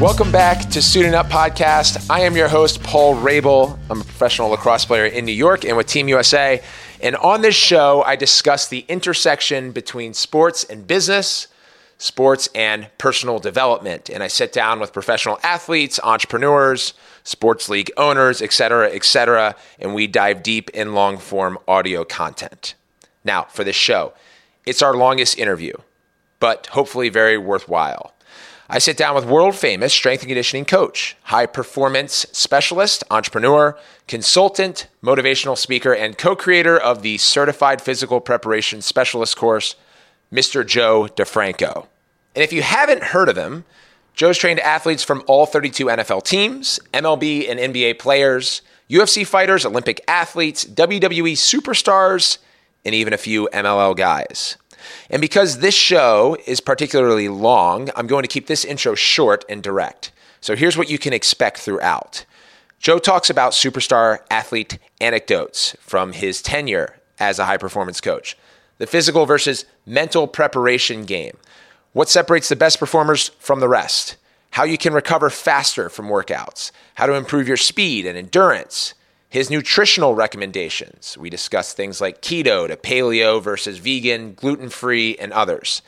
Welcome back to Suiting Up Podcast. I am your host, Paul Rabil. I'm a professional lacrosse player in New York and with Team USA. And on this show, I discuss the intersection between sports and business, sports and personal development. And I sit down with professional athletes, entrepreneurs, sports league owners, et cetera, et cetera, and we dive deep in long form audio content. Now, for this show, it's our longest interview, but hopefully very worthwhile. I sit down with world famous strength and conditioning coach, high performance specialist, entrepreneur, consultant, motivational speaker, and co creator of the Certified Physical Preparation Specialist course, Mr. Joe DeFranco. And if you haven't heard of him, Joe's trained athletes from all 32 NFL teams, MLB and NBA players, UFC fighters, Olympic athletes, WWE superstars, and even a few MLL guys. And because this show is particularly long, I'm going to keep this intro short and direct. So here's what you can expect throughout. Joe talks about superstar athlete anecdotes from his tenure as a high performance coach, the physical versus mental preparation game, what separates the best performers from the rest, how you can recover faster from workouts, how to improve your speed and endurance, his nutritional recommendations. We discuss things like keto to paleo versus vegan, gluten free, and others.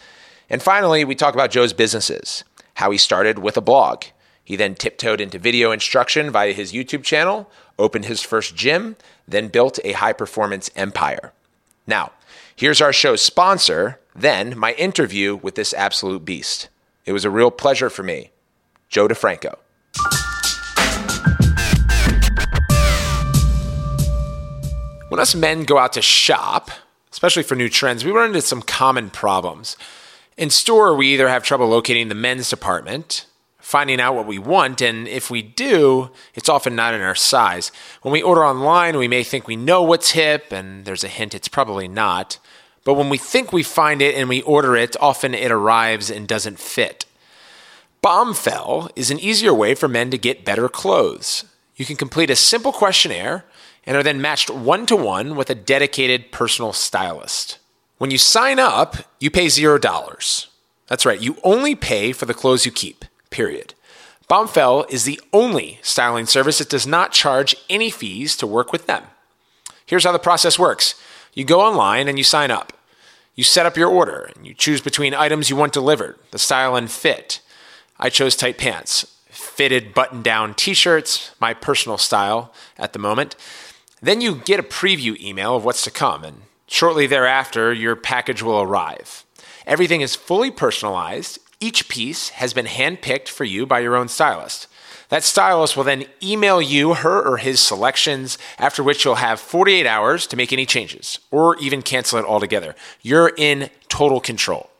And finally, we talk about Joe's businesses, how he started with a blog. He then tiptoed into video instruction via his YouTube channel, opened his first gym, then built a high performance empire. Now, here's our show's sponsor, then my interview with this absolute beast. It was a real pleasure for me, Joe DeFranco. When us men go out to shop, especially for new trends, we run into some common problems. In store, we either have trouble locating the men's department, finding out what we want, and if we do, it's often not in our size. When we order online, we may think we know what's hip, and there's a hint it's probably not. But when we think we find it and we order it, often it arrives and doesn't fit. Bombfell is an easier way for men to get better clothes. You can complete a simple questionnaire and are then matched one to one with a dedicated personal stylist. When you sign up, you pay zero dollars. That's right, you only pay for the clothes you keep, period. Bombfell is the only styling service that does not charge any fees to work with them. Here's how the process works you go online and you sign up. You set up your order and you choose between items you want delivered, the style and fit. I chose tight pants, fitted button down t shirts, my personal style at the moment. Then you get a preview email of what's to come, and shortly thereafter, your package will arrive. Everything is fully personalized. Each piece has been handpicked for you by your own stylist. That stylist will then email you her or his selections, after which you'll have 48 hours to make any changes or even cancel it altogether. You're in total control.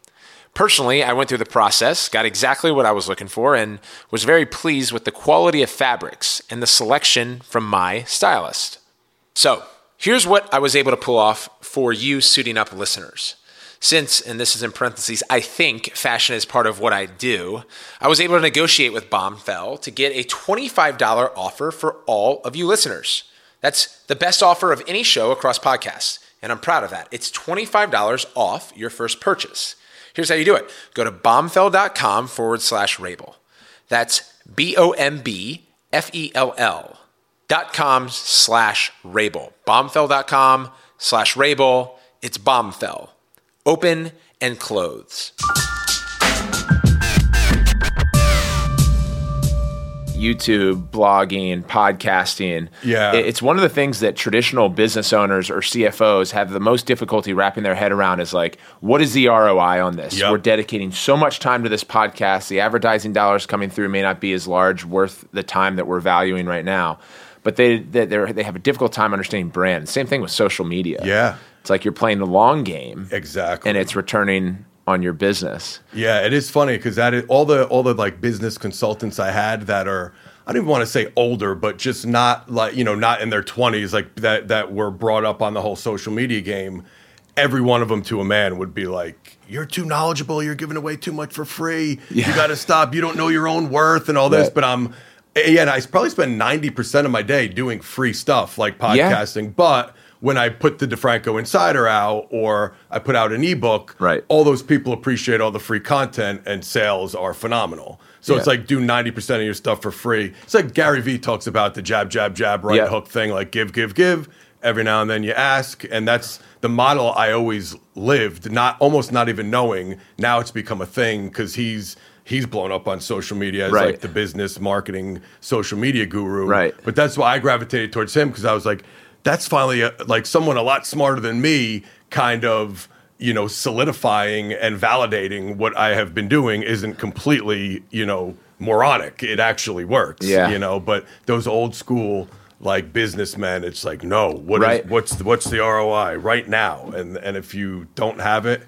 Personally, I went through the process, got exactly what I was looking for, and was very pleased with the quality of fabrics and the selection from my stylist. So, here's what I was able to pull off for you suiting up listeners. Since, and this is in parentheses, I think fashion is part of what I do, I was able to negotiate with Bombfell to get a $25 offer for all of you listeners. That's the best offer of any show across podcasts, and I'm proud of that. It's $25 off your first purchase. Here's how you do it go to bombfell.com forward slash Rabil. That's B O M B F E L L dot com slash Rabil. Bombfell.com slash Rabil. It's Bombfell. Open and clothes. YouTube, blogging, podcasting. Yeah. It's one of the things that traditional business owners or CFOs have the most difficulty wrapping their head around is like, what is the ROI on this? Yep. We're dedicating so much time to this podcast. The advertising dollars coming through may not be as large worth the time that we're valuing right now. But they they they have a difficult time understanding brand. Same thing with social media. Yeah. It's like you're playing the long game. Exactly. And it's returning on your business. Yeah, it is funny because that is, all the all the like business consultants I had that are I don't even want to say older, but just not like you know not in their twenties, like that that were brought up on the whole social media game. Every one of them to a man would be like, "You're too knowledgeable. You're giving away too much for free. Yeah. You got to stop. You don't know your own worth and all this." Right. But I'm yeah, and I probably spend ninety percent of my day doing free stuff like Yeah. podcasting, but when I put the DeFranco Insider out or I put out an ebook, Right. all those people appreciate all the free content and sales are phenomenal. So it's like do 90% of your stuff for free. It's like Gary Vee talks about the jab, jab, jab, right Yeah. hook thing, like give, give, give. Every now and then you ask. And that's the model I always lived, not almost not even knowing. Now it's become a thing because he's he's blown up on social media as Right. like the business marketing social media guru. Right. But that's why I gravitated towards him because I was like, that's finally a, like someone a lot smarter than me, kind of you know solidifying and validating what I have been doing isn't completely you know moronic. It actually works. Yeah. You know, but those old school like businessmen, it's like no, what is- Right. what's the, what's the ROI right now? And and if you don't have it.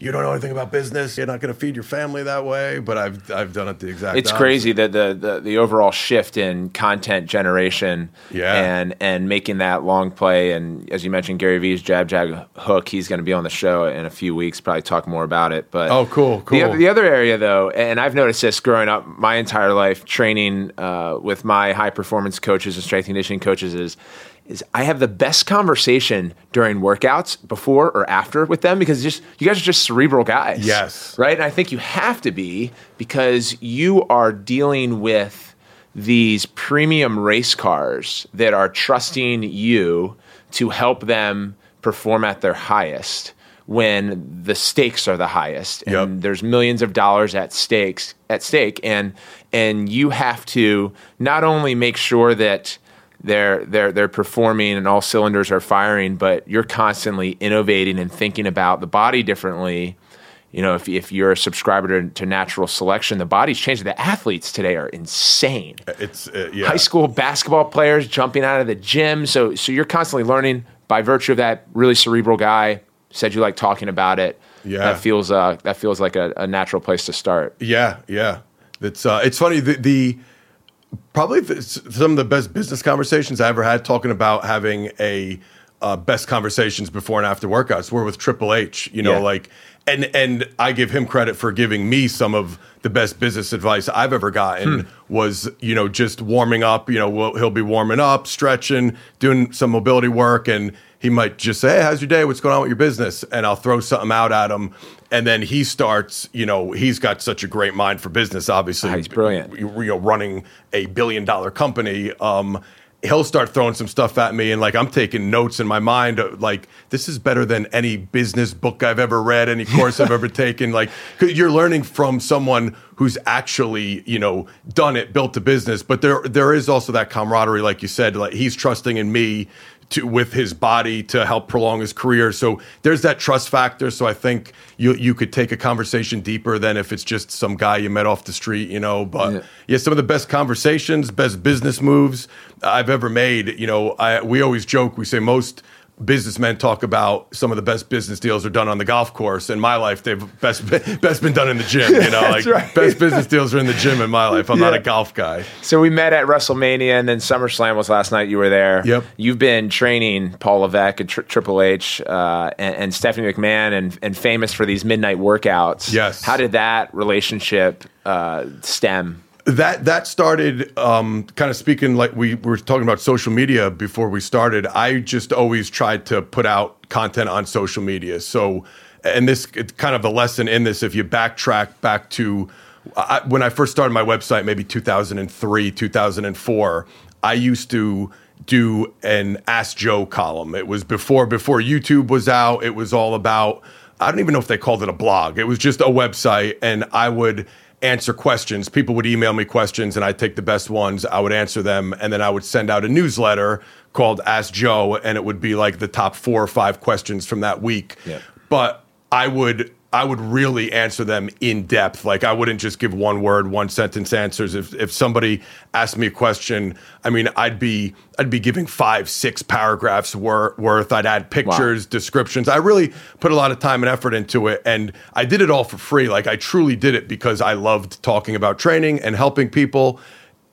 You don't know anything about business. You're not going to feed your family that way. But I've I've done it the exact. it's opposite. crazy that the, the the overall shift in content generation Yeah. and and making that long play and as you mentioned Gary Vee's jab jab hook he's going to be on the show in a few weeks probably talk more about it but Oh, cool, cool. oth- the other area though and I've noticed this growing up my entire life training uh, with my high performance coaches and strength and conditioning coaches is is I have the best conversation during workouts before or after with them because just you guys are just cerebral guys Yes. right? And I think you have to be because you are dealing with these premium race cars that are trusting you to help them perform at their highest when the stakes are the highest and Yep. there's millions of dollars at stakes at stake and and you have to not only make sure that they're they're they're performing and all cylinders are firing, but you're constantly innovating and thinking about the body differently. You know, if if you're a subscriber to, to natural selection, the body's changing. The athletes today are insane. It's uh, yeah. High school basketball players jumping out of the gym. So so you're constantly learning by virtue of that really cerebral guy. Said you like talking about it. Yeah. That feels uh that feels like a, a natural place to start. Yeah, yeah. It's uh, it's funny the, the probably some of the best business conversations I ever had talking about having a uh, best conversations before and after workouts were with Triple H. You know, Yeah. like and and I give him credit for giving me some of the best business advice I've ever gotten was you know just warming up. You know, we'll, he'll be warming up, stretching, doing some mobility work, and he might just say, "Hey, how's your day? What's going on with your business?" And I'll throw something out at him, and then he starts. You know, he's got such a great mind for business. Obviously, Ah, he's brilliant. You, you know, running a billion dollar company. Um, he'll start throwing some stuff at me, and like I'm taking notes in my mind. uh, Like this is better than any business book I've ever read, any course I've ever taken. Like 'cause you're learning from someone who's actually you know done it, built a business. But there there is also that camaraderie, like you said. Like he's trusting in me to with his body to help prolong his career. So there's that trust factor. So I think you you could take a conversation deeper than if it's just some guy you met off the street, you know. But Yeah. yeah, some of the best conversations, best business moves I've ever made. You know, I we always joke. We say most businessmen talk about some of the best business deals are done on the golf course. In my life, they've best best been done in the gym. You know, like right. best business deals are in the gym. In my life, I'm not a golf guy. So we met at WrestleMania, and then SummerSlam was last night. You were there. Yep. You've been training Paul Levesque and Tri- Triple H uh, and, and Stephanie McMahon, and, and famous for these midnight workouts. Yes. How did that relationship uh, stem? That that started um, kind of speaking like we were talking about social media before we started. I just always tried to put out content on social media. So, and this kind of a lesson in this. If you backtrack back to I, when I first started my website, maybe 2003, 2004, I used to do an Ask Joe column. It was before before YouTube was out. It was all about I don't even know if they called it a blog. It was just a website, and I would answer questions. People would email me questions, and I'd take the best ones. I would answer them, and then I would send out a newsletter called Ask Joe, and it would be like the top four or five questions from that week. But I would I would really answer them in depth. Like I wouldn't just give one word, one sentence answers. If if somebody asked me a question, I mean, I'd be I'd be giving five, six paragraphs wor- worth. I'd add pictures, descriptions. I really put a lot of time and effort into it, and I did it all for free. Like I truly did it because I loved talking about training and helping people.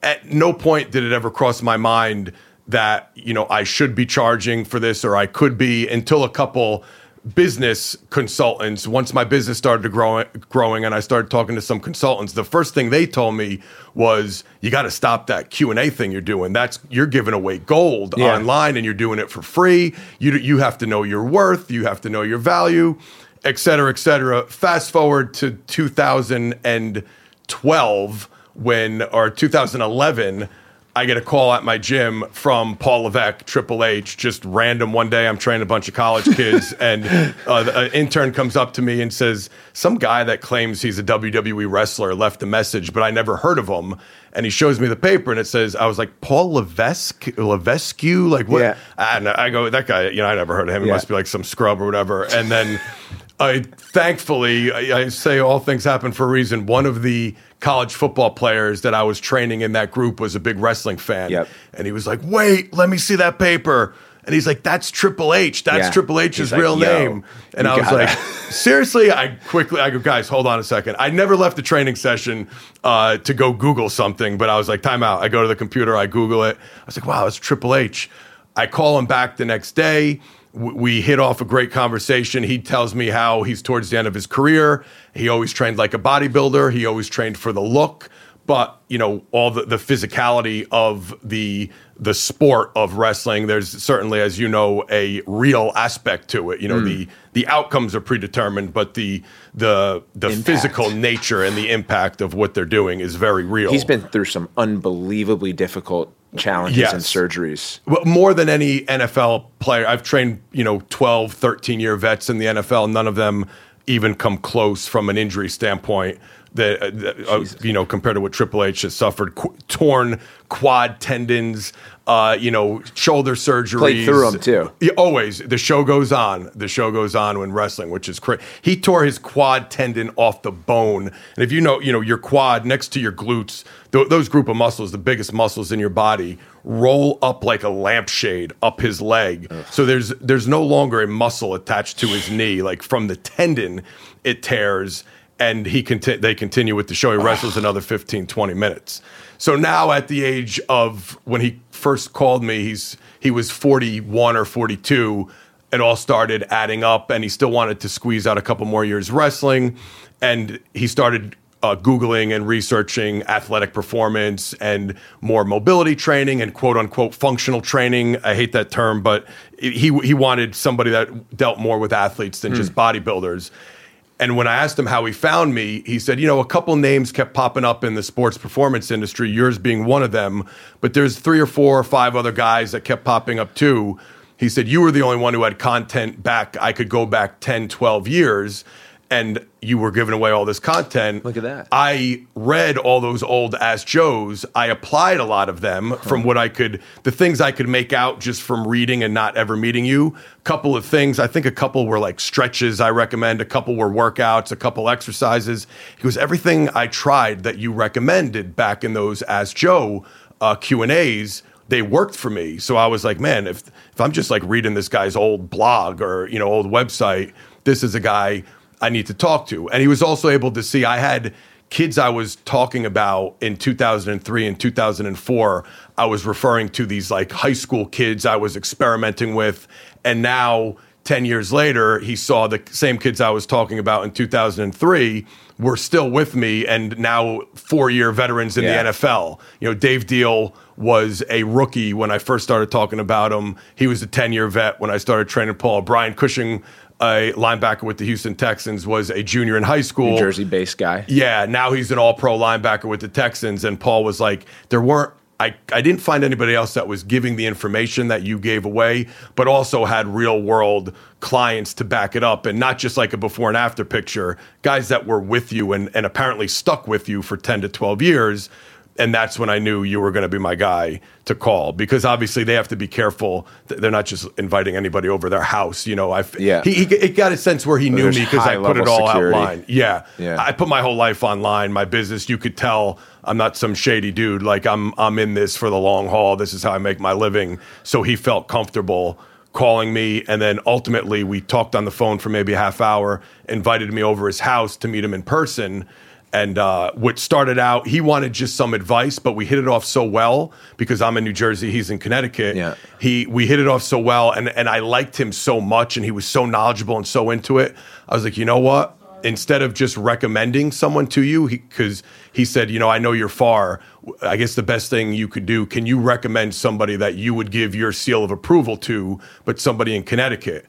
At no point did it ever cross my mind that you know I should be charging for this or I could be until a couple business consultants once my business started to grow, growing and I started talking to some consultants the first thing they told me was you got to stop that Q&A thing you're doing. That's you're giving away gold Yeah. online and you're doing it for free. You you have to know your worth. You have to know your value et cetera et cetera. Fast forward to 2012 when or 2011 I get a call at my gym from Paul Levesque, Triple H, just random one day. I'm training a bunch of college kids, and uh, an intern comes up to me and says, Some guy that claims he's a WWE wrestler left a message, but I never heard of him. And he shows me the paper, and it says, I was like, Paul Levesque? Levesque? Like, what? Yeah. I. I go, That guy, you know, I never heard of him. He Yeah. must be like some scrub or whatever. And then. I thankfully I, I say all things happen for a reason. One of the college football players that I was training in that group was a big wrestling fan, Yep. and he was like, "Wait, let me see that paper." And he's like, "That's Triple H. That's Yeah. Triple H's He's real "Yo, name." And I was like, "Seriously?" I quickly, I go, "Guys, hold on a second. I never left the training session uh, to go Google something, but I was like, "Time out." I go to the computer, I Google it. I was like, "Wow, it's Triple H." I call him back the next day. We hit off a great conversation. He tells me how he's towards the end of his career. He always trained like a bodybuilder. He always trained for the look, but you know all the, the physicality of the the sport of wrestling. There's certainly, as you know, a real aspect to it. You know hmm. the the outcomes are predetermined, but the the the Impact. physical nature and the impact of what they're doing is very real. He's been through some unbelievably difficult challenges and surgeries. Well, more than any NFL player. I've trained, you know, 12, 13 year vets in the NFL. None of them even come close from an injury standpoint that, uh, that, uh, you know, compared to what Triple H has suffered. Qu- torn quad tendons, uh, you know, shoulder surgeries. Played through 'em, too. Yeah, always. The show goes on. The show goes on when wrestling, which is crazy. He tore his quad tendon off the bone. And if you know, you know, your quad next to your glutes, th- those group of muscles, the biggest muscles in your body, roll up like a lampshade up his leg. So there's there's no longer a muscle attached to his knee. Like from the tendon, it tears. And he conti- they continue with the show. He wrestles another 15, 20 minutes. So now at the age of when he first called me, he's he was 41 or 42. It all started adding up, and he still wanted to squeeze out a couple more years wrestling. And he started uh, Googling and researching athletic performance and more mobility training and quote unquote functional training. I hate that term, but he, he wanted somebody that dealt more with athletes than just bodybuilders. And when I asked him how he found me, he said, you know, a couple names kept popping up in the sports performance industry, yours being one of them, but there's three or four or five other guys that kept popping up too. He said, you were the only one who had content back. I could go back 10, 12 years, and you were giving away all this content. Look at that. I read all those old Ask Joes. I applied a lot of them from what I could, the things I could make out just from reading and not ever meeting you. Couple of things. I think a couple were like stretches I recommend. A couple were workouts. A couple exercises. He goes, everything I tried that you recommended back in those Ask Joe uh, Q and A's. They worked for me, so I was like, "Man, if if I'm just like reading this guy's old blog or you know old website, this is a guy I need to talk to. And he was also able to see I had kids I was talking about in 2003 and 2004. I was referring to these like high school kids I was experimenting with. And now, 10 years later, he saw the same kids I was talking about in 2003 were still with me and now four year veterans in Yeah. the NFL. You know, Dave Diehl was a rookie when I first started talking about him. He was a 10 year vet when I started training Paul. Brian Cushing, a linebacker with the Houston Texans, was a junior in high school. New Jersey based guy. Yeah, now he's an all pro linebacker with the Texans. And Paul was like, there weren't, I, I didn't find anybody else that was giving the information that you gave away, but also had real world clients to back it up and not just like a before and after picture, guys that were with you and, and apparently stuck with you for 10 to 12 years. And that's when I knew you were going to be my guy to call because obviously they have to be careful. They're not just inviting anybody over their house. You know, I Yeah. he, he it got a sense where he knew There's me because I put it all security. outline. Yeah. Yeah. I put my whole life online, my business. You could tell I'm not some shady dude. Like I'm I'm in this for the long haul. This is how I make my living. So he felt comfortable calling me and then ultimately we talked on the phone for maybe a half hour, invited me over his house to meet him in person. And uh, what started out, he wanted just some advice, but we hit it off so well because I'm in New Jersey, he's in Connecticut. Yeah. He we hit it off so well, and and I liked him so much, and he was so knowledgeable and so into it. I was like, you know what? Instead of just recommending someone to you, because he, he said, you know, I know you're far. I guess the best thing you could do, can you recommend somebody that you would give your seal of approval to, but somebody in Connecticut?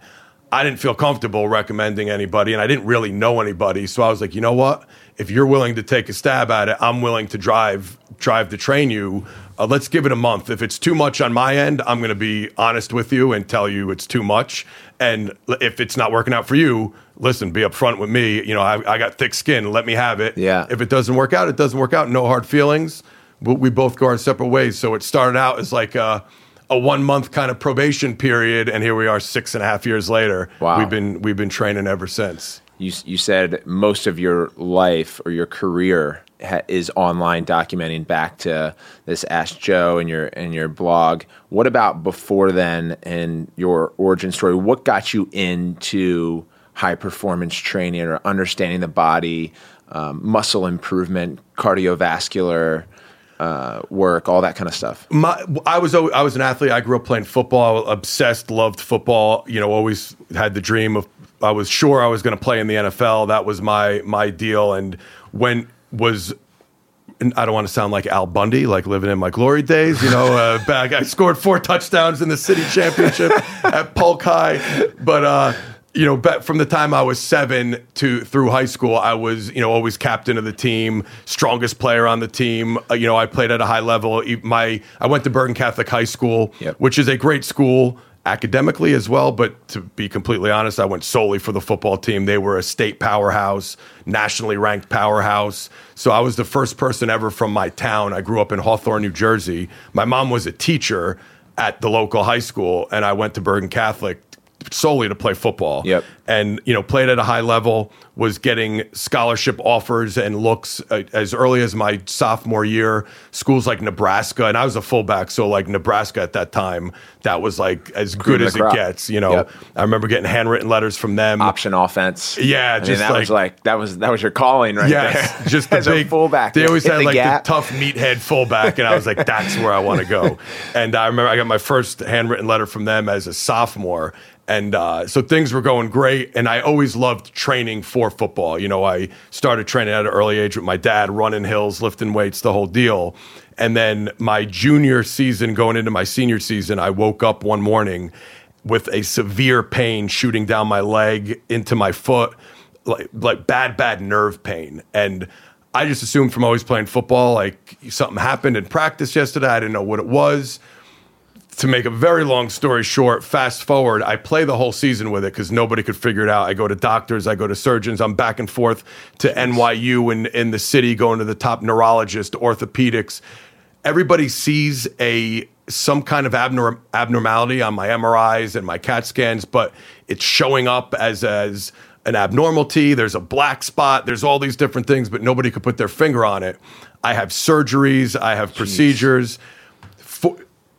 I didn't feel comfortable recommending anybody, and I didn't really know anybody. So I was like, you know what? If you're willing to take a stab at it, I'm willing to drive drive to train you. Uh, let's give it a month. If it's too much on my end, I'm going to be honest with you and tell you it's too much. And if it's not working out for you, listen, be upfront with me. You know, I, I got thick skin. Let me have it. Yeah. If it doesn't work out, it doesn't work out. No hard feelings. We, we both go our separate ways. So it started out as like a, a one month kind of probation period, and here we are six and a half years later. Wow. We've been we've been training ever since. You you said most of your life or your career ha- is online documenting back to this Ask Joe and your and your blog. What about before then and your origin story? What got you into high performance training or understanding the body, um, muscle improvement, cardiovascular uh, work, all that kind of stuff? My, I was always, I was an athlete. I grew up playing football, obsessed, loved football. You know, always had the dream of. I was sure I was going to play in the NFL. That was my my deal. And when was and I don't want to sound like Al Bundy, like living in my glory days. You know, uh, back I scored four touchdowns in the city championship at Polk High, but uh, you know, from the time I was seven to through high school, I was you know always captain of the team, strongest player on the team. Uh, you know, I played at a high level. My I went to Bergen Catholic High School, Yep. which is a great school academically as well. But to be completely honest, I went solely for the football team. They were a state powerhouse, nationally ranked powerhouse. So I was the first person ever from my town. I grew up in Hawthorne, New Jersey. My mom was a teacher at the local high school, and I went to Bergen Catholic solely to play football. Yep. And you know, played at a high level, was getting scholarship offers and looks uh, as early as my sophomore year. Schools like Nebraska, and I was a fullback, so like Nebraska at that time, that was like as Cream good as the it gets. You know, Yep. I remember getting handwritten letters from them. Option offense. Yeah, I mean, just that was like- like that was that was your calling right Yes, there. just the As big a fullback. They always had the like gap. the tough meathead fullback, and I was like, "That's where I want to go." And I remember I got my first handwritten letter from them as a sophomore, and uh, so things were going great. And I always loved training for football. You know, I started training at an early age with my dad, running hills, lifting weights, the whole deal. And then my junior season, going into my senior season, I woke up one morning with a severe pain shooting down my leg into my foot like like bad bad nerve pain and I just assumed from always playing football like something happened in practice yesterday I didn't know what it was to make a very long story short fast forward I play the whole season with it cuz nobody could figure it out I go to doctors I go to surgeons I'm back and forth to NYU in in the city going to the top neurologist orthopedics everybody sees a some kind of abnor- abnormality on my MRIs and my CAT scans, but it's showing up as as an abnormality. There's a black spot. There's all these different things, but nobody could put their finger on it. I have surgeries. I have procedures.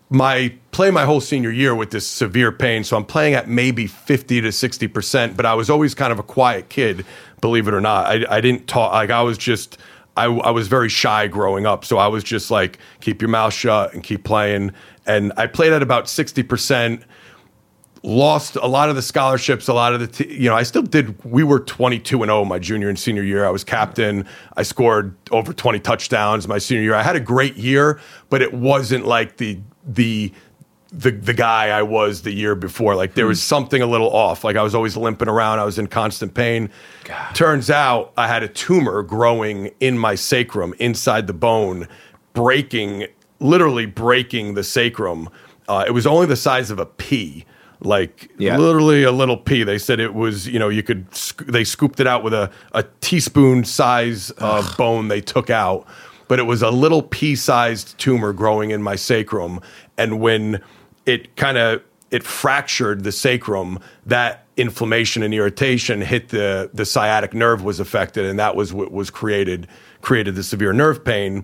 My play my whole senior year with this severe pain, so I'm playing at maybe 50 to 60 percent. But I was always kind of a quiet kid, believe it or not. I, I didn't talk. Like I was just. I, I was very shy growing up, so I was just like, keep your mouth shut and keep playing. And I played at about sixty percent. Lost a lot of the scholarships, a lot of the, t- you know, I still did. We were twenty two and zero my junior and senior year. I was captain. I scored over twenty touchdowns my senior year. I had a great year, but it wasn't like the the the the guy I was the year before. Like there was something a little off. Like I was always limping around. I was in constant pain. Turns out I had a tumor growing in my sacrum inside the bone, breaking literally breaking the sacrum. Uh, it was only the size of a pea. Like Yeah. literally a little pea. They said it was, you know, you could. sc- They scooped it out with a, a teaspoon size of bone they took out, but it was a little pea-sized tumor growing in my sacrum. And when it kind of it fractured the sacrum, that inflammation and irritation hit the the sciatic nerve was affected, and that was what was created created the severe nerve pain.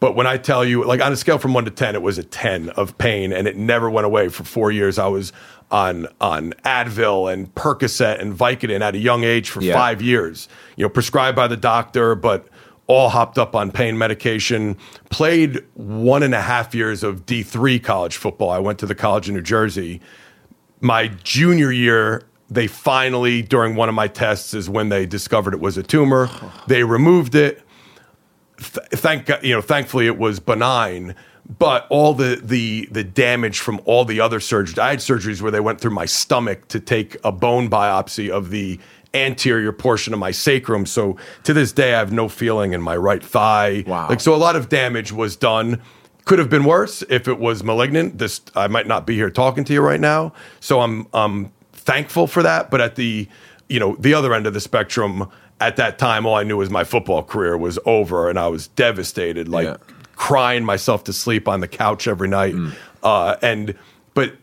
But when I tell you, like on a scale from one to ten, it was a ten of pain, and it never went away for four years. I was on on Advil and Percocet and Vicodin at a young age for Yeah. five years. You know, prescribed by the doctor, but all hopped up on pain medication. Played one and a half years of D3 college football. I went to the College of New Jersey. My junior year, they finally, during one of my tests, is when they discovered it was a tumor. They removed it. Th- thank you know, thankfully it was benign. But all the the the damage from all the other surgeries, I had surgeries where they went through my stomach to take a bone biopsy of the anterior portion of my sacrum. So to this day, I have no feeling in my right thigh. Wow. Like so, a lot of damage was done. Could have been worse if it was malignant. This I might not be here talking to you right now. So I'm I'm thankful for that. But at the you know the other end of the spectrum, at that time, all I knew was my football career was over, and I was devastated. Like Yeah. crying myself to sleep on the couch every night. Uh, and but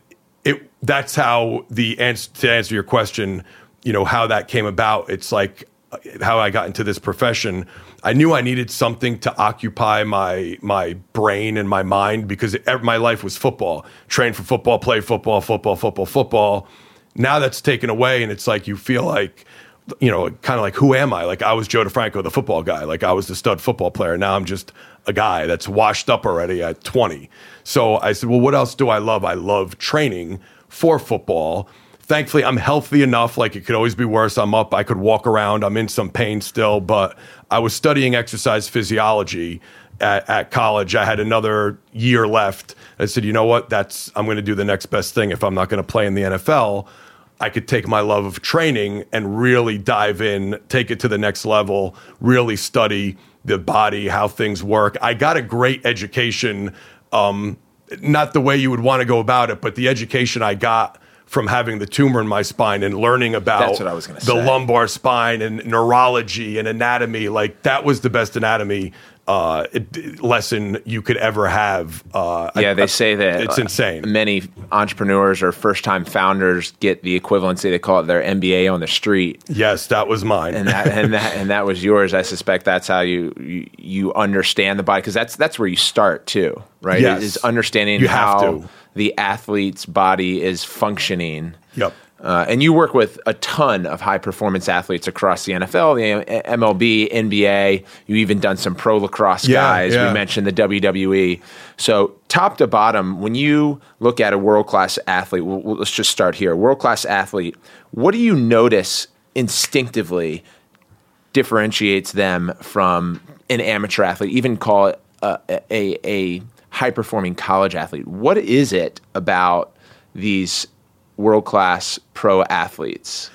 it that's how the answer to answer your question, you know, how that came about. It's like uh, how I got into this profession. I knew I needed something to occupy my my brain and my mind because ev- my life was football. Train for football, play football, football, football, football. Now that's taken away, and it's like you feel like you know, kind of like who am I? Like I was Joe DeFranco, the football guy. Like I was the stud football player. Now I'm just a guy that's washed up already at 20. So I said, well, what else do I love? I love training for football. Thankfully, I'm healthy enough. Like it could always be worse. I'm up. I could walk around. I'm in some pain still, but I was studying exercise physiology at, at college. I had another year left. I said, you know what? That's I'm going to do the next best thing. If I'm not going to play in the NFL, I could take my love of training and really dive in, take it to the next level, really study the body, how things work. I got a great education, um, not the way you would want to go about it, but the education I got from having the tumor in my spine and learning about That's what I was gonna the say. lumbar spine and neurology and anatomy. Like that was the best anatomy uh, lesson you could ever have. Uh, Yeah, I- they I- say that it's uh, insane. Many entrepreneurs or first-time founders get the equivalency they call it their MBA on the street, Yes, that was mine. and that and that and that was yours. I suspect that's how you you, you understand the body because that's that's where you start too, right? Yes. Is understanding You have how to. The athlete's body is functioning. Yep. Uh, and you work with a ton of high performance athletes across the NFL, the MLB, NBA. You've even done some pro lacrosse Yeah, guys. yeah. We mentioned the WWE. So, top to bottom, when you look at a world class athlete, well, well, let's just start here. World class athlete, what do you notice instinctively differentiates them from an amateur athlete, even call it a, a, a high performing college athlete? What is it about these world class pro athletes?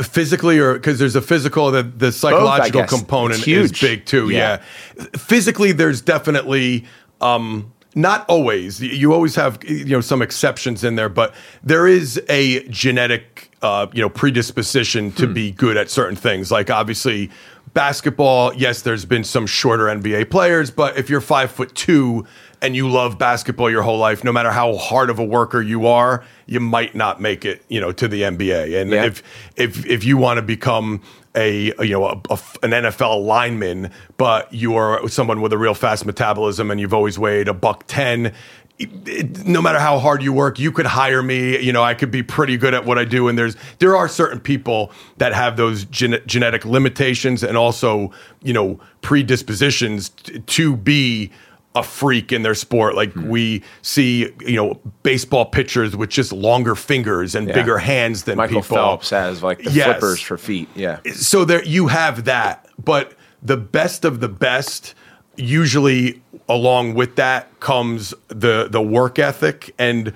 physically or because there's a physical the, the psychological guess. component is big too Yeah. yeah. physically there's definitely um not always you always have you know some exceptions in there but there is a genetic uh you know predisposition to Hmm. be good at certain things like obviously basketball yes there's been some shorter nba players but if you're five foot two and you love basketball your whole life no matter how hard of a worker you are you might not make it you know to the nba and Yeah. if if if you want to become a, you know a, a an NFL lineman, but you are someone with a real fast metabolism and you've always weighed a buck ten. It- no matter how hard you work, you could hire me. You know, I could be pretty good at what I do. And there's there are certain people that have those gene- genetic limitations and also you know predispositions t- to be a freak in their sport. Like Hmm. we see, you know, baseball pitchers with just longer fingers and Yeah. bigger hands than Michael people. Phelps has like the Yes. flippers for feet. Yeah. so there you have that but the best of the best usually along with that comes the the work ethic and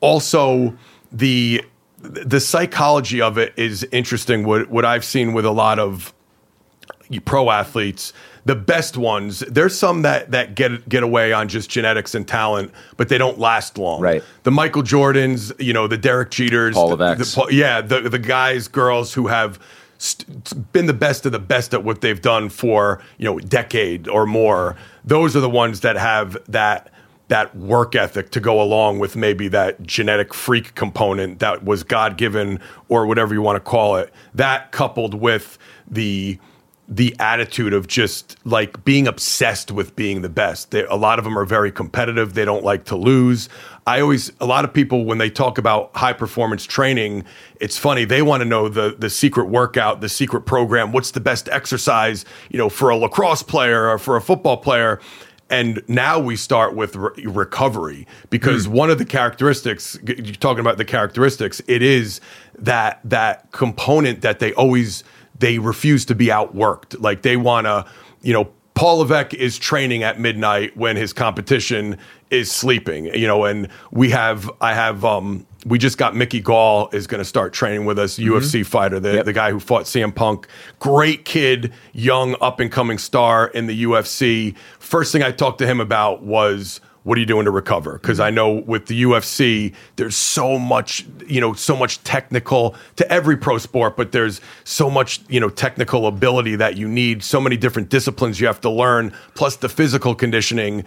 also the the psychology of it is interesting. What what I've seen with a lot of pro athletes the best ones there's some that that get get away on just genetics and talent but they don't last long. Right. the Michael Jordans you know the Derek Jeters Hall of the- the- yeah, the the guys, girls who have st- been the best of the best at what they've done for you know decade or more. Those are the ones that have that that work ethic to go along with maybe that genetic freak component that was God given or whatever you want to call it. That coupled with the the attitude of just like being obsessed with being the best. They, a lot of them are very competitive. They don't like to lose. I always, a lot of people, when they talk about high performance training, it's funny. They want to know the the secret workout, the secret program. What's the best exercise, you know, for a lacrosse player or for a football player? And now we start with re- recovery because Hmm. one of the characteristics you're talking about the characteristics. It is that that component that they always they refuse to be outworked. Like they want to, you know, Paul Levesque is training at midnight when his competition is sleeping. You know, and we have I have um we just got Mickey Gall is going to start training with us, UFC fighter, the, Yep. the guy who fought CM Punk. Great kid, young up and coming star in the UFC. First thing I talked to him about was what are you doing to recover? Because mm-hmm. I know with the UFC, there's so much, you know, so much technical to every pro sport, but there's so much, you know, technical ability that you need, so many different disciplines you have to learn, plus the physical conditioning.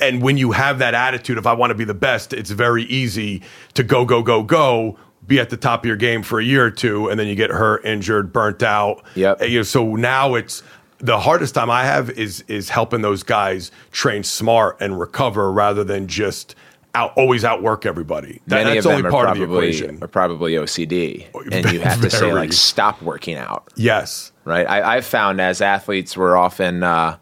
And when you have that attitude of I want to be the best, it's very easy to go, go, go, go, be at the top of your game for a year or two, and then you get hurt, injured, burnt out. Yep. You know, so now it's the hardest time I have is is helping those guys train smart and recover rather than just out always outwork everybody. That, Many that's of only them are part of the probably equation. are probably OCD, and you have to say like stop working out. Yes. right? I, I've found as athletes, we're often, uh,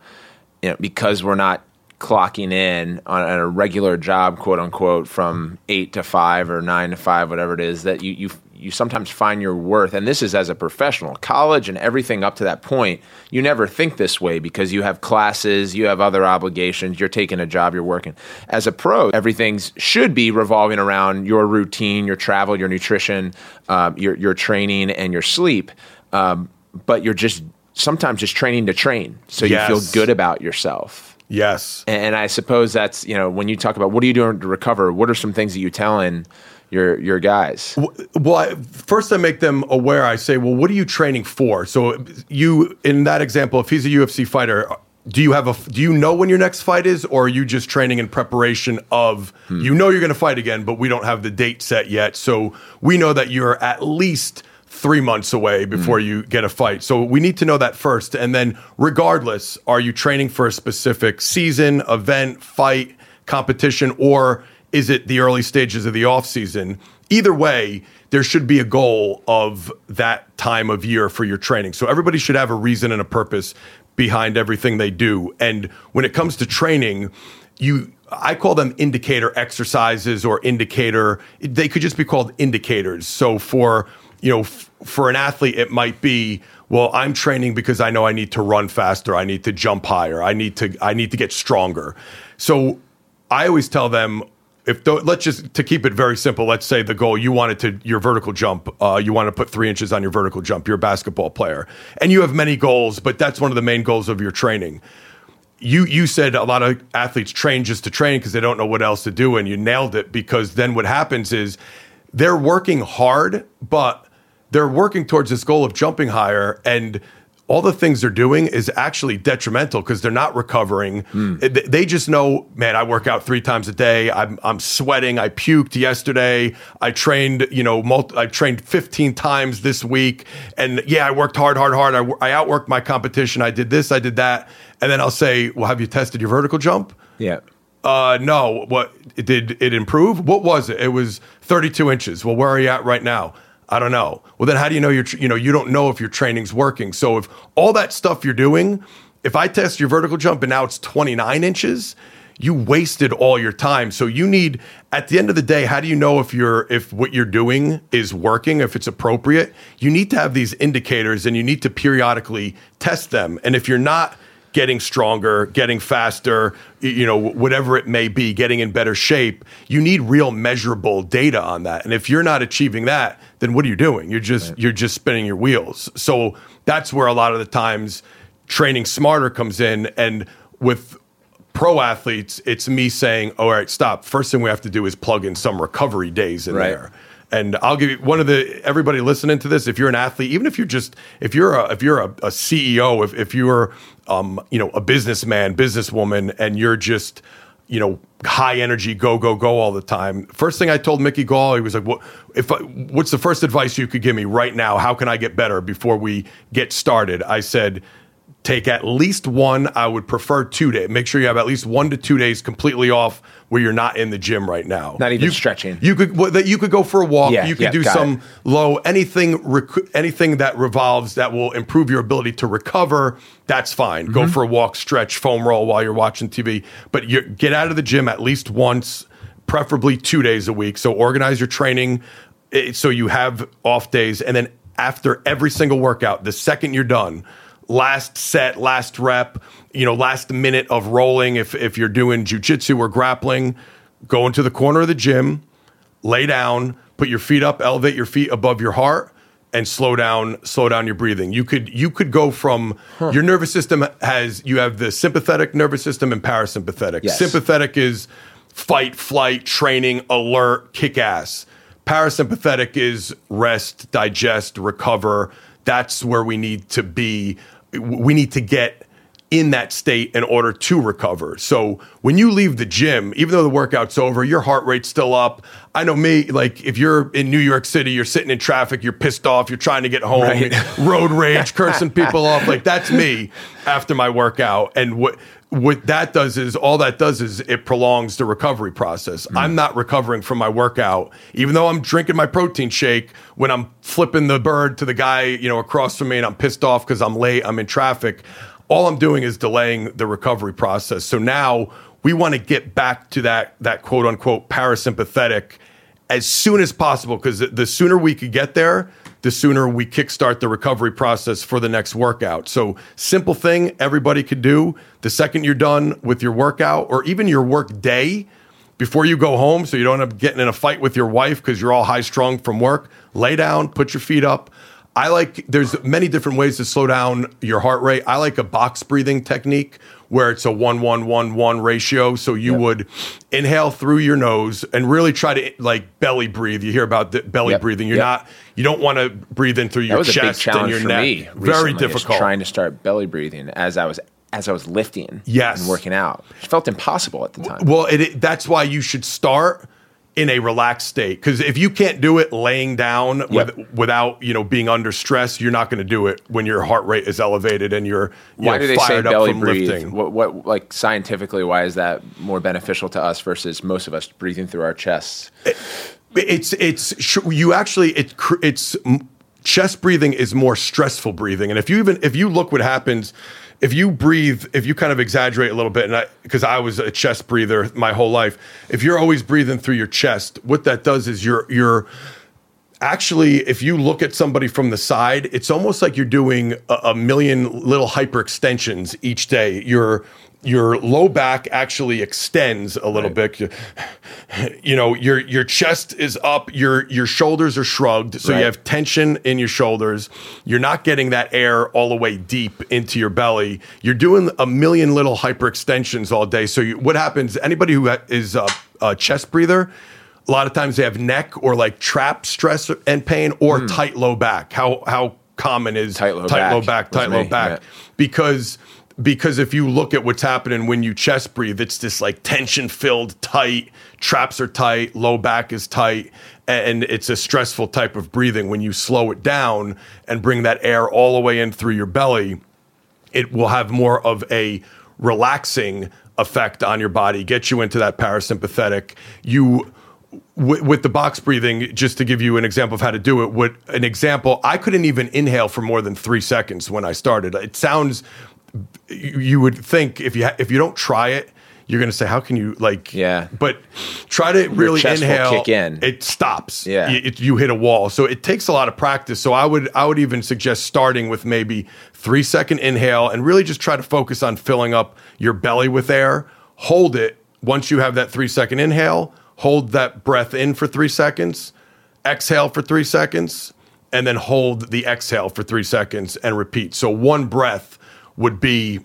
you know, because we're not clocking in on, on a regular job, quote unquote, from eight to five or nine to five, whatever it is, that you you you sometimes find your worth. And this is as a professional, college and everything up to that point. You never think this way because you have classes, you have other obligations, you're taking a job, you're working. As a pro, everything should be revolving around your routine, your travel, your nutrition, um, your your training, and your sleep. Um, but you're just sometimes just training to train so you feel good about yourself Yes. and, and i suppose that's you know when you talk about what are you doing to recover what are some things that you telling your your guys Well, I, first I make them aware. I say, well, what are you training for? So you, in that example, if he's a UFC fighter, do you have a? Do you know when your next fight is, or are you just training in preparation of? Hmm. You know you're going to fight again, but we don't have the date set yet. So we know that you're at least three months away hmm. before you get a fight. So we need to know that first, and then regardless, are you training for a specific season, event, fight, competition, or is it the early stages of the off season? Either way, there should be a goal of that time of year for your training. So everybody should have a reason and a purpose behind everything they do. And when it comes to training, you I call them indicator exercises or indicator they could just be called indicators. So for, you know, f- for an athlete it might be well, I'm training because I know I need to run faster, I need to jump higher, I need to I need to get stronger. So I always tell them if th- let's just to keep it very simple. Let's say the goal you wanted to your vertical jump. Uh, you want to put three inches on your vertical jump. You're a basketball player, and you have many goals, but that's one of the main goals of your training. You you said a lot of athletes train just to train because they don't know what else to do, and you nailed it. Because then what happens is they're working hard, but they're working towards this goal of jumping higher and all the things they're doing is actually detrimental because they're not recovering. It- They just know, man, I work out three times a day. I'm, I'm sweating. I puked yesterday. I trained, you know, multi, I trained 15 times this week. And yeah, I worked hard, hard, hard. I, I outworked my competition. I did this, I did that. And then I'll say, well, have you tested your vertical jump? yeah Uh, no. What did it improve? What was it? It was 32 inches. Well, where are you at right now? I don't know. Well, then how do you know you're, you know, you don't know if your training's working. So if all that stuff you're doing, if I test your vertical jump and now it's 29 inches, you wasted all your time. So you need, at the end of the day, how do you know if you're, if what you're doing is working, if it's appropriate? You need to have these indicators and you need to periodically test them. And if you're not, getting stronger, getting faster, you know, whatever it may be, getting in better shape, you need real measurable data on that. And if you're not achieving that, then what are you doing? You're just you're just spinning your wheels. So that's where a lot of the times training smarter comes in and with pro athletes, it's me saying, "All right, stop. First thing we have to do is plug in some recovery days in Right. there." And I'll give you one of the everybody listening to this. If you're an athlete, even if you're just if you're a if you're a, a CEO, if if you're um, you know a businessman, businesswoman, and you're just you know, high energy, go go go all the time. First thing I told Mickey Gall, he was like, "What if? I, what's the first advice you could give me right now? How can I get better before we get started?" I said, "Take at least one. I would prefer two days. Make sure you have at least one to two days completely off where you're not in the gym right now. Not even you, stretching. You could well, that you could go for a walk. Yeah, you could yeah, do some it. low anything rec- anything that revolves that will improve your ability to recover that's fine go Mm-hmm. for a walk stretch foam roll while you're watching tv but you get out of the gym at least once preferably two days a week so organize your training eh, so you have off days and then after every single workout the second you're done last set last rep you know last minute of rolling if if you're doing jujitsu or grappling go into the corner of the gym lay down, put your feet up, elevate your feet above your heart, and slow down, slow down your breathing. You could you could go from your nervous system has you have the sympathetic nervous system and parasympathetic. Yes. Sympathetic is fight, flight, training, alert, kick ass. Parasympathetic is rest, digest, recover. That's where we need to be. We need to get in that state in order to recover. So when you leave the gym, even though the workout's over, your heart rate's still up. I know me, like if you're in New York City, you're sitting in traffic, you're pissed off, you're trying to get home, Right. road rage, cursing people off. Like that's me after my workout. And what what that does is all that does is it prolongs the recovery process. Hmm. I'm not recovering from my workout, even though I'm drinking my protein shake when I'm flipping the bird to the guy, you know, across from me and I'm pissed off because I'm late, I'm in traffic. All I'm doing is delaying the recovery process. So now we want to get back to that that quote unquote parasympathetic as soon as possible because the sooner we could get there, the sooner we kickstart the recovery process for the next workout. So, simple thing everybody could do the second you're done with your workout or even your work day before you go home, so you don't end up getting in a fight with your wife because you're all high strung from work, lay down, put your feet up. I like, there's many different ways to slow down your heart rate. I like a box breathing technique where it's a one, one, one, one ratio. So you would inhale through your nose and really try to like belly breathe. You hear about the belly Yep. breathing. You're Yep. not, you don't want to breathe in through That your was a big chest and your neck. Very difficult. Trying to start belly breathing as I was as I was lifting. Yes. and working out. It felt impossible at the time. Well, it, it- that's why you should start in a relaxed state because if you can't do it laying down Yep. with, without you know being under stress, you're not going to do it when your heart rate is elevated and you're you why know, do they say fired up belly breathe? What, what, like scientifically, why is that more beneficial to us versus most of us breathing through our chests? It's it's you actually it it's chest breathing is more stressful breathing, and if you even if you look what happens. If you breathe, if you kind of exaggerate a little bit, and I, because I was a chest breather my whole life, if you're always breathing through your chest, what that does is you're you're actually, if you look at somebody from the side, it's almost like you're doing a, a million little hyperextensions each day. Your your low back actually extends a little bit. You, you know, your your chest is up, your your shoulders are shrugged, so Right. you have tension in your shoulders. You're not getting that air all the way deep into your belly. You're doing a million little hyperextensions all day. So you, what happens? Anybody who is a, a chest breather, a lot of times they have neck or like trap stress and pain or hmm. tight low back. How how common is. Tight low low back back, was tight low me, back? yeah. Because because if you look at what's happening when you chest breathe, it's this like tension filled, tight traps are tight, low back is tight, and it's a stressful type of breathing. When you slow it down and bring that air all the way in through your belly, it will have more of a relaxing effect on your body, get you into that parasympathetic. You with, with the box breathing, just to give you an example of how to do it, what an example, I couldn't even inhale for more than three seconds when I started. It sounds, you would think if you ha- if you don't try it, you're going to say, how can you like? Yeah. But try to really inhale. kick in. It stops. Yeah. You, it- you hit a wall. So it takes a lot of practice. So I would I would even suggest starting with maybe three second inhale and really just try to focus on filling up your belly with air. Hold it. Once you have that three second inhale, hold that breath in for three seconds, exhale for three seconds, and then hold the exhale for three seconds and repeat. So one breath would be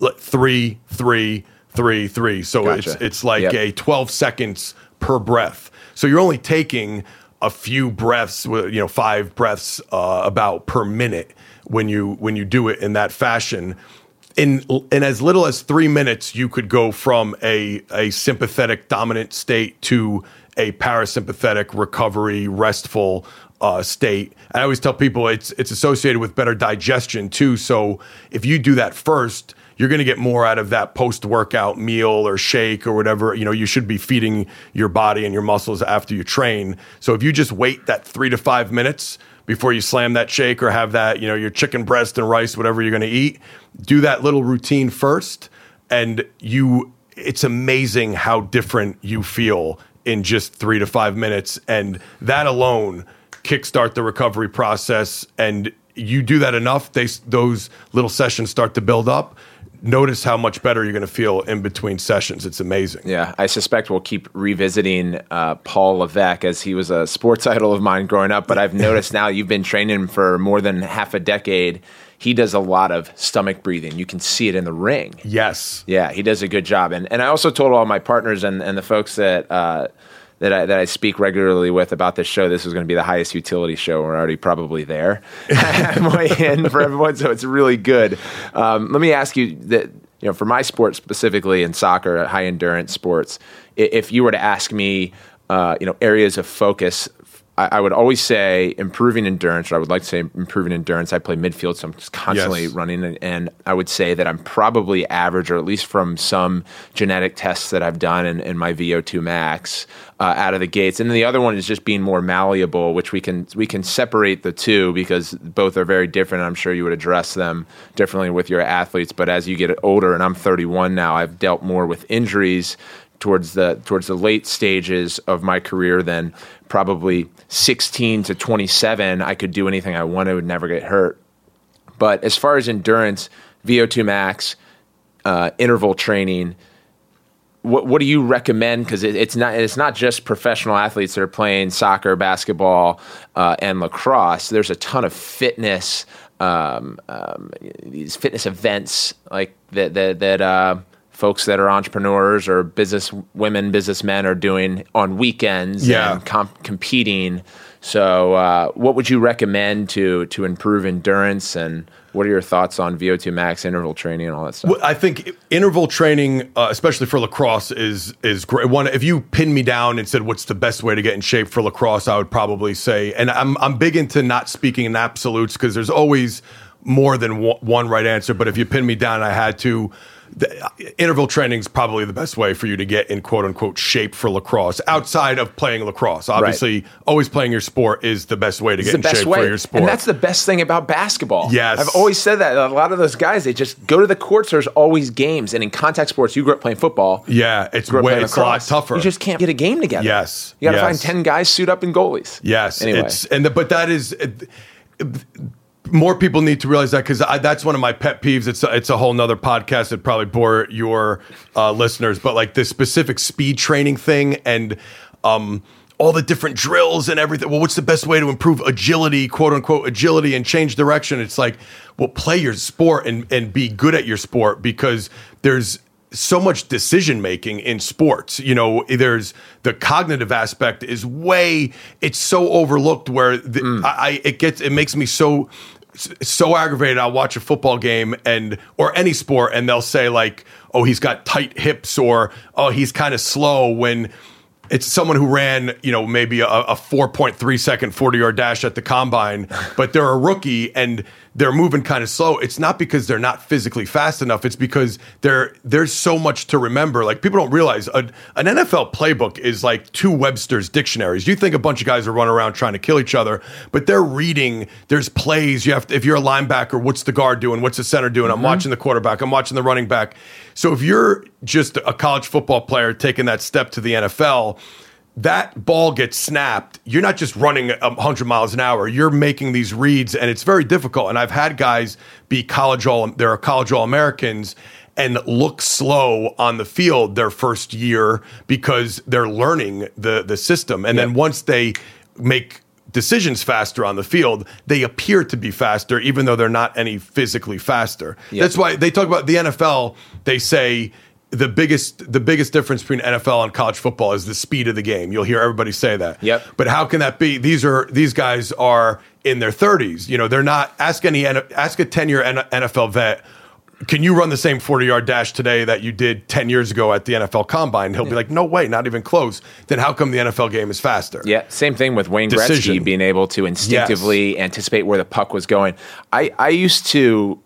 like three, three, three, three. So Gotcha. it's it's like Yep. a 12 seconds per breath. So you're only taking a few breaths, you know, five breaths uh, about per minute when you when you do it in that fashion. in in as little as three minutes, you could go from a a sympathetic dominant state to a parasympathetic recovery, restful uh, state. I always tell people it's it's associated with better digestion too. So if you do that first, you're going to get more out of that post workout meal or shake or whatever. You know, you should be feeding your body and your muscles after you train. So if you just wait that three to five minutes before you slam that shake or have that, you know, your chicken breast and rice, whatever you're going to eat, do that little routine first. And you, it's amazing how different you feel in just three to five minutes. And that alone kickstart the recovery process. And you do that enough, they, those little sessions start to build up notice how much better you're going to feel in between sessions. It's amazing. Yeah, I suspect we'll keep revisiting uh, Paul Levesque as he was a sports idol of mine growing up. But I've noticed now you've been training for more than half a decade. He does a lot of stomach breathing. You can see it in the ring. Yes. Yeah, he does a good job. And and I also told all my partners and, and the folks that uh, that I, that I speak regularly with about this show. This was going to be the highest utility show. We're already probably there. way in for everyone, so it's really good. Um, let me ask you that you know for my sport specifically in soccer, high endurance sports. If you were to ask me, uh, you know, areas of focus I, I, would always say improving endurance, or I would like to say improving endurance. I play midfield, so I'm just constantly yes. running. And, and, I would say that I'm probably average, or at least from some genetic tests that I've done in, in my VO2 max uh, out of the gates. And then the other one is just being more malleable, which we can we can separate the two because both are very different. I'm sure you would address them differently with your athletes. But as you get older, and I'm 31 now, I've dealt more with injuries towards the towards the late stages of my career than probably 16 to 27 I could do anything I wanted would never get hurt. But as far as endurance VO2 max uh, interval training what what do you recommend? Because it, it's not it's not just professional athletes that are playing soccer basketball uh, and lacrosse. There's a ton of fitness um, um, these fitness events like that that that uh, folks that are entrepreneurs or business women, businessmen are doing on weekends yeah. and comp- competing. So, uh, what would you recommend to to improve endurance and what are your thoughts on VO2 max interval training and all that stuff? Well, I think interval training, uh, especially for lacrosse, is is great. One, if you pin me down and said what's the best way to get in shape for lacrosse, I would probably say, and I'm I'm big into not speaking in absolutes because there's always more than one right answer. But if you pin me down, I had to the, interval training is probably the best way for you to get in quote unquote shape for lacrosse outside of playing lacrosse. Obviously, right. always playing your sport is the best way to it's get in shape way. for your sport. And that's the best thing about basketball. Yes. I've always said that. A lot of those guys, they just go to the courts. There's always games. And in contact sports, you grew up playing football. Yeah, it's way, it's a lot tougher. You just can't get a game together. Yes. You got to yes. find 10 guys suit up in goalies. Yes. Anyway. And the, but that is. It, more people need to realize that because that's one of my pet peeves. It's a, it's a whole nother podcast that probably bore your uh, listeners, but like this specific speed training thing and um, all the different drills and everything. Well, what's the best way to improve agility, quote unquote, agility and change direction? It's like, well, play your sport and and be good at your sport because there's so much decision making in sports. You know, there's the cognitive aspect is way it's so overlooked where the, mm. I, it gets it makes me so so aggravated. I'll watch a football game and or any sport, and they'll say like, "Oh, he's got tight hips," or "Oh, he's kind of slow." When it's someone who ran, you know, maybe a, a 4.3 second 40 yard dash at the combine, but they're a rookie and they're moving kind of slow. It's not because they're not physically fast enough. It's because there there's so much to remember. Like people don't realize a, an NFL playbook is like two Webster's dictionaries. You think a bunch of guys are running around trying to kill each other, but they're reading. There's plays. You have to, if you're a linebacker, what's the guard doing? What's the center doing? Mm-hmm. I'm watching the quarterback. I'm watching the running back. So if you're just a college football player taking that step to the NFL that ball gets snapped, you're not just running um, 100 miles an hour. You're making these reads, and it's very difficult. And I've had guys be college all, there are college all Americans and look slow on the field their first year because they're learning the the system. And yep. then once they make decisions faster on the field, they appear to be faster, even though they're not any physically faster. Yep. That's why they talk about the NFL. They say the biggest the biggest difference between NFL and college football is the speed of the game. You'll hear everybody say that. Yep. But how can that be? These are these guys are in their 30s. You know, they're not ask any ask a 10 year NFL vet can you run the same 40 yard dash today that you did 10 years ago at the NFL combine? He'll be like, no way, not even close. Then how come the NFL game is faster? Yeah, same thing with Wayne Decision. Gretzky being able to instinctively anticipate where the puck was going. I, I used to,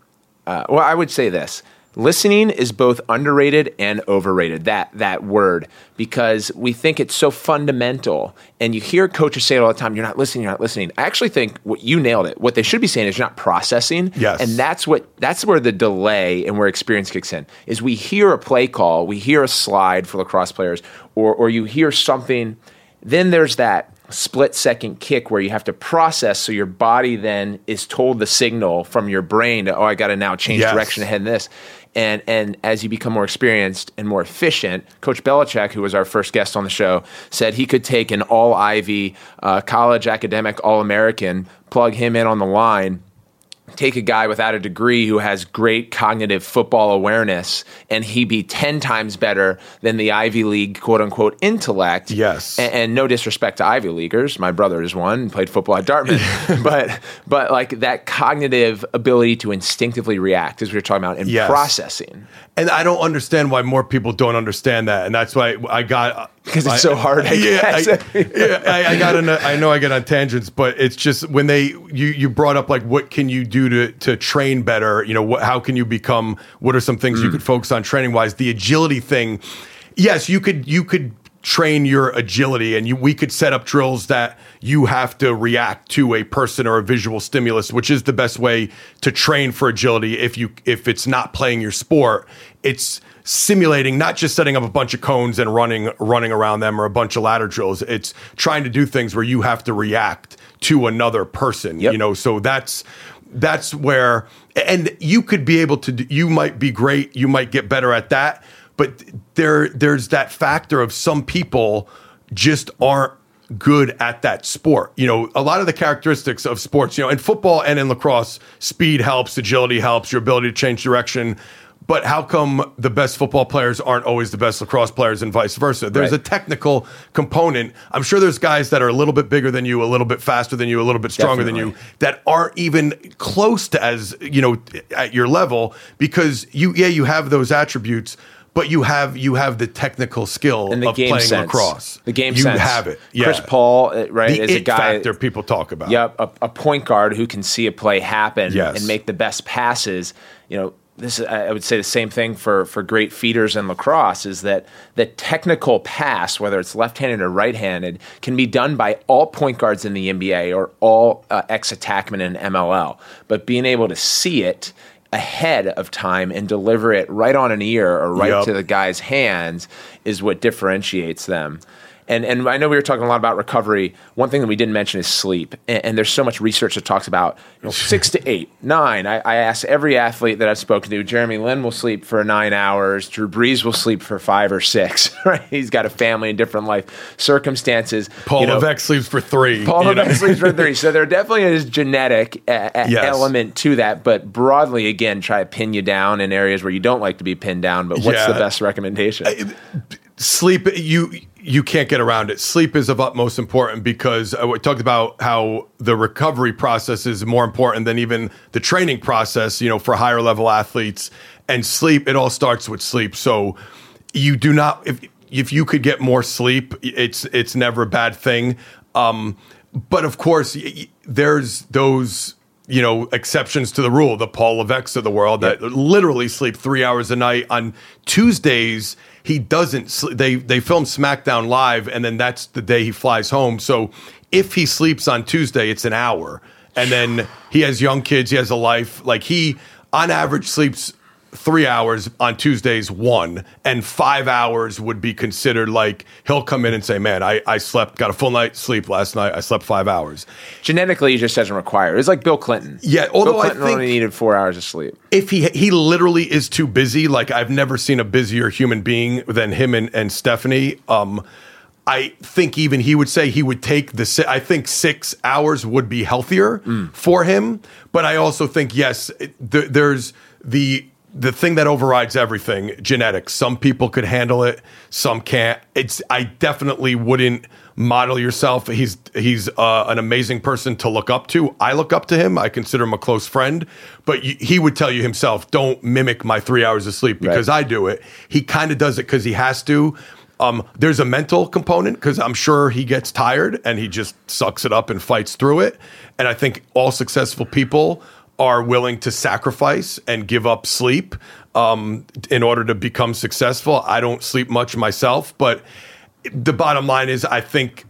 uh, well, I would say this. Listening is both underrated and overrated. That that word because we think it's so fundamental, and you hear coaches say it all the time. You're not listening. You're not listening. I actually think what you nailed it. What they should be saying is you're not processing. Yes. and that's what that's where the delay and where experience kicks in. Is we hear a play call, we hear a slide for lacrosse players, or or you hear something. Then there's that split second kick where you have to process so your body then is told the signal from your brain to, oh i got to now change Yes. direction ahead in this and and as you become more experienced and more efficient coach belichick who was our first guest on the show said he could take an all ivy uh, college academic all american plug him in on the line take a guy without a degree who has great cognitive football awareness and he be 10 times better than the Ivy League quote unquote intellect. Yes. And, and no disrespect to Ivy Leaguers. My brother is one, played football at Dartmouth. but but like that cognitive ability to instinctively react is what you're talking about and Yes. processing. And I don't understand why more people don't understand that. And that's why I got. 'Cause it's I- so hard, I yeah, I, yeah, I, I got. A, I know I get on tangents, but it's just when they you you brought up like what can you do to to train better? You know, what, how can you become? What are some things Mm. you could focus on training wise? The agility thing. Yes, you could you could train your agility and you we could set up drills that you have to react to a person or a visual stimulus which is the best way to train for agility if you if it's not playing your sport it's simulating not just setting up a bunch of cones and running running around them or a bunch of ladder drills it's trying to do things where you have to react to another person Yep. you know so that's that's where and you could be able to do, you might be great you might get better at that but there there's that factor of some people just aren't good at that sport. You know, a lot of the characteristics of sports, you know, in football and in lacrosse, speed helps, agility helps, your ability to change direction. But how come the best football players aren't always the best lacrosse players and vice versa? There's Right. a technical component. I'm sure there's guys that are a little bit bigger than you, a little bit faster than you, a little bit stronger than you that aren't even close to as, you know, at your level because you yeah, you have those attributes, but you have you have the technical skill And the of game playing sense. lacrosse. The game you sense. have it. Yeah. Chris Paul, uh, right, the is a guy factor people talk about. Yep, a, a point guard who can see a play happen Yes. and make the best passes. You know, this is, I would say the same thing for for great feeders in lacrosse is that the technical pass, whether it's left-handed or right-handed, can be done by all point guards in the NBA or all uh, ex-attackmen in MLL. But being able to see it ahead of time and deliver it right on an ear or right Yep. to the guy's hands is what differentiates them. And and I know we were talking a lot about recovery. One thing that we didn't mention is sleep. And, and there's so much research that talks about you know, six to eight, nine. I, I asked every athlete that I've spoken to. Jeremy Lin will sleep for nine hours. Drew Brees will sleep for five or six. Right? He's got a family and different life circumstances. Paul You know, Levesque sleeps for three. Paul know? Levesque sleeps for three. So there definitely is genetic uh, uh, Yes. element to that. But broadly, again, try to pin you down in areas where you don't like to be pinned down. But what's Yeah. the best recommendation? Sleep you you can't get around it. Sleep is of utmost important because uh, we talked about how the recovery process is more important than even the training process you know for higher level athletes. And sleep it all starts with sleep. So you do not if if you could get more sleep it's it's never a bad thing. Um but of course there's those you know exceptions to the rule the paul levesques of the world that literally sleep three hours a night on tuesdays he doesn't sl- they they film smackdown live and then that's the day he flies home. So if he sleeps on tuesday it's an hour. And then he has young kids he has a life. Like he on average sleeps three hours on Tuesdays, one, and five hours would be considered like he'll come in and say, Man, I, I slept, got a full night's sleep last night. I slept five hours. Genetically, he just doesn't require. it. It's like Bill Clinton. Yeah, although Bill I Clinton think- only needed four hours of sleep. If he he literally is too busy, like I've never seen a busier human being than him and, and Stephanie. Um, I think even he would say he would take the. si- I think six hours would be healthier for him, but I also think yes, it- th- there's the the thing that overrides everything genetics. Some people could handle it some can't. It's i definitely wouldn't model yourself. He's he's uh, an amazing person to look up to. I look up to him. I consider him a close friend. But y- he would tell you himself don't mimic my three hours of sleep because i do it. He kind of does it because he has to. Um, there's a mental component because I'm sure he gets tired and he just sucks it up and fights through it. And I think all successful people are willing to sacrifice and give up sleep um, in order to become successful. I don't sleep much myself, but the bottom line is, I think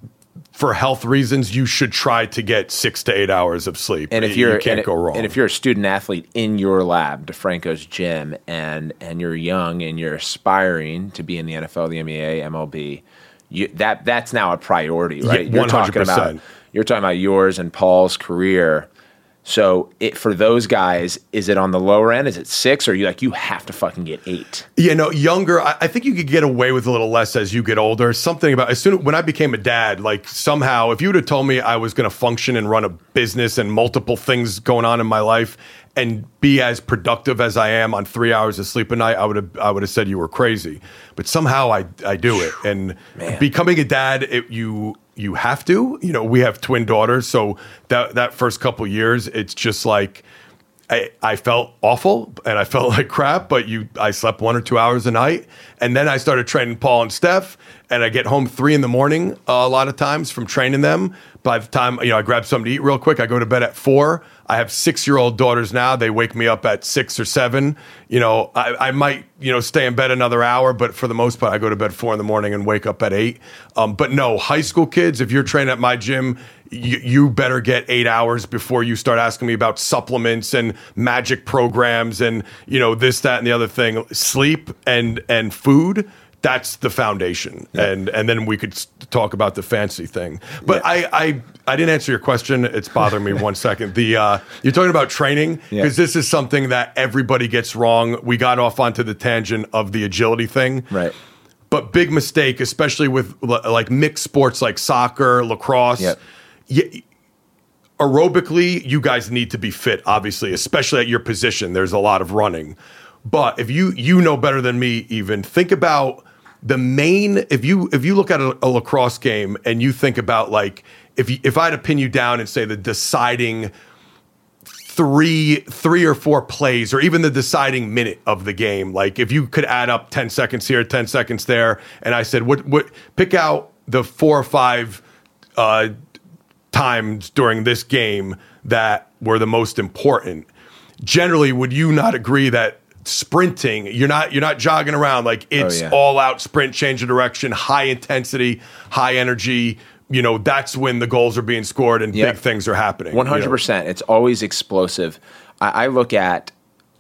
for health reasons, you should try to get six to eight hours of sleep. And if you're you can't go wrong. And if you're a student athlete in your lab, DeFranco's gym, and and you're young and you're aspiring to be in the NFL, the NBA, MLB, you, that that's now a priority, right? Yeah, you're talking about you're talking about yours and Paul's career. So it for those guys, is it on the lower end? Is it six, or are you like you have to fucking get eight? Yeah, no, younger. I, I think you could get away with a little less as you get older. Something about as soon when I became a dad, like somehow, if you would have told me I was going to function and run a business and multiple things going on in my life and be as productive as I am on three hours of sleep a night, I would have I would have said you were crazy. But somehow I I do it, and becoming a dad, it, you you have to. You know, we have twin daughters, so that that first couple years, it's just like. I, I felt awful and I felt like crap, but you I slept one or two hours a night. And then I started training Paul and Steph, and I get home three in the morning uh, a lot of times from training them. By the time you know I grab something to eat real quick, I go to bed at four. I have six year old daughters now. They wake me up at six or seven. You know, I, I might you know stay in bed another hour, but for the most part, I go to bed four in the morning and wake up at eight. Um, but no, high school kids, if you're training at my gym, you, you better get eight hours before you start asking me about supplements and magic programs and you know this that and the other thing sleep and and food that's the foundation and and then we could talk about the fancy thing but I, I i didn't answer your question it's bothering me one second the uh you're talking about training Yeah. because this is something that everybody gets wrong we got off onto the tangent of the agility thing Right. but big mistake, especially with l- like mixed sports like soccer, lacrosse. Yep. Yeah, aerobically, you guys need to be fit, obviously, especially at your position. There's a lot of running. But if you you know better than me, even think about the main. If you if you look at a, a lacrosse game and you think about like if you, if I had to pin you down and say the deciding three three or four plays or even the deciding minute of the game like if you could add up 10 seconds here 10 seconds there and i said what what pick out the four or five uh times during this game that were the most important generally would you not agree that sprinting you're not you're not jogging around like oh, it's yeah. all out sprint change of direction high intensity high energy you know that's when the goals are being scored and Yeah. big things are happening One hundred percent. It's always explosive. I, I look at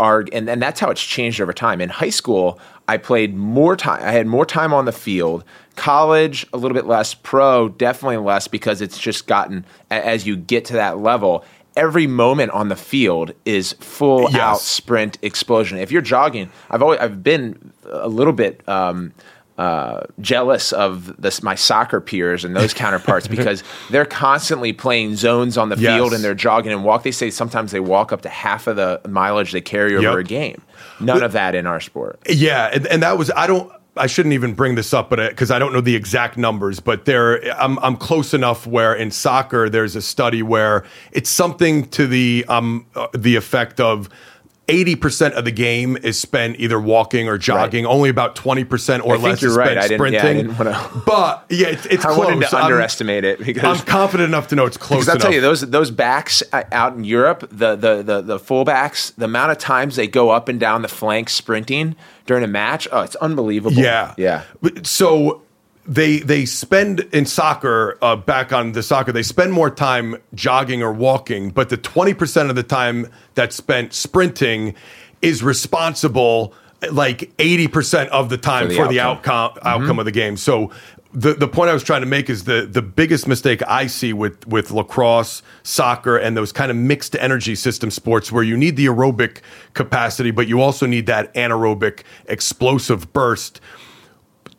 our and, and that's how it's changed over time. In high school, I played more time. I had more time on the field. College, a little bit less. Pro, definitely less because it's just gotten as you get to that level. Every moment on the field is full Yes. out sprint explosion. If you're jogging, I've always I've been a little bit um, uh, jealous of this my soccer peers and those counterparts because they're constantly playing zones on the Yes. field and they're jogging and walk. They say sometimes they walk up to half of the mileage they carry over Yep. a game. None of that in our sport. Yeah, and, and that was I don't I shouldn't even bring this up, but because I don't know the exact numbers, but there I'm I'm close enough where in soccer there's a study where it's something to the um uh, the effect of. 80% of the game is spent either walking or jogging. Only about 20% or I think less you're is right. spent I didn't- yeah, I sprinting. but yeah, it's, it's I close. wanted to I'm- underestimate it because I'm confident enough to know it's close Because I'll enough. tell you, those those backs uh, out in Europe, the the the the fullbacks, the amount of times they go up and down the flank sprinting during a match, oh, it's unbelievable. Yeah, yeah. So they they spend in soccer uh, back on the soccer. They spend more time jogging or walking, but the twenty percent of the time that's spent sprinting is responsible like eighty percent of the time For the for the, outcome. outcome outcome of the game. So. The, the point I was trying to make is the, the biggest mistake I see with, with lacrosse, soccer, and those kind of mixed energy system sports where you need the aerobic capacity, but you also need that anaerobic explosive burst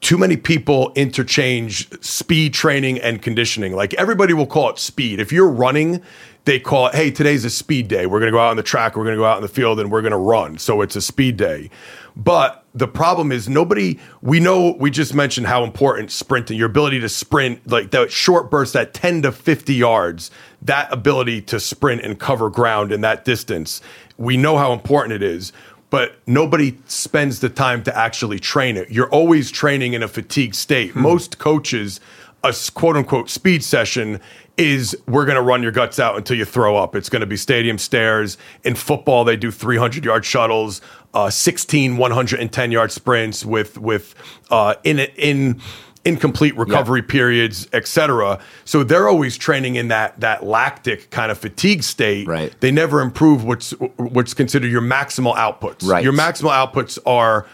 too many people interchange speed training and conditioning. Like everybody will call it speed. If you're running, they call it, hey, today's a speed day. We're going to go out on the track, we're going to go out in the field, and we're going to run. So it's a speed day. But the problem is nobody, we know, we just mentioned how important sprinting, your ability to sprint, like that short burst, that 10 to 50 yards, that ability to sprint and cover ground in that distance, we know how important it is but nobody spends the time to actually train it. You're always training in a fatigue state. Hmm. Most coaches, a quote unquote speed session is we're going to run your guts out until you throw up. It's going to be stadium stairs. In football, they do 300 yard shuttles, uh, 16 110 yard sprints with with uh, in in incomplete recovery yeah. periods, etc. So they're always training in that that lactic kind of fatigue state. Right. They never improve what's what's considered your maximal outputs. Right. Your maximal outputs are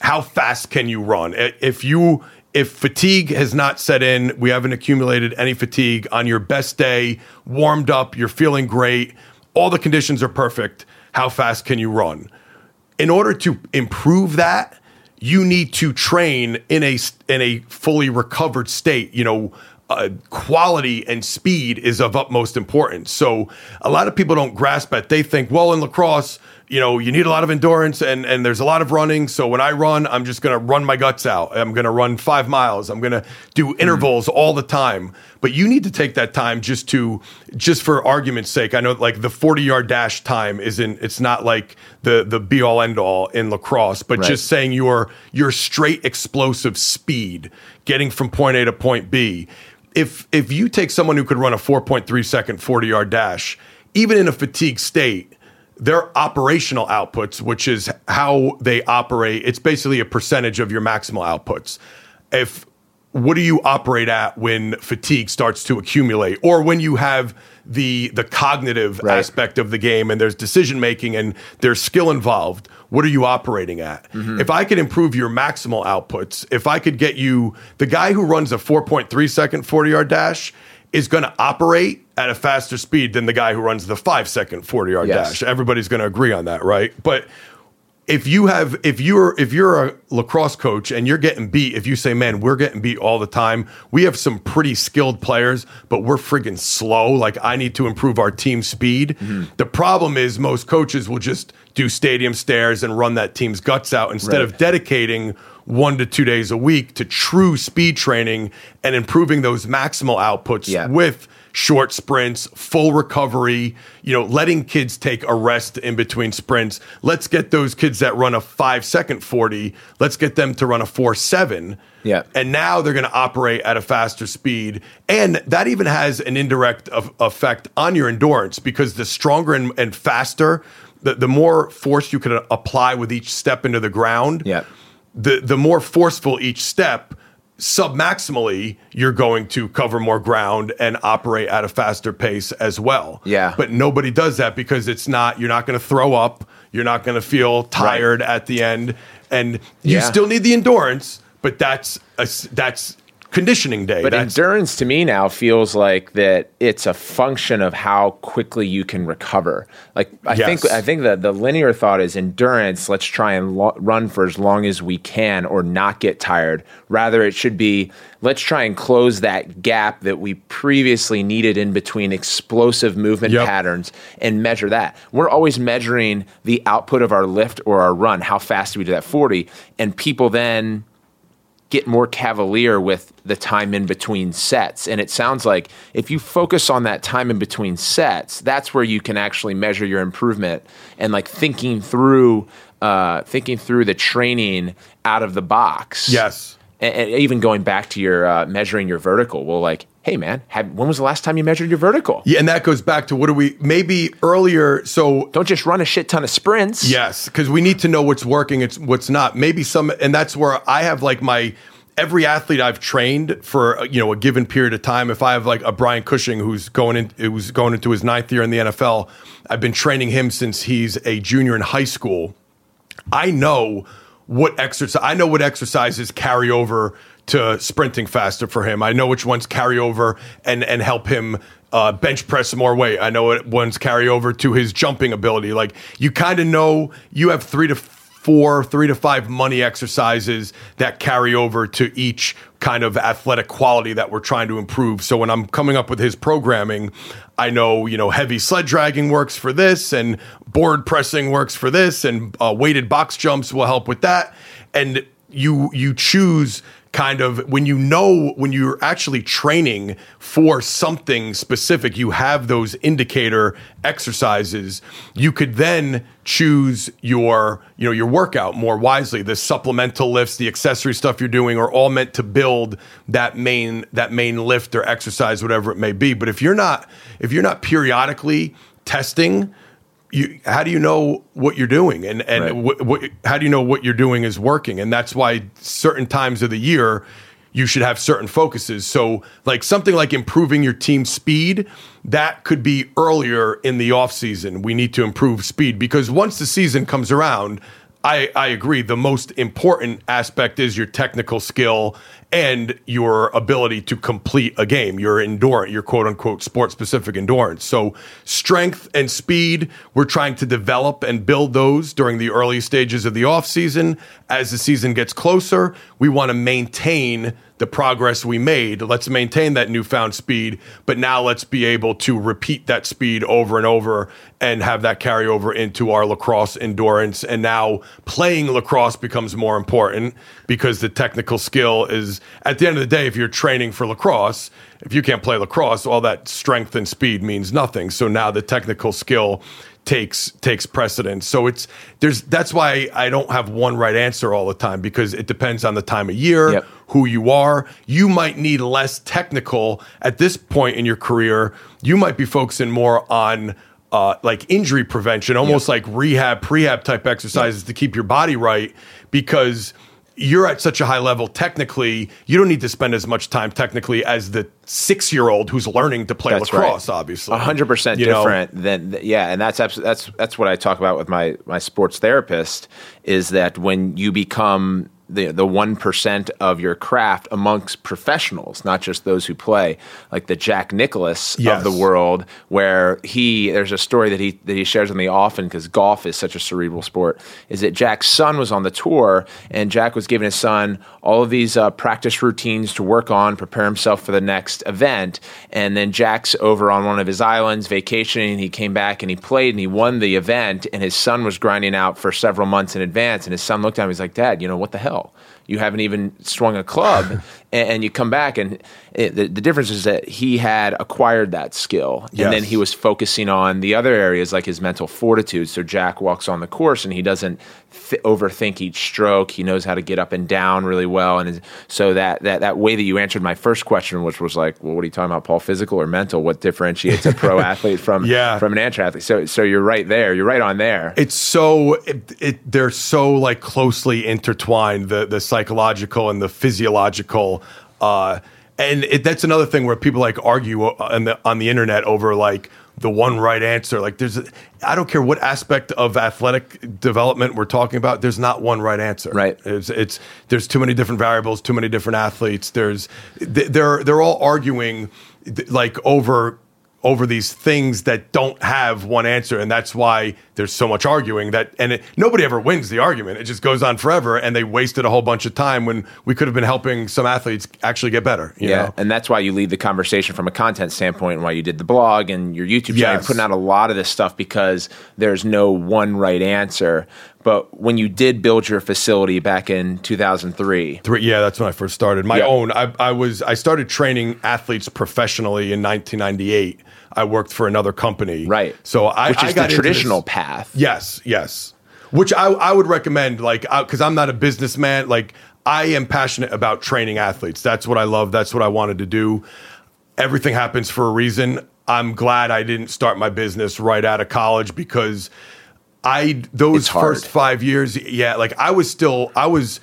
how fast can you run? If you if fatigue has not set in, we haven't accumulated any fatigue on your best day, warmed up, you're feeling great, all the conditions are perfect. How fast can you run? In order to improve that, you need to train in a in a fully recovered state. You know, uh, quality and speed is of utmost importance. So a lot of people don't grasp it. They think, well, in lacrosse, you know, you need a lot of endurance and, and there's a lot of running. So when I run, I'm just going to run my guts out. I'm going to run five miles. I'm going to do intervals mm. all the time. But you need to take that time just to, just for argument's sake. I know like the 40 yard dash time isn't, it's not like the, the be all end all in lacrosse, but right. just saying your, your straight explosive speed getting from point A to point B. If, if you take someone who could run a 4.3 second 40 yard dash, even in a fatigue state, their operational outputs, which is how they operate, it's basically a percentage of your maximal outputs. If what do you operate at when fatigue starts to accumulate or when you have the the cognitive right. aspect of the game and there's decision making and there's skill involved what are you operating at mm-hmm. if i could improve your maximal outputs if i could get you the guy who runs a 4.3 second 40 yard dash is going to operate at a faster speed than the guy who runs the five second 40 yard yes. dash. Everybody's going to agree on that, right? But if you have if you're if you're a lacrosse coach and you're getting beat if you say man we're getting beat all the time we have some pretty skilled players but we're friggin' slow like i need to improve our team speed mm-hmm. the problem is most coaches will just do stadium stairs and run that team's guts out instead right. of dedicating one to two days a week to true speed training and improving those maximal outputs yeah. with short sprints, full recovery, you know, letting kids take a rest in between sprints. Let's get those kids that run a five second 40, let's get them to run a four seven. Yeah. And now they're going to operate at a faster speed. And that even has an indirect effect on your endurance because the stronger and, and faster, the, the more force you can apply with each step into the ground. Yeah the the more forceful each step, submaximally you're going to cover more ground and operate at a faster pace as well. Yeah. But nobody does that because it's not you're not going to throw up, you're not going to feel tired right. at the end and you yeah. still need the endurance, but that's a, that's conditioning day. But That's, endurance to me now feels like that it's a function of how quickly you can recover. Like I yes. think I think that the linear thought is endurance. Let's try and lo- run for as long as we can, or not get tired. Rather, it should be let's try and close that gap that we previously needed in between explosive movement yep. patterns and measure that. We're always measuring the output of our lift or our run, how fast do we do that 40, and people then get more cavalier with the time in between sets. And it sounds like if you focus on that time in between sets, that's where you can actually measure your improvement and like thinking through uh, thinking through the training out of the box. Yes. And, and even going back to your uh, measuring your vertical, well, like hey man, have, when was the last time you measured your vertical? Yeah, and that goes back to what do we maybe earlier. So don't just run a shit ton of sprints. Yes, because we need to know what's working, it's what's not. Maybe some, and that's where I have like my every athlete I've trained for uh, you know a given period of time. If I have like a Brian Cushing who's going in, who's going into his ninth year in the NFL, I've been training him since he's a junior in high school. I know what exercise I know what exercises carry over to sprinting faster for him. I know which ones carry over and and help him uh, bench press more weight. I know what ones carry over to his jumping ability. Like you kind of know you have three to four, three to five money exercises that carry over to each kind of athletic quality that we're trying to improve. So when I'm coming up with his programming, I know, you know, heavy sled dragging works for this and board pressing works for this and uh, weighted box jumps will help with that. And you you choose kind of when you know when you're actually training for something specific you have those indicator exercises you could then choose your you know your workout more wisely. The supplemental lifts the accessory stuff you're doing are all meant to build that main that main lift or exercise whatever it may be. But if you're not if you're not periodically testing you, how do you know what you're doing and and Right. what, how do you know what you're doing is working and that's why certain times of the year you should have certain focuses so like something like improving your team speed that could be earlier in the off season we need to improve speed because once the season comes around I, I agree. The most important aspect is your technical skill and your ability to complete a game, your endurance, your quote unquote sport specific endurance. So, strength and speed, we're trying to develop and build those during the early stages of the off season. As the season gets closer, we want to maintain the progress we made. Let's maintain that newfound speed, but now let's be able to repeat that speed over and over and have that carry over into our lacrosse endurance. And now playing lacrosse becomes more important because the technical skill is at the end of the day, if you're training for lacrosse, if you can't play lacrosse, all that strength and speed means nothing. So now the technical skill takes takes precedence. So it's there's that's why I don't have one right answer all the time because it depends on the time of year, Yep. who you are. You might need less technical at this point in your career. You might be focusing more on uh, like injury prevention, almost like rehab, prehab type exercises to keep your body right because you're at such a high level technically. You don't need to spend as much time technically as the six year old who's learning to play That's right. lacrosse. Obviously, A hundred percent You know? different than yeah, and that's abs- that's that's what I talk about with my my sports therapist is that when you become the the one percent of your craft amongst professionals, not just those who play, like the Jack Nicklaus Yes. of the world, where he there's a story that he that he shares with me often because golf is such a cerebral sport. Is that Jack's son was on the tour and Jack was giving his son all of these uh, practice routines to work on, prepare himself for the next event, and then Jack's over on one of his islands vacationing. He came back and he played and he won the event, and his son was grinding out for several months in advance. And his son looked at him, he's like, "Dad, you know what the hell? You haven't even swung a club, and, and you come back and." It, the, the difference is that he had acquired that skill, and Yes. then he was focusing on the other areas like his mental fortitude. So Jack walks on the course and he doesn't th- overthink each stroke. He knows how to get up and down really well. And so that, that that way that you answered my first question, which was like, well, what are you talking about, Paul? Physical or mental? What differentiates a pro athlete from Yeah. from an amateur athlete? So so you're right there. You're right on there. it's so it, it they're so like closely intertwined the the psychological and the physiological uh and it, that's another thing where people like argue on the on the internet over like the one right answer. Like there's I don't care what aspect of athletic development we're talking about there's not one right answer. Right. it's it's there's too many different variables too many different athletes. There's they're they're all arguing like over over these things that don't have one answer. And that's why there's so much arguing that and it, nobody ever wins the argument it just goes on forever and they wasted a whole bunch of time when we could have been helping some athletes actually get better you yeah, know? and that's why you lead the conversation from a content standpoint, and why you did the blog and your YouTube channel, Yes. Putting out a lot of this stuff because there's no one right answer. But when you did build your facility back in 2003, Three, yeah, that's when I first started. My Yeah. own. I, I was. I started training athletes professionally in 1998. I worked for another company. right? So I, which I is got the traditional path. Yes, yes. Which I, I would recommend, like, uh, because I'm not a businessman. Like, I am passionate about training athletes. That's what I love. That's what I wanted to do. Everything happens for a reason. I'm glad I didn't start my business right out of college because I those first five years, yeah, like I was still I was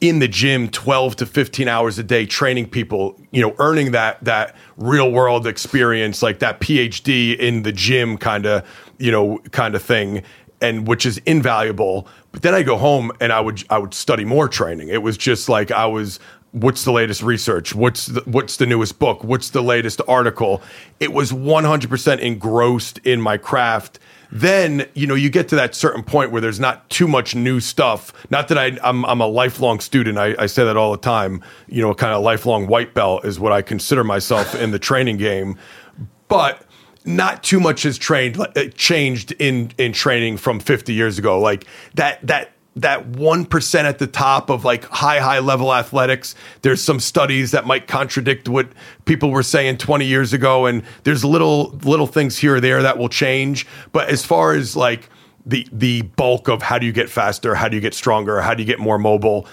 in the gym 12 to 15 hours a day training people you know earning that that real world experience like that phd in the gym kind of you know kind of thing and which is invaluable. But then i go home and i would i would study more training. It was just like i was what's the latest research? What's the, what's the newest book? What's the latest article? It was 100% engrossed in my craft then you know you get to that certain point where there's not too much new stuff. Not that I, I'm I'm a lifelong student. I, I say that all the time. You know, kind of lifelong white belt is what I consider myself in the training game, but not too much has trained changed in in training from 50 years ago. Like that that that 1% at the top of like high high level athletics there's some studies that might contradict what people were saying 20 years ago and there's little little things here or there that will change but as far as like the the bulk of how do you get faster how do you get stronger how do you get more mobile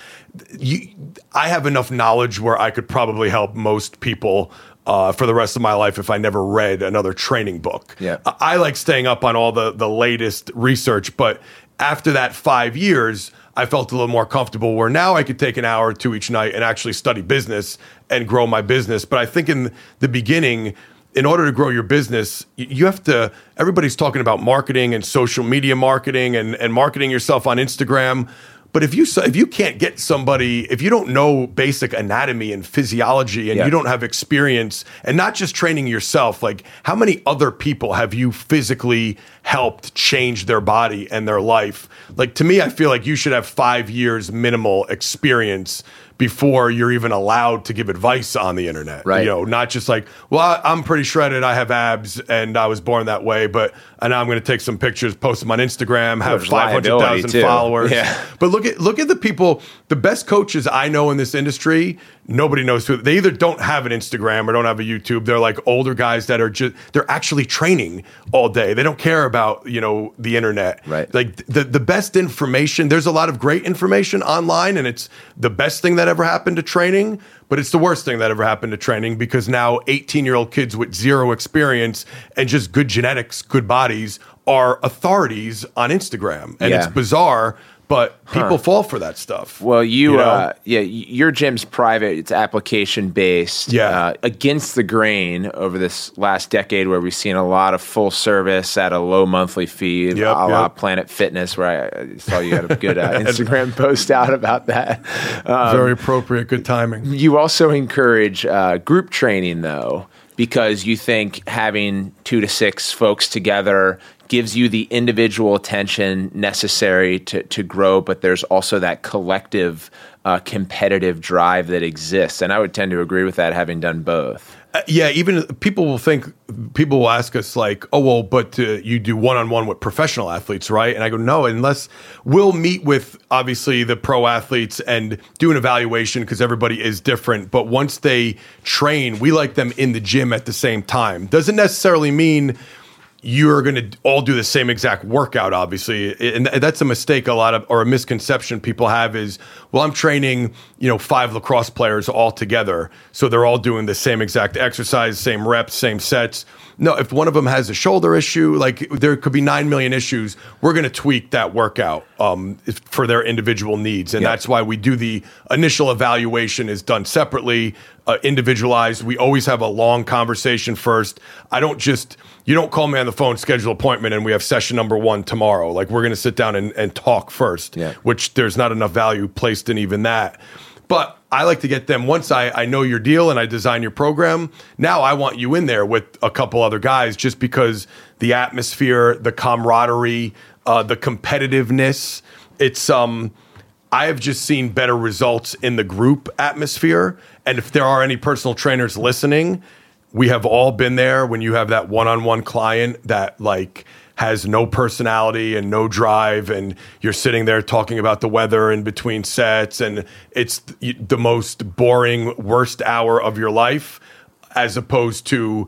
you, I have enough knowledge where I could probably help most people uh, for the rest of my life if I never read another training book. Yeah. I, I like staying up on all the the latest research, but after that five years, I felt a little more comfortable where now I could take an hour or two each night and actually study business and grow my business. But I think in the beginning, in order to grow your business, you have to, everybody's talking about marketing and social media marketing and, and marketing yourself on Instagram. But if you if you can't get somebody, if you don't know basic anatomy and physiology, and Yeah. you don't have experience, and not just training yourself, like how many other people have you physically helped change their body and their life? Like to me, I feel like you should have five years minimal experience before you're even allowed to give advice on the internet. Right. You know, not just like, well, I, I'm pretty shredded, I have abs, and I was born that way, but and now I'm going to take some pictures, post them on Instagram, have There's five hundred liability, thousand too. followers. Yeah. But look at look at the people, the best coaches I know in this industry. Nobody knows who they either don't have an Instagram or don't have a YouTube. They're like older guys that are just they're actually training all day. They don't care about you know the internet. Right. Like the the best information. There's a lot of great information online, and it's the best thing that ever happened to training. But it's the worst thing that ever happened to training because now 18 year old kids with zero experience and just good genetics, good bodies are authorities on Instagram, and Yeah. it's bizarre. But people fall for that stuff. Well, you, know? uh, yeah, your gym's private. It's application based. Yeah. Uh, against the grain over this last decade, where we've seen a lot of full service at a low monthly fee, Yep, a la yep. Planet Fitness, where I, I saw you had a good uh, Instagram post out about that. Um, Very appropriate, good timing. you also encourage uh, group training, though, because you think having two to six folks together gives you the individual attention necessary to, to grow, but there's also that collective uh, competitive drive that exists. And I would tend to agree with that, having done both. Uh, yeah, even people will think people will ask us like, "Oh, well, but uh, you do one-on-one with professional athletes, right?" And I go, "No, unless we'll meet with obviously the pro athletes and do an evaluation because everybody is different. But once they train, we like them in the gym at the same time. Doesn't necessarily mean." You're going to all do the same exact workout obviously. And that's a mistake a lot of or a misconception people have is well i'm training you know five lacrosse players all together so they're all doing the same exact exercise same reps same sets. No if one of them has a shoulder issue like there could be 9 million issues we're going to tweak that workout um, if- for their individual needs. And Yeah. that's why we do the initial evaluation is done separately uh, individualized. We always have a long conversation first. I don't just you don't call me on the phone schedule appointment and we have session number one tomorrow like we're going to sit down and, and talk first Yeah. which there's not enough value placed in even that but i like to get them once I, I know your deal and i design your program now i want you in there with a couple other guys just because the atmosphere the camaraderie uh, the competitiveness it's um I have just seen better results in the group atmosphere. And if there are any personal trainers listening, we have all been there when you have that one on one client that like has no personality and no drive and you're sitting there talking about the weather in between sets and it's the most boring worst hour of your life as opposed to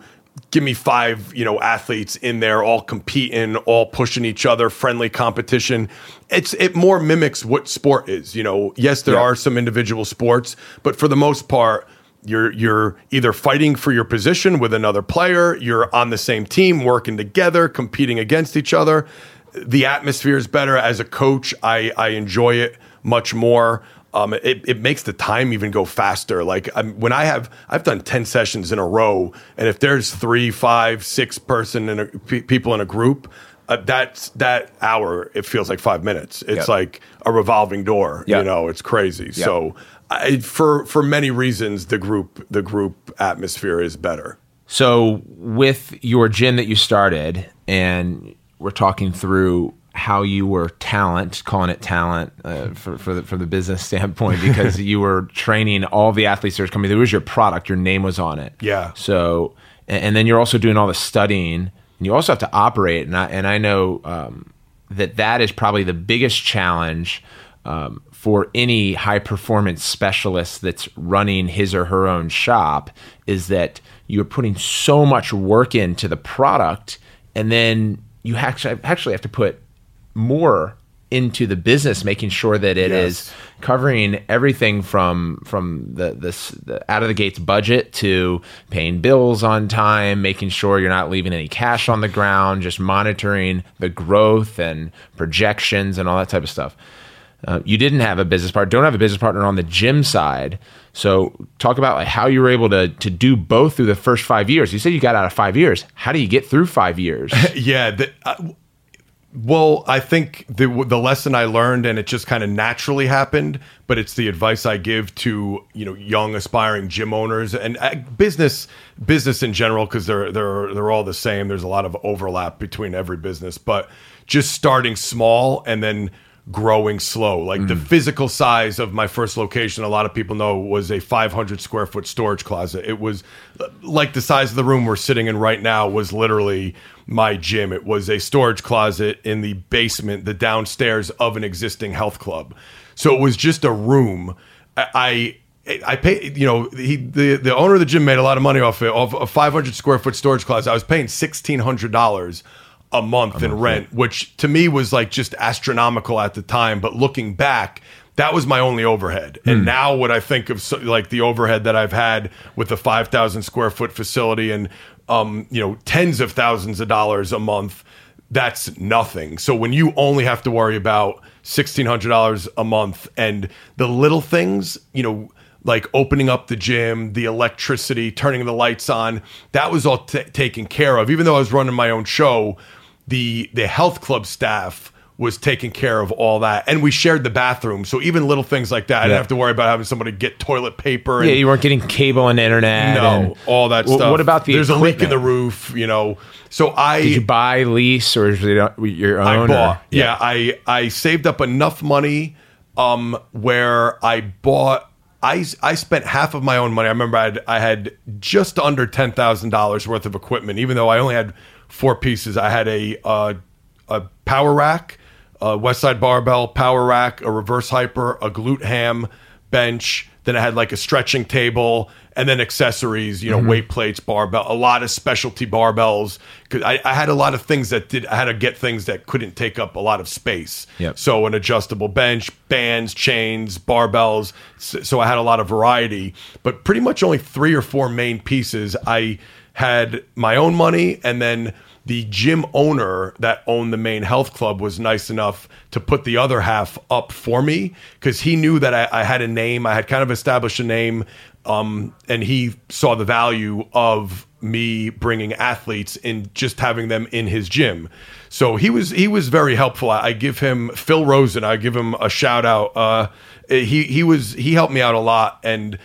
give me five you know athletes in there all competing all pushing each other friendly competition it's it more mimics what sport is you know yes there Yeah. are some individual sports but for the most part you're you're either fighting for your position with another player you're on the same team working together competing against each other the atmosphere is better as a coach i i enjoy it much more um, it, it makes the time even go faster. Like I'm, when I have, I've done ten sessions in a row, and if there's three, five, six person in a, pe- people in a group, uh, that's that hour. It feels like five minutes. It's Yep. like a revolving door. Yep. You know, it's crazy. So I, for for many reasons, the group the group atmosphere is better. So, with your gym that you started and we're talking through how you were talent, calling it talent uh, for for the, from the business standpoint, because you were training all the athletes that were coming. There was your product, your name was on it. Yeah. So, and, and then you're also doing all the studying, and you also have to operate. And I and I know um, that that is probably the biggest challenge. Um, for any high performance specialist that's running his or her own shop is that you're putting so much work into the product and then you actually actually have to put more into the business making sure that it Yes. is covering everything from from the this the out of the gates budget to paying bills on time making sure you're not leaving any cash on the ground just monitoring the growth and projections and all that type of stuff uh, you didn't have a business partner, don't have a business partner on the gym side. So talk about like how you were able to to do both through the first five years. You said you got out of five years. How do you get through five years? Yeah. The, uh, well, I think the the lesson I learned, and it just kind of naturally happened, but it's the advice I give to you know young aspiring gym owners and uh, business business in general because they're they're they're all the same. There's a lot of overlap between every business, but just starting small and then growing slow. Like the mm. physical size of my first location, a lot of people know was a 500 square foot storage closet. It was like the size of the room we're sitting in right now was literally my gym. It was a storage closet in the basement, the downstairs of an existing health club. So it was just a room. I I I pay, you know, he the the owner of the gym made a lot of money off it, off a 500 square foot storage closet. I was paying sixteen hundred dollars a month in rent, which to me was like just astronomical at the time. But looking back, that was my only overhead. And now, what I think of so, like the overhead that I've had with a 5,000 square foot facility and, um, you know, tens of thousands of dollars a month, that's nothing. So when you only have to worry about $1,600 a month and the little things, you know, like opening up the gym, the electricity, turning the lights on, that was all t- taken care of. Even though I was running my own show, the the health club staff was taking care of all that, and we shared the bathroom. So even little things like that, I didn't Yeah. have to worry about having somebody get toilet paper. And, yeah, you weren't getting cable and internet. no, and- all that stuff. What about the There's a leak in the roof, you know. So I Did you buy, lease, or is it your own? I or- bought. Yeah. I I saved up enough money um where I bought I, I spent half of my own money. I remember I had, I had just under ten thousand dollars worth of equipment, even though I only had four pieces. I had a uh, a power rack, a West Side barbell, power rack, a reverse hyper, a glute ham bench. Then I had like a stretching table and then accessories, you know, weight plates, barbell, a lot of specialty barbells. Cause I, I had a lot of things that did, I had to get things that couldn't take up a lot of space. Yep. So an adjustable bench, bands, chains, barbells. So, so I had a lot of variety, but pretty much only three or four main pieces. I had my own money and then the gym owner that owned the main health club was nice enough to put the other half up for me because he knew that I, I had a name. I had kind of established a name, um, and he saw the value of me bringing athletes and just having them in his gym. So he was he was very helpful. I, I give him Phil Rosen. I give him a shout out. Uh, he he was he helped me out a lot and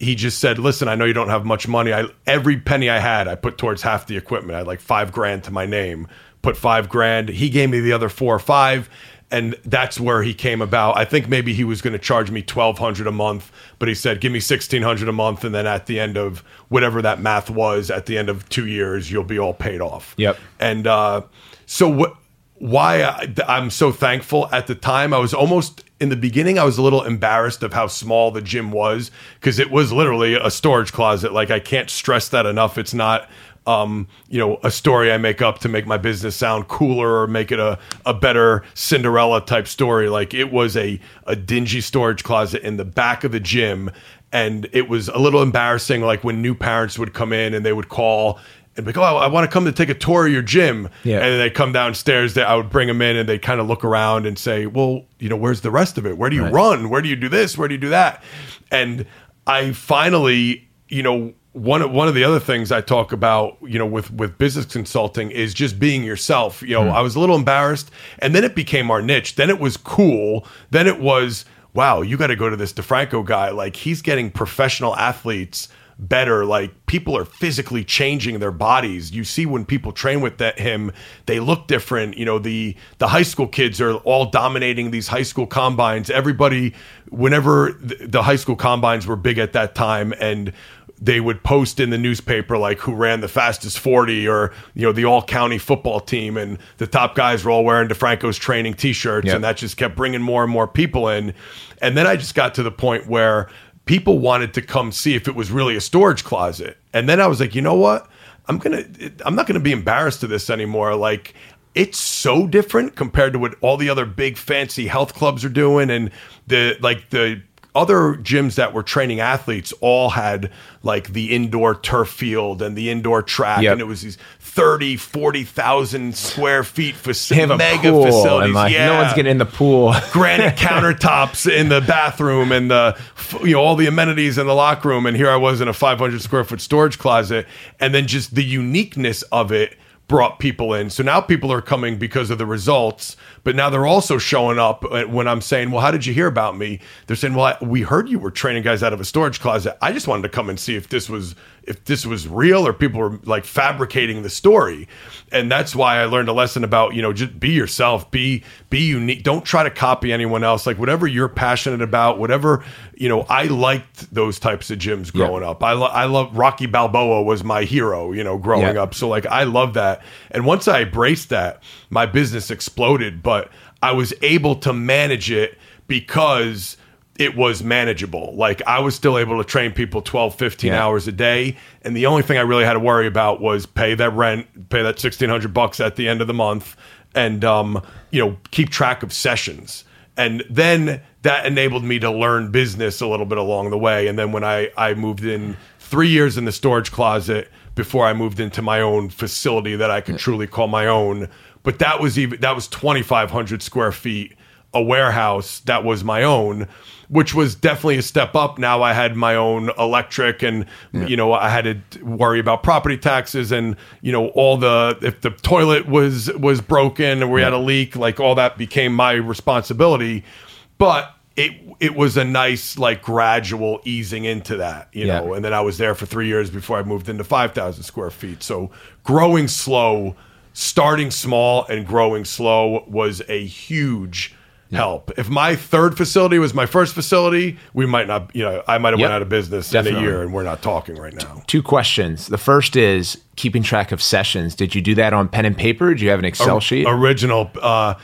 he just said, "Listen, I know you don't have much money. I every penny I had, I put towards half the equipment. I had like five grand to my name. Put five grand. He gave me the other four or five, and that's where he came about. I think maybe he was going to charge me twelve hundred a month, but he said, "Give me sixteen hundred a month, and then at the end of whatever that math was, at the end of two years, you'll be all paid off." Yep. And uh, so what? Why I, I'm so thankful at the time, I was almost in the beginning. I was a little embarrassed of how small the gym was because it was literally a storage closet. Like I can't stress that enough. It's not, um, you know, a story I make up to make my business sound cooler or make it a, a better Cinderella type story. Like it was a a dingy storage closet in the back of the gym, and it was a little embarrassing. Like when new parents would come in and they would call and be like, oh, I want to come to take a tour of your gym. Yeah. And then they come downstairs. They, I would bring them in and they kind of look around and say, well, you know, where's the rest of it? Where do you Right. run? Where do you do this? Where do you do that? And I finally, you know, one of, one of the other things I talk about, you know, with with business consulting is just being yourself. You know, hmm. I was a little embarrassed, and then it became our niche. Then it was cool. Then it was, wow, you got to go to this DeFranco guy. Like he's getting professional athletes better. Like people are physically changing their bodies. You see when people train with that him, they look different. You know, the the high school kids are all dominating these high school combines. Everybody, whenever the, the high school combines were big at that time, and they would post in the newspaper like who ran the fastest 40 or you know the all county football team and the top guys were all wearing DeFranco's training t-shirts Yep. and that just kept bringing more and more people in and then I just got to the point where people wanted to come see if it was really a storage closet. And then I was like you know what? I'm to I'm not to be embarrassed to this anymore. Like it's so different compared to what all the other big fancy health clubs are doing and the like the other gyms that were training athletes all had like the indoor turf field and the indoor track Yep. and it was these 30 40,000 square feet They have facility a mega pool, facilities and like yeah no one's getting in the pool. granite countertops in the bathroom and the you know all the amenities in the locker room and here I was in a 500 square foot storage closet and then just the uniqueness of it brought people in. So now people are coming because of the results but now they're also showing up uh, when I'm saying well how did you hear about me? They're saying well I, we heard you were training guys out of a storage closet. I just wanted to come and see if this was if this was real or people were like fabricating the story. And that's why I learned a lesson about you know just be yourself be be unique. Don't try to copy anyone else. Like whatever you're passionate about whatever you know I liked those types of gyms growing up. I, lo- I love Rocky Balboa was my hero you know growing Yeah. up. So like I love that. And once I embraced that my business exploded but I was able to manage it because it was manageable. Like I was still able to train people 12, 15 Yeah. hours a day. And the only thing I really had to worry about was pay that rent, pay that 1600 bucks at the end of the month and, um, you know, keep track of sessions. And then that enabled me to learn business a little bit along the way. And then when I, I moved in three years in the storage closet before I moved into my own facility that I could truly call my own. But that was even, that was 2,500 square feet a warehouse that was my own which was definitely a step up. Now i had my own electric and you know i had to worry about property taxes and you know all the if the toilet was was broken or we had a leak like all that became my responsibility. But it it was a nice like gradual easing into that you Yeah. know and then i was there for 3 years before i moved into 5000 square feet. So growing slow starting small and growing slow was a huge help. If my third facility was my first facility, we might not, you know, I might have Yep. went out of business in a year and we're not talking right now. Two questions. The first is keeping track of sessions. Did you do that on pen and paper? Do you have an Excel sheet? Original uh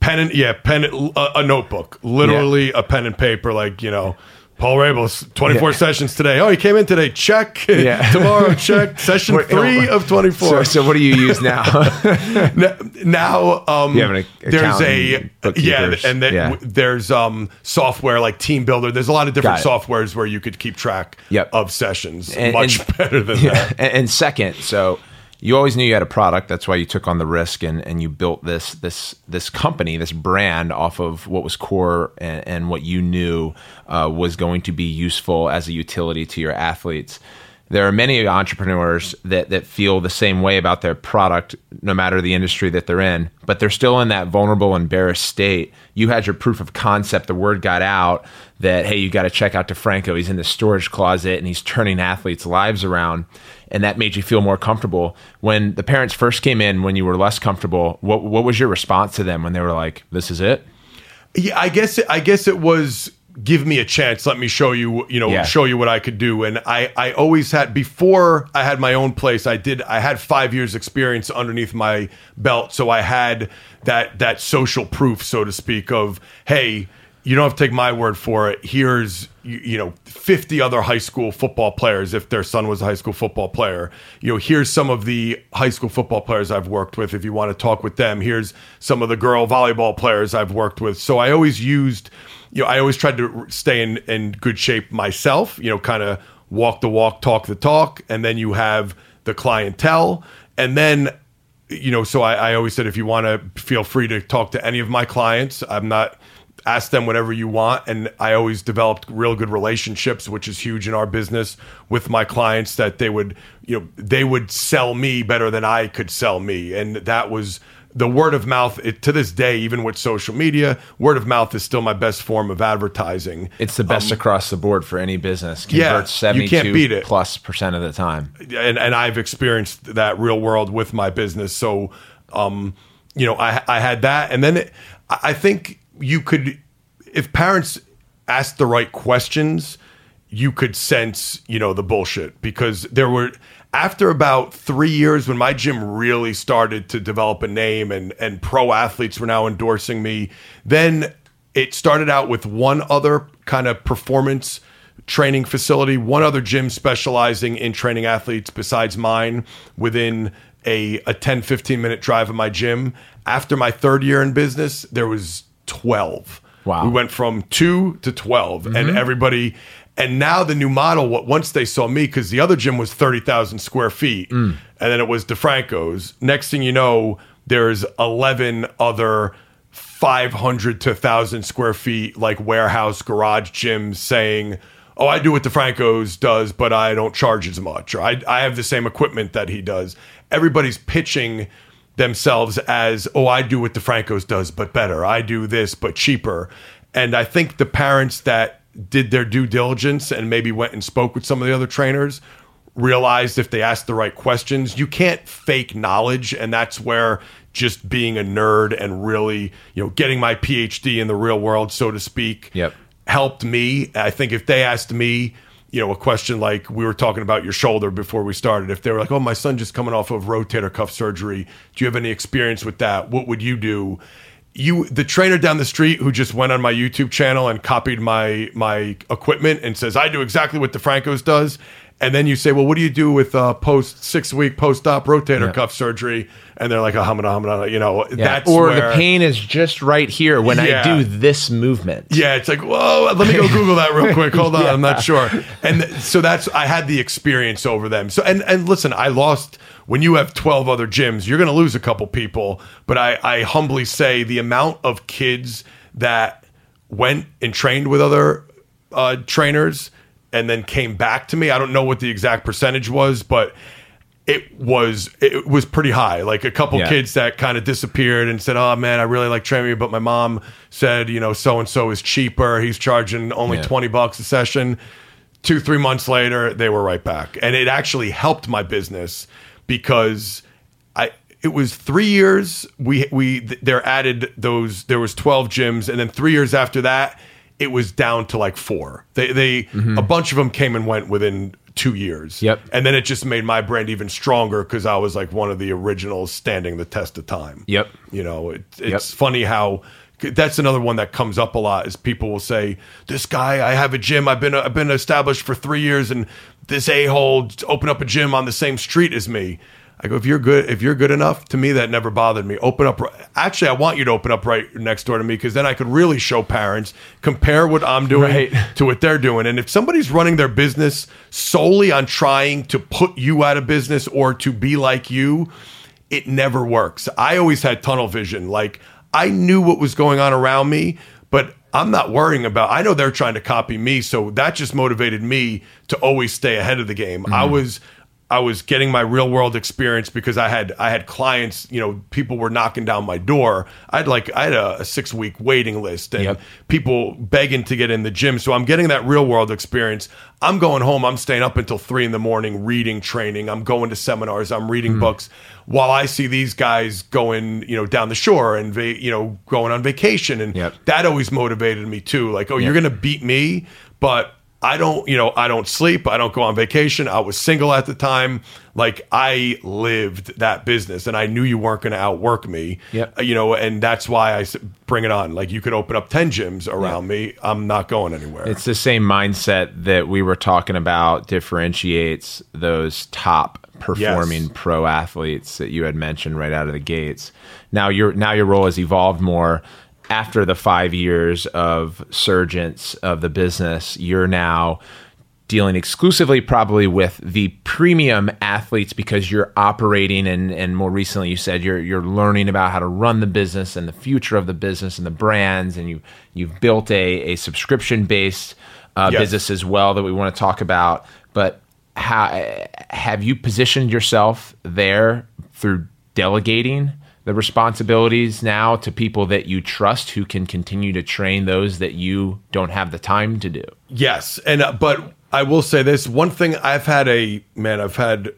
pen and yeah, pen a, a notebook. Literally a pen and paper like, you know, Paul Rabil's, 24 Yeah. sessions today. Oh, he came in today. Check. Yeah. Tomorrow, check. Session three of 24. so, so what do you use now? Now um an there's a yeah and then Yeah. there's um software like TeamBuildr there's a lot of different softwares where you could keep track Yep. of sessions And- much and- better than Yeah. that And, and second, so you always knew you had a product. That's why you took on the risk and, and you built this this this company, this brand off of what was core and, and what you knew uh, was going to be useful as a utility to your athletes. There are many entrepreneurs that that feel the same way about their product, no matter the industry that they're in, but they're still in that vulnerable, embarrassed state. You had your proof of concept. The word got out that hey, you got to check out DeFranco. He's in the storage closet and he's turning athletes' lives around, and that made you feel more comfortable. When the parents first came in, when you were less comfortable, what what was your response to them when they were like, "This is it"? yeah i guess i guess it was give me a chance let me show you you know Yeah. show you what i could do. And i i always had before i had my own place i did i had five years experience underneath my belt. So i had that that social proof so to speak of hey you don't have to take my word for it. Here's you, you know 50 other high school football players if their son was a high school football player. You know here's some of the high school football players i've worked with if you want to talk with them. Here's some of the girl volleyball players i've worked with. So i always used you know i always tried to stay in in good shape myself you know kind of walk the walk talk the talk and then you have the clientele and then you know, so I, I always said if you want to feel free to talk to any of my clients. I'm not ask them whatever you want, and I always developed real good relationships, which is huge in our business with my clients. That they would, you know, they would sell me better than I could sell me, and that was the word of mouth it, to this day, even with social media, word of mouth is still my best form of advertising. It's the best across the board for any business. Um, yeah, Converts you can't beat it. plus percent of the time. and and I've experienced that real world with my business. So, um, you know, I I had that, and then it, I think you could, if parents asked the right questions, you could sense, you know, the bullshit because there were after about three years when my gym really started to develop a name and and pro athletes were now endorsing me, then it started out with one other kind of performance training facility, one other gym specializing in training athletes besides mine within a, a 10, 15 minute drive of my gym. After my third year in business, there was 12. Wow. We went from two to 12, and mm-hmm. everybody. And now the new model, what once they saw me, because the other gym was 30,000 square feet, mm. and then it was DeFranco's. Next thing you know, there's 11 other 500 to 1,000 square feet, like warehouse garage gyms saying, Oh, I do what DeFranco's does, but I don't charge as much. Or I, I have the same equipment that he does. Everybody's pitching themselves as, oh, I do what DeFranco's does, but better. I do this, but cheaper. And I think the parents that did their due diligence and maybe went and spoke with some of the other trainers realized if they asked the right questions, you can't fake knowledge. And that's where just being a nerd and really, you know, getting my PhD in the real world, so to speak, Yep. helped me. I think if they asked me, you know, a question like we were talking about your shoulder before we started, if they were like, "Oh, my son just coming off of rotator cuff surgery. Do you have any experience with that? What would you do?" You, the trainer down the street who just went on my YouTube channel and copied my my equipment and says, "I do exactly what DeFranco's does." And then you say, "Well, what do you do with uh, post six week post op rotator Yeah. cuff surgery?" And they're like, "Oh, hamana, hamana," you know, Yeah. that's or where, the pain is just right here when Yeah. I do this movement. Yeah, it's like, whoa, let me go Google that real quick. Hold on, I'm not sure. And th- so that's I had the experience over them. So and and listen, I lost when you have 12 other gyms, you're going to lose a couple people, but I I humbly say the amount of kids that went and trained with other uh, trainers and then came back to me. I don't know what the exact percentage was, but it was it was pretty high. Like a couple Yeah. kids that kind of disappeared and said, "Oh man, I really like training but my mom said, you know, so and so is cheaper. He's charging only Yeah. twenty bucks a session." Two three months later, they were right back, and it actually helped my business because I it was three years. We we there added those. There was twelve gyms, and then three years after that, it was down to like four. They they mm-hmm. a bunch of them came and went within two years. Yep. And then it just made my brand even stronger because I was like one of the originals standing the test of time. Yep. You know, it, it's Yep. funny how that's another one that comes up a lot is people will say, "This guy, I have a gym. I've been I've been established for three years, and this a hole open up a gym on the same street as me." I go, if you're good, if you're good enough, to me that never bothered me. Open up. Actually, I want you to open up right next door to me because then I could really show parents, compare what I'm doing Right. to what they're doing. And if somebody's running their business solely on trying to put you out of business or to be like you, it never works. I always had tunnel vision. Like I knew what was going on around me, but I'm not worrying about I know they're trying to copy me, so that just motivated me to always stay ahead of the game. I mm-hmm. was I was getting my real world experience because I had I had clients, you know, people were knocking down my door. I had like I had a, a six week waiting list and Yep. people begging to get in the gym. So I'm getting that real world experience. I'm going home. I'm staying up until three in the morning, reading, training. I'm going to seminars. I'm reading hmm. books while I see these guys going, you know, down the shore and va- you know going on vacation. And Yep. that always motivated me too. Like, oh, you're gonna beat me, but I don't, you know, I don't sleep. I don't go on vacation. I was single at the time. Like I lived that business, and I knew you weren't going to outwork me. Yep. Uh, You know, and that's why I bring it on. Like you could open up ten gyms around me. I'm not going anywhere. It's the same mindset that we were talking about differentiates those top performing Yes. pro athletes that you had mentioned right out of the gates. Now your now your role has evolved more after the 5 years of surgence of the business. You're now dealing exclusively probably with the premium athletes because you're operating and and more recently you said you're you're learning about how to run the business and the future of the business and the brands and you you've built a a subscription based uh, Yes. business as well that we want to talk about but how have you positioned yourself there through delegating the responsibilities now to people that you trust who can continue to train those that you don't have the time to do. Yes, and uh, but I will say this one thing: I've had a man, I've had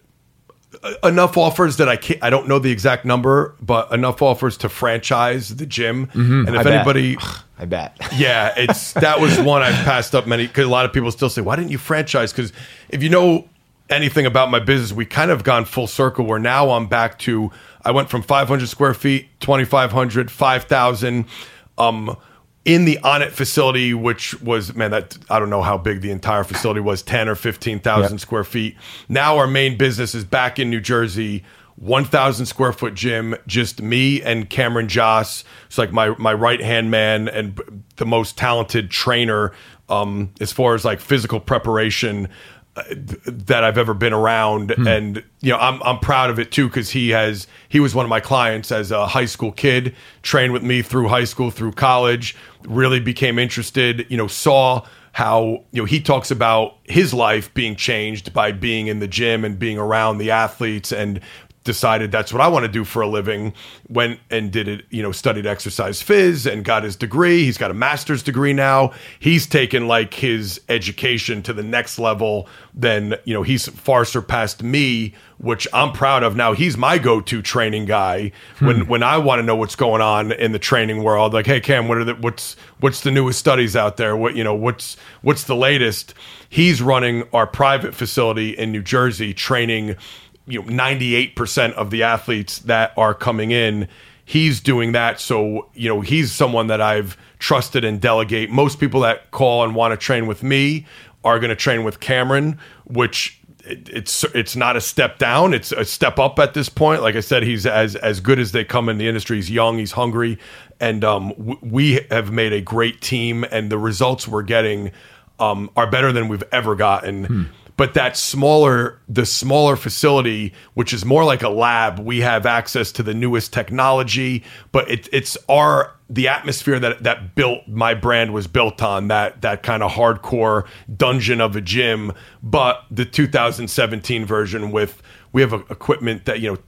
uh, enough offers that I can't, I don't know the exact number, but enough offers to franchise the gym. and if I bet. anybody, I bet. yeah, it's that was one I've passed up many because a lot of people still say, "Why didn't you franchise?" Because if you know anything about my business, we kind of gone full circle. Where now I'm back to I went from 500 square feet, 2,500, 5,000. Um, in the Onnit facility, which was man, that I don't know how big the entire facility was, ten or fifteen thousand Yep. square feet. Now our main business is back in New Jersey. 1,000 square foot gym, just me and Cameron Josse. It's like my, my right hand man and the most talented trainer um, as far as like physical preparation that I've ever been around. Hmm. And, you know, I'm, I'm proud of it too because he has, he was one of my clients as a high school kid, trained with me through high school, through college, really became interested, you know, saw how you know he talks about his life being changed by being in the gym and being around the athletes and decided that's what I want to do for a living went and did it you know studied exercise phys and got his degree. He's got a master's degree now. He's taken like his education to the next level then you know he's far surpassed me which I'm proud of. Now he's my go-to training guy when hmm. when I want to know what's going on in the training world. Like hey Cam what are the what's what's the newest studies out there? What you know what's what's the latest? He's running our private facility in New Jersey training you know 98% of the athletes that are coming in he's doing that. So you know he's someone that I've trusted and delegate. Most people that call and want to train with me are going to train with Cameron which it's it's not a step down it's a step up at this point. Like i said he's as as good as they come in the industry. He's young he's hungry and um w- we have made a great team and the results we're getting um are better than we've ever gotten but that smaller the smaller facility which is more like a lab we have access to the newest technology but it, it's our the atmosphere that that built my brand was built on that that kind of hardcore dungeon of a gym but the 2017 version with we have a, equipment that you know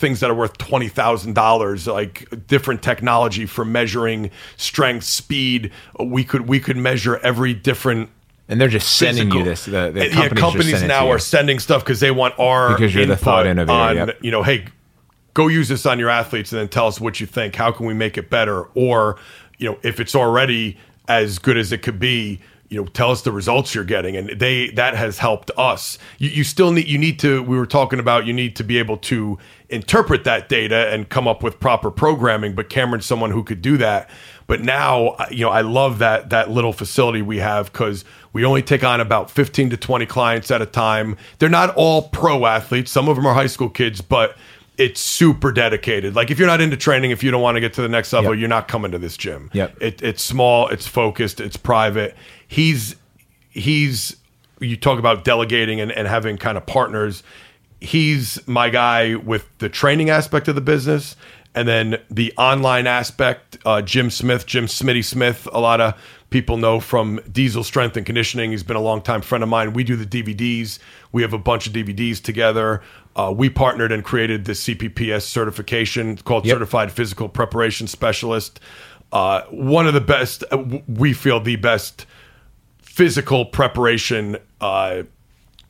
things that are worth twenty thousand dollars, like different technology for measuring strength, speed. We could we could measure every different. And they're just sending you this. The, the Uh, yeah, companies, just companies send it now are sending stuff because they want our Because you're the thought innovator, on yep. you know, hey, go use this on your athletes and then tell us what you think. How can we make it better? Or you know, if it's already as good as it could be, you know, tell us the results you're getting, and they that has helped us. You, you still need you need to. We were talking about you need to be able to interpret that data and come up with proper programming. But Cameron's someone who could do that. But now, you know, I love that that little facility we have because we only take on about 15 to 20 clients at a time. They're not all pro athletes. Some of them are high school kids, but it's super dedicated. Like if you're not into training, if you don't want to get to the next level, Yep. you're not coming to this gym. Yep. It, it's small, it's focused, it's private. He's he's you talk about delegating and, and having kind of partners. He's my guy with the training aspect of the business and then the online aspect. Uh, Jim Smith, Jim Smitty Smith, a lot of people know from Diesel Strength and Conditioning. He's been a longtime friend of mine. We do the DVDs. We have a bunch of DVDs together. Uh, we partnered and created the CPPS certification called Yep. Certified Physical Preparation Specialist. Uh, one of the best, uh, we feel the best physical preparation uh,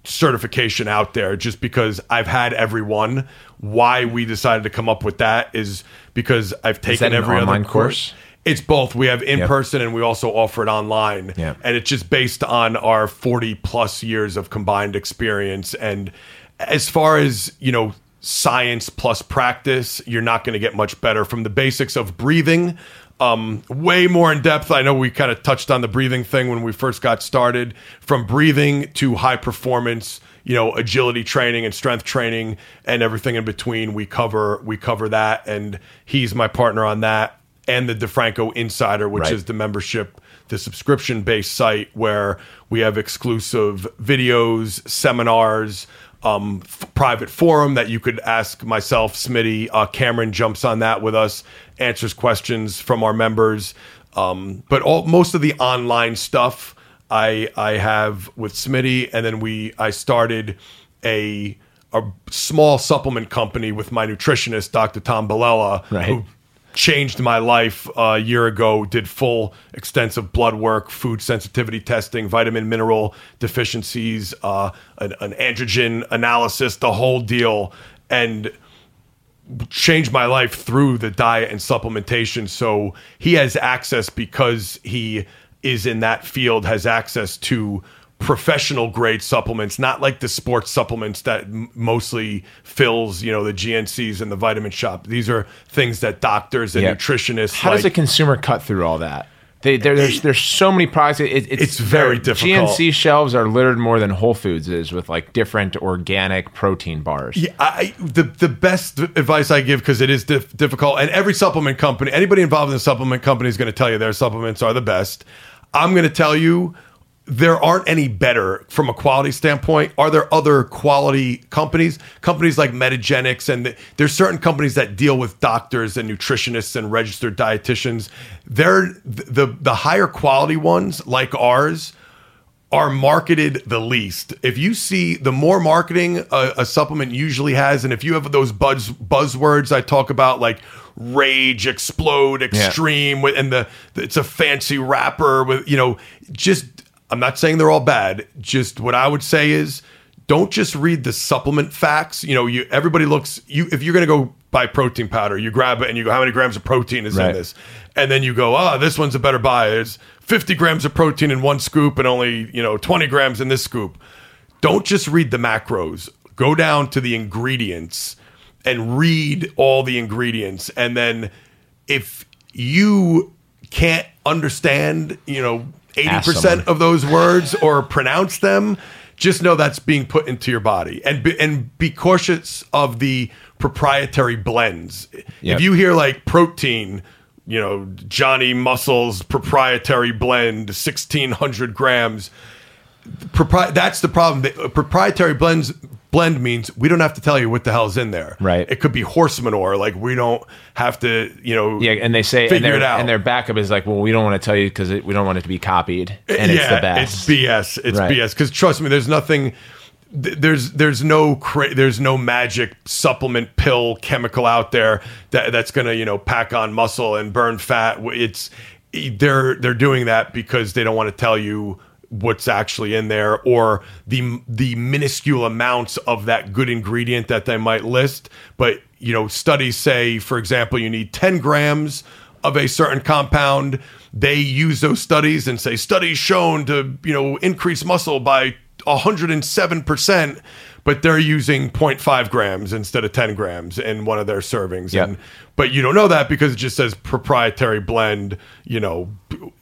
certification out there just because I've had every one. Why we decided to come up with that is because I've taken that an every online other course? It's both. We have in person and we also offer it online. Yeah. And it's just based on our 40 plus years of combined experience. And as far as, you know, science plus practice, you're not going to get much better from the basics of breathing. Um, way more in depth. I know we kind of touched on the breathing thing when we first got started. From breathing to high performance, you know, agility training and strength training and everything in between. We cover we cover that, and he's my partner on that. And the DeFranco Insider, which Right. is the membership, the subscription based site where we have exclusive videos, seminars, um, f- private forum that you could ask myself, Smitty. Uh, Cameron jumps on that with us, answers questions from our members. Um, but all, most of the online stuff I I have with Smitty, and then we I started a a small supplement company with my nutritionist, Dr. Tom Balella, Right. who changed my life uh, a year ago. Did full extensive blood work, food sensitivity testing, vitamin mineral deficiencies, uh, an, an androgen analysis, the whole deal, and changed my life through the diet and supplementation. So he has access because he is in that field, has access to professional grade supplements, not like the sports supplements that m- mostly fills, you know, the GNCs and the vitamin shop. These are things that doctors and Yeah. nutritionists How does a consumer cut through all that? They, there, there's there's so many products. It, it's, It's very difficult. GNC shelves are littered more than Whole Foods is with like different organic protein bars. Yeah, I, the the best advice I give because it is dif- difficult, and every supplement company, anybody involved in a supplement company is going to tell you their supplements are the best. I'm going to tell you there aren't any better from a quality standpoint. Are there other quality companies? Companies like Metagenics, and th- there's certain companies that deal with doctors and nutritionists and registered dietitians. They're the the higher quality ones like ours are marketed the least. If you see the more marketing a, a supplement usually has, and if you have those buzz buzzwords I talk about, like rage, explode, extreme, with and the it's a fancy wrapper with you know, just I'm not saying they're all bad. Just what I would say is don't just read the supplement facts. You know, you everybody looks you if you're gonna go buy protein powder, you grab it and you go, how many grams of protein is Right. in this? And then you go, ah, this one's a better buy. It's 50 grams of protein in one scoop and only, you know, 20 grams in this scoop. Don't just read the macros. Go down to the ingredients and read all the ingredients. And then if you can't understand, you know, 80% of those words or pronounce them, just know that's being put into your body. And be, and be cautious of the proprietary blends. Yep. If you hear like protein, you know, Johnny Muscles proprietary blend, 1600 grams, propri- that's the problem. The, uh, proprietary blends blend means we don't have to tell you what the hell's in there. Right. It could be horse manure. Like we don't have to, you know. Yeah, and they say and Figure their, it out. and their backup is like, well, we don't want to tell you because we don't want it to be copied, and it's yeah, the best. It's BS. It's Right. BS. Because trust me, there's nothing. th- There's there's no cra- there's no magic supplement pill chemical out there that that's gonna you know pack on muscle and burn fat. It's they're they're doing that because they don't want to tell you what's actually in there or the the minuscule amounts of that good ingredient that they might list. But you know, studies say, for example, you need 10 grams of a certain compound. They use those studies and say studies shown to you know increase muscle by 107 percent. But they're using 0.5 grams instead of 10 grams in one of their servings. Yep. And but you don't know that because it just says proprietary blend, you know,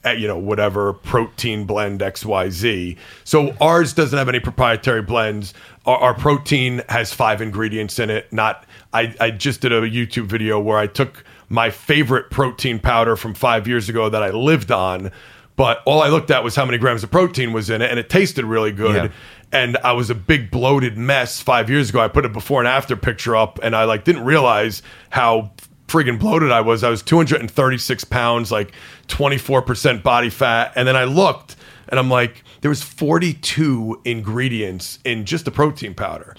eh, you know whatever protein blend XYZ. So ours doesn't have any proprietary blends. Our, our protein has five ingredients in it. Not I I just did a YouTube video where I took my favorite protein powder from 5 years ago that I lived on, but all I looked at was how many grams of protein was in it and it tasted really good Yeah. and I was a big bloated mess five years ago. I put a before and after picture up, and I like didn't realize how friggin' bloated I was. I was 236 pounds, like 24 percent body fat, and then I looked, and I'm like, there was 42 ingredients in just the protein powder,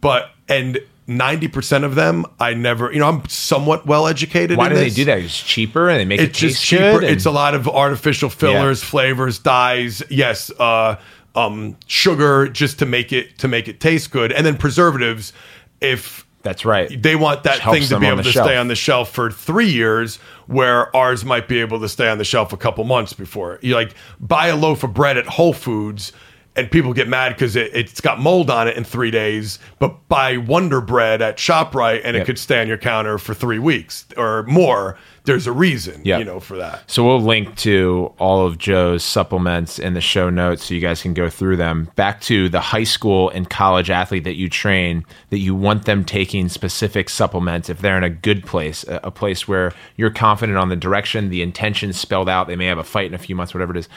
but and 90 percent of them I never, you know, I'm somewhat well educated. Why do they do that? It's cheaper and they make it's it just cheaper. good. and- It's a lot of artificial fillers, flavors, dyes. Yes, uh, um, sugar just to make it to make it taste good, and then preservatives. If That's right. they want that thing to be able to shelf. stay on the shelf for three years, where ours might be able to stay on the shelf a couple months before. You like buy a loaf of bread at Whole Foods. And people get mad because it, it's got mold on it in three days. But buy Wonder Bread at Shoprite, and Yep. it could stay on your counter for three weeks or more. There's a reason, Yep. you know, for that. So we'll link to all of Joe's supplements in the show notes so you guys can go through them. Back to the high school and college athlete that you train, that you want them taking specific supplements if they're in a good place, a, a place where you're confident on the direction, the intention spelled out. They may have a fight in a few months, whatever it is.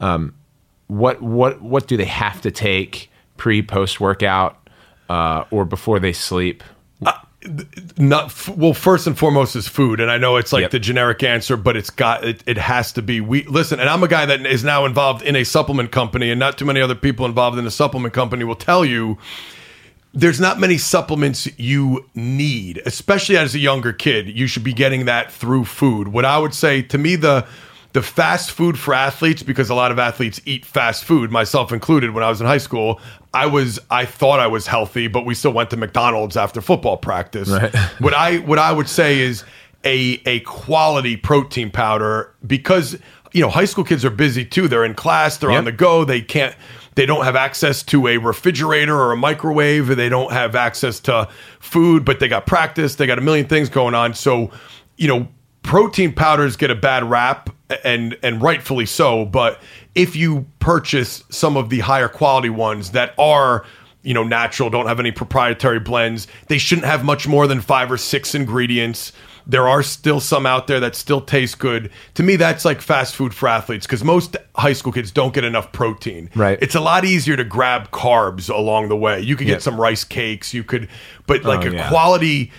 Um, what what what do they have to take pre post workout uh, or before they sleep? not f- well first and foremost is food and i know it's like Yep. the generic answer but it's got it, it has to be we listen and i'm a guy that is now involved in a supplement company and not too many other people involved in a supplement company will tell you there's not many supplements you need, especially as a younger kid. You should be getting that through food. What I would say to me, the the fast food for athletes, because a lot of athletes eat fast food, myself included. When I was in high school, I was I thought I was healthy, but we still went to McDonald's after football practice. Right. what I what I would say is a a quality protein powder because you know high school kids are busy too. They're in class, they're Yep. on the go. They can't they don't have access to a refrigerator or a microwave. They don't have access to food, but they got practice. They got a million things going on. So, you know, protein powders get a bad rap and and rightfully so, but if you purchase some of the higher quality ones that are you know natural don't have any proprietary blends they shouldn't have much more than five or six ingredients. There are still some out there that still taste good. To me that's like fast food for athletes because most high school kids don't get enough protein. Right. it's a lot easier to grab carbs along the way. You could get some rice cakes you could but oh, like Oh, a yeah. quality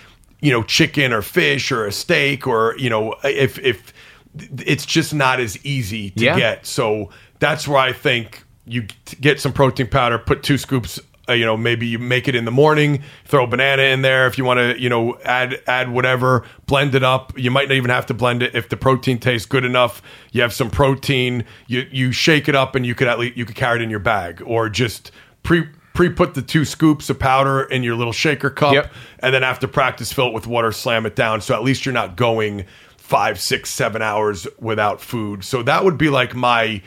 you know chicken or fish or a steak or you know if if it's just not as easy to Yeah. get. So that's where i think you get some protein powder put two scoops uh, you know maybe you make it in the morning throw a banana in there if you want to you know add add whatever blend it up. You might not even have to blend it if the protein tastes good enough. You have some protein you you shake it up and you could at least you could carry it in your bag or just pre pre put the two scoops of powder in your little shaker cup Yep. and then after practice fill it with water slam it down so at least you're not going five six seven hours without food so that would be like my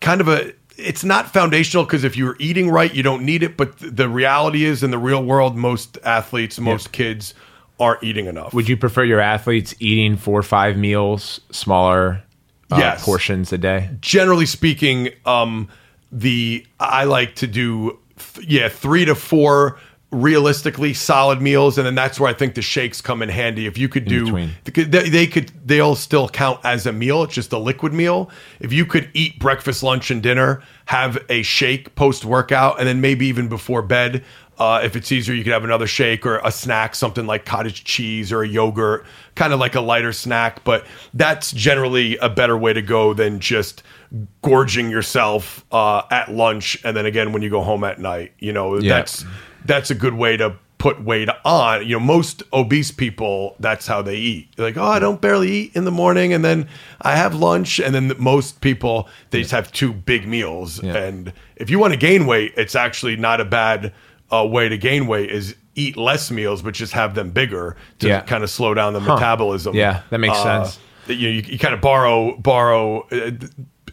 kind of a it's not foundational because if you're eating right you don't need it but th- the reality is in the real world most athletes most kids aren't eating enough Would you prefer your athletes eating four or five meals, smaller uh, Yes. portions a day? generally speaking, um, the I like to do th- yeah three to four realistically solid meals, and then that's where I think the shakes come in handy. If you could do, they, they could they'll still count as a meal. It's just a liquid meal. If you could eat breakfast, lunch, and dinner, have a shake post workout, and then maybe even before bed. Uh, if it's easier, you could have another shake or a snack, something like cottage cheese or a yogurt, kind of like a lighter snack. But that's generally a better way to go than just gorging yourself uh, at lunch and then again when you go home at night. You know, Yeah. that's that's a good way to put weight on. You know, most obese people, that's how they eat. They're like, oh, I don't barely eat in the morning, and then I have lunch, and then most people they just have two big meals. Yeah. And if you want to gain weight, it's actually not a bad uh, way to gain weight. Is eat less meals, but just have them bigger to Yeah. kind of slow down the metabolism. Yeah, that makes Uh, sense. you, you, you kind of borrow borrow uh,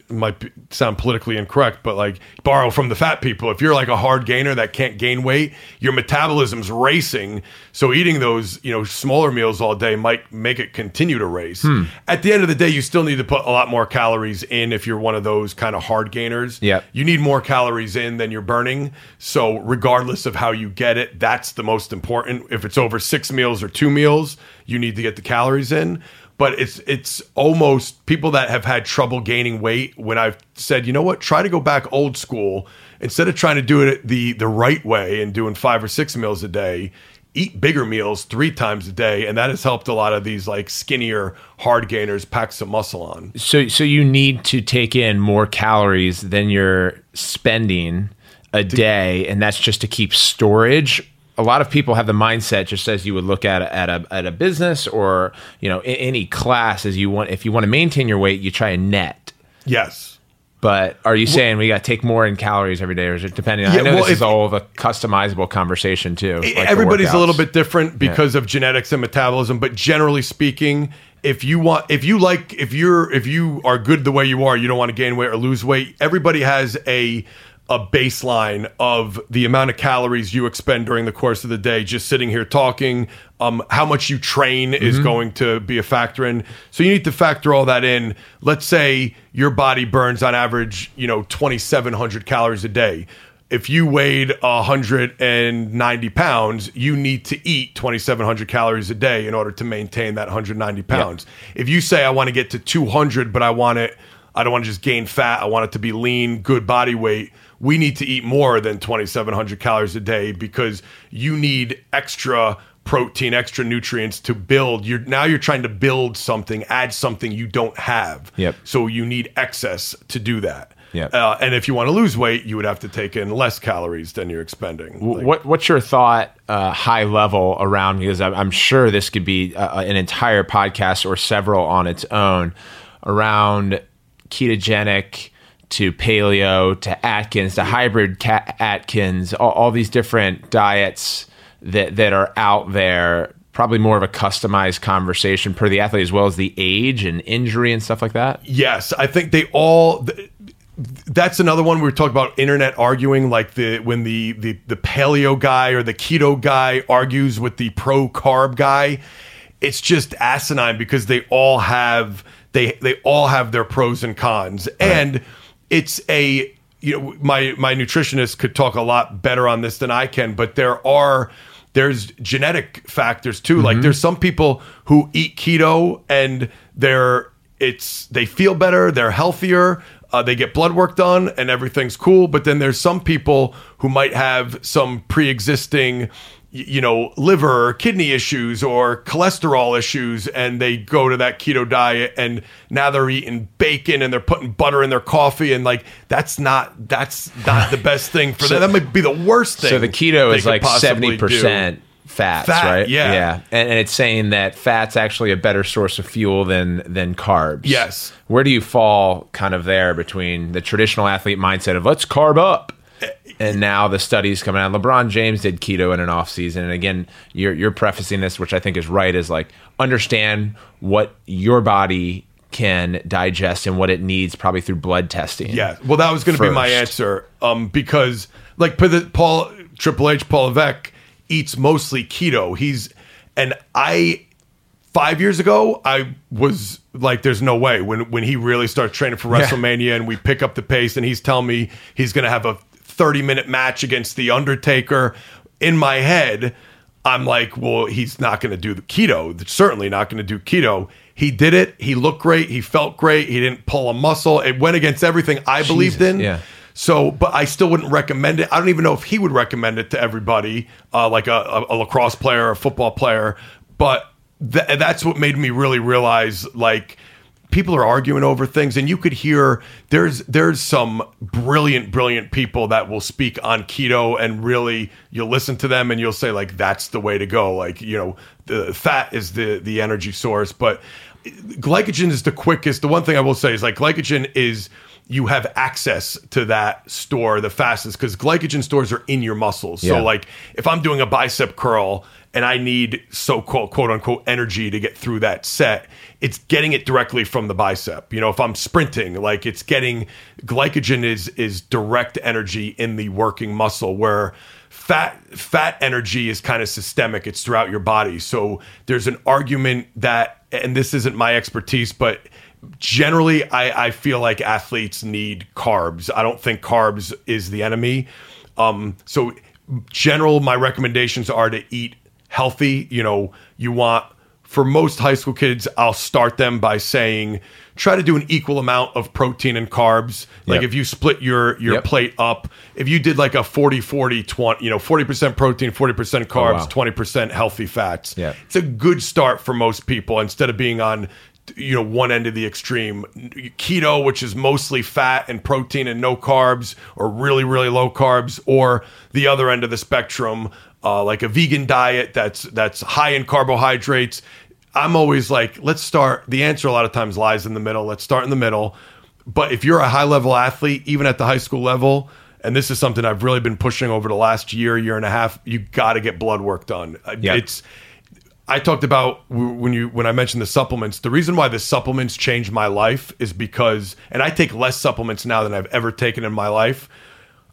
might be, sound politically incorrect but like borrow from the fat people. If you're like a hard gainer that can't gain weight your metabolism's racing so eating those you know smaller meals all day might make it continue to race. Hmm. at the end of the day you still need to put a lot more calories in if you're one of those kind of hard gainers. Yep. you need more calories in than you're burning so regardless of how you get it that's the most important. If it's over six meals or two meals you need to get the calories in but it's it's almost people that have had trouble gaining weight when I've said, you know what, try to go back old school instead of trying to do it the the right way and doing five or six meals a day. Eat bigger meals three times a day, and that has helped a lot of these like skinnier hard gainers pack some muscle on. So, so you need to take in more calories than you're spending a day, and that's just to keep storage. A lot of people have the mindset, just as you would look at a, at a at a business or you know any class, as you want. If you want to maintain your weight, you try a net. Yes. But are you saying we got to take more in calories every day, or is it depending? on Yeah, I know well, this is all of a customizable conversation too. like everybody's a little bit different because of genetics and metabolism but generally speaking if you want if you like if you're if you are good the way you are you don't want to gain weight or lose weight everybody has a a baseline of the amount of calories you expend during the course of the day just sitting here talking um, how much you train is going to be a factor in. So you need to factor all that in. Let's say your body burns on average you know 2700 calories a day. If you weighed 190 pounds, you need to eat 2,700 calories a day in order to maintain that 190 pounds. If you say, I want to get to 200, but I want it, I don't want to just gain fat, I want it to be lean, good body weight, we need to eat more than 2,700 calories a day because you need extra protein, extra nutrients to build. You're now you're trying to build something, add something you don't have. Yep. So you need excess to do that. Yeah. Uh, and if you want to lose weight, you would have to take in less calories than you're expending. Like- what what's your thought uh, high level around because I'm, I'm sure this could be uh, an entire podcast or several on its own around ketogenic to paleo to Atkins to hybrid ca- Atkins all, all these different diets that that are out there probably more of a customized conversation per the athlete as well as the age and injury and stuff like that Yes, I think they all. th- That's another one we were talking about internet arguing, like the when the the the paleo guy or the keto guy argues with the pro carb guy. It's just asinine because they all have they they all have their pros and cons, and it's a you know my my nutritionist could talk a lot better on this than I can, but there are there's genetic factors too. Like there's some people who eat keto and they're it's they feel better, they're healthier, uh, they get blood work done, and everything's cool. But then there's some people who might have some pre-existing, you know, liver or kidney issues or cholesterol issues, and they go to that keto diet, and now they're eating bacon and they're putting butter in their coffee, and like that's not that's not the best thing for them. That might be the worst thing. So the keto is like seventy percent fats, Fat, right? yeah. yeah, and, and it's saying that fat's actually a better source of fuel than than carbs. Yes. Where do you fall, kind of there between the traditional athlete mindset of let's carb up, and now the studies coming out? LeBron James did keto in an off season, and again, you're you're prefacing this, which I think is right, is like understand what your body can digest and what it needs, probably through blood testing. Yeah. Well, that was going to be my answer. Um, because like Paul Triple H, Paul Levesque eats mostly keto. He's and I five years ago I was like, there's no way when when he really starts training for WrestleMania and we pick up the pace and he's telling me he's going to have a 30 minute match against the Undertaker. In my head, I'm like, well, he's not going to do the keto. Certainly not going to do keto. He did it. He looked great. He felt great. He didn't pull a muscle. It went against everything I believed Jesus, in. yeah. So, but I still wouldn't recommend it. I don't even know if he would recommend it to everybody, uh, like a, a, a lacrosse player a football player. But th- that's what made me really realize, like, people are arguing over things, and you could hear there's there's some brilliant, brilliant people that will speak on keto, and really you'll listen to them, and you'll say like that's the way to go. Like, you know, the fat is the the energy source, but glycogen is the quickest. The one thing I will say is like glycogen is you have access to that store the fastest because glycogen stores are in your muscles. Yeah. So like if I'm doing a bicep curl and I need so quote quote unquote energy to get through that set, it's getting it directly from the bicep. You know, if I'm sprinting, like it's getting glycogen is is direct energy in the working muscle where fat fat energy is kind of systemic it's throughout your body. So there's an argument that and this isn't my expertise but generally i i feel like athletes need carbs. I don't think carbs is the enemy. Um so general my recommendations are to eat healthy you know you want for most high school kids i'll start them by saying try to do an equal amount of protein and carbs like Yep. if you split your your Yep. plate up if you did like a 40 40 20 you know 40% protein 40% carbs wow. 20% healthy fats Yeah. it's a good start for most people instead of being on you know one end of the extreme keto which is mostly fat and protein and no carbs or really really low carbs or the other end of the spectrum uh, like a vegan diet that's that's high in carbohydrates i'm always like let's start the answer a lot of times lies in the middle let's start in the middle but if you're a high level athlete even at the high school level and this is something i've really been pushing over the last year year and a half you got to get blood work done Uh, Yep. it's I talked about when you when I mentioned the supplements. The reason why the supplements changed my life is because, and I take less supplements now than I've ever taken in my life.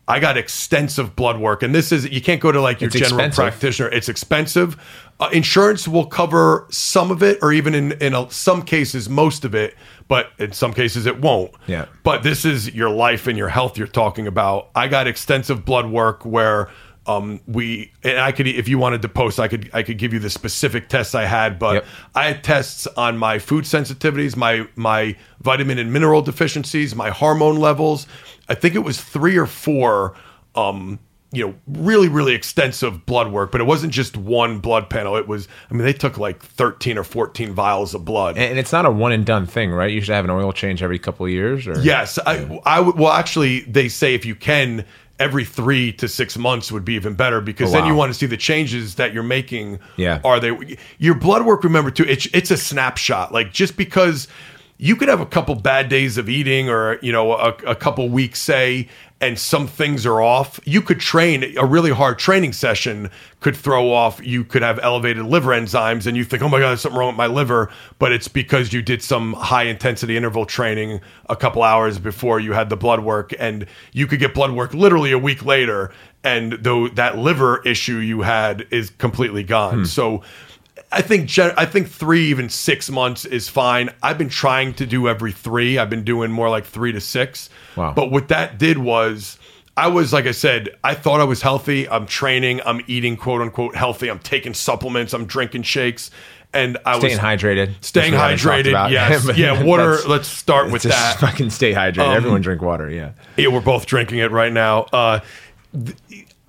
I got extensive blood work, and this is you can't go to like your It's general expensive. practitioner. It's expensive. Uh, insurance will cover some of it, or even in in a, some cases most of it, but in some cases it won't. Yeah. But this is your life and your health you're talking about. I got extensive blood work where um, we and I could if you wanted to post, I could I could give you the specific tests I had, but Yep. I had tests on my food sensitivities, my my vitamin and mineral deficiencies, my hormone levels. I think it was three or four um, you know, really, really extensive blood work, but it wasn't just one blood panel. It was, I mean, they took like 13 or 14 vials of blood. And it's not a one and done thing, right? You should have an oil change every couple of years. Or Yes, I, I. Well, actually, they say if you can, every three to six months would be even better because Oh, then you want to see the changes that you're making. Yeah. are they? Your blood work. Remember too, it's it's a snapshot. Like just because you could have a couple bad days of eating or you know a, a couple weeks say and some things are off you could train a really hard training session could throw off you could have elevated liver enzymes and you think oh my god there's something wrong with my liver but it's because you did some high intensity interval training a couple hours before you had the blood work and you could get blood work literally a week later and though that liver issue you had is completely gone. Hmm. So I think gen- I think three, even six months is fine. I've been trying to do every three. I've been doing more like three to six. Wow. But what that did was, I was like I said, I thought I was healthy. I'm training. I'm eating quote unquote healthy. I'm taking supplements. I'm drinking shakes, and I was staying was hydrated. Staying which we haven't talked hydrated, yes. Yeah, water, let's start with just that. Fucking stay hydrated. Everyone drink water. Yeah. Yeah, we're both drinking it right now. Uh, th-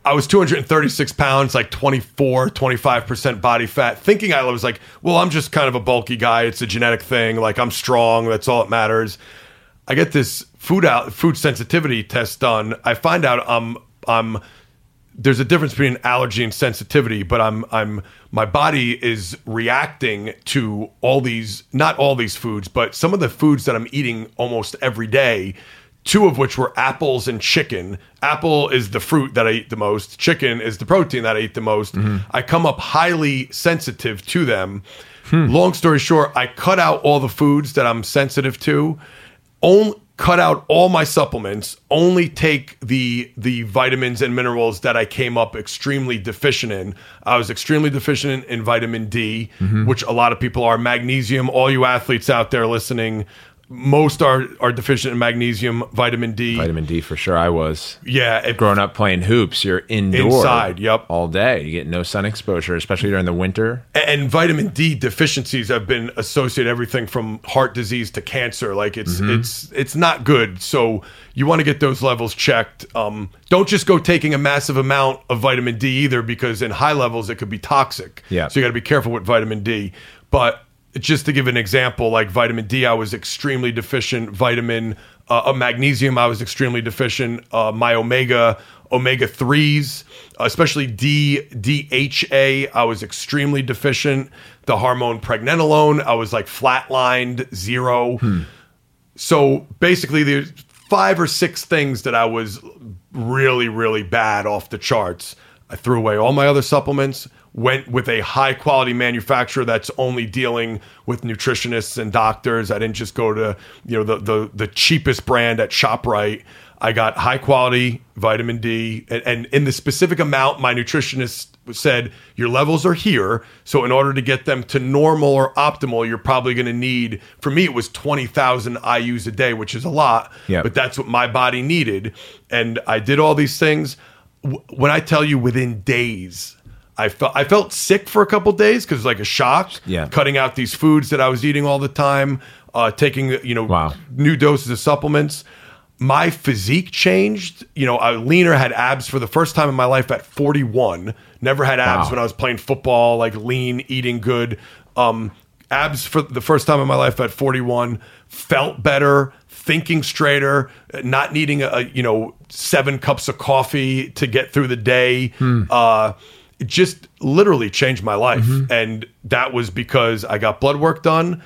I was 236 pounds, like 24, 25% body fat, thinking I was like, well, I'm just kind of a bulky guy. It's a genetic thing. Like, I'm strong. That's all that matters. I get this food out food sensitivity test done. I find out I'm I'm there's a difference between allergy and sensitivity, but I'm I'm my body is reacting to all these not all these foods, but some of the foods that I'm eating almost every day. Two of which were apples and chicken. Apple is the fruit that I eat the most. Chicken is the protein that I eat the most. I come up highly sensitive to them. Long story short, I cut out all the foods that I'm sensitive to only cut out all my supplements only take the the vitamins and minerals that i came up extremely deficient in i was extremely deficient in vitamin d which a lot of people are magnesium all you athletes out there listening most are are deficient in magnesium vitamin d Vitamin D for sure. I was yeah growing up playing hoops. You're indoor Inside, yep. all day. You get no sun exposure, especially during the winter. and vitamin D deficiencies have been associated everything from heart disease to cancer. Like it's Mm-hmm. it's it's not good. So you want to get those levels checked. Um, don't just go taking a massive amount of vitamin D either, because in high levels it could be toxic. Yeah. So you got to be careful with vitamin D. But just to give an example, like vitamin D, I was extremely deficient. Vitamin uh, uh, magnesium, I was extremely deficient. Uh, my omega omega threes, especially D DHA, I was extremely deficient. The hormone pregnenolone, I was like flatlined, zero. So basically, there's five or six things that I was really, really bad off the charts. I threw away all my other supplements, went with a high quality manufacturer that's only dealing with nutritionists and doctors. I didn't just go to you know the the, the cheapest brand at Shoprite. I got high quality vitamin D, and, and in the specific amount my nutritionist said your levels are here. So in order to get them to normal or optimal, you're probably going to need. For me, it was twenty thousand IU's a day, which is a lot. Yeah. But that's what my body needed, and I did all these things. When I tell you, within days. I felt I felt sick for a couple days because like a shock. Yeah. Cutting out these foods that I was eating all the time, uh, taking you know Wow. new doses of supplements. My physique changed. You know, I leaner, had abs for the first time in my life at 41. Never had abs Wow. when I was playing football, like lean, eating good. Um, abs for the first time in my life at 41. Felt better, thinking straighter, not needing a, you know seven cups of coffee to get through the day. Uh, it just literally changed my life, and that was because I got blood work done.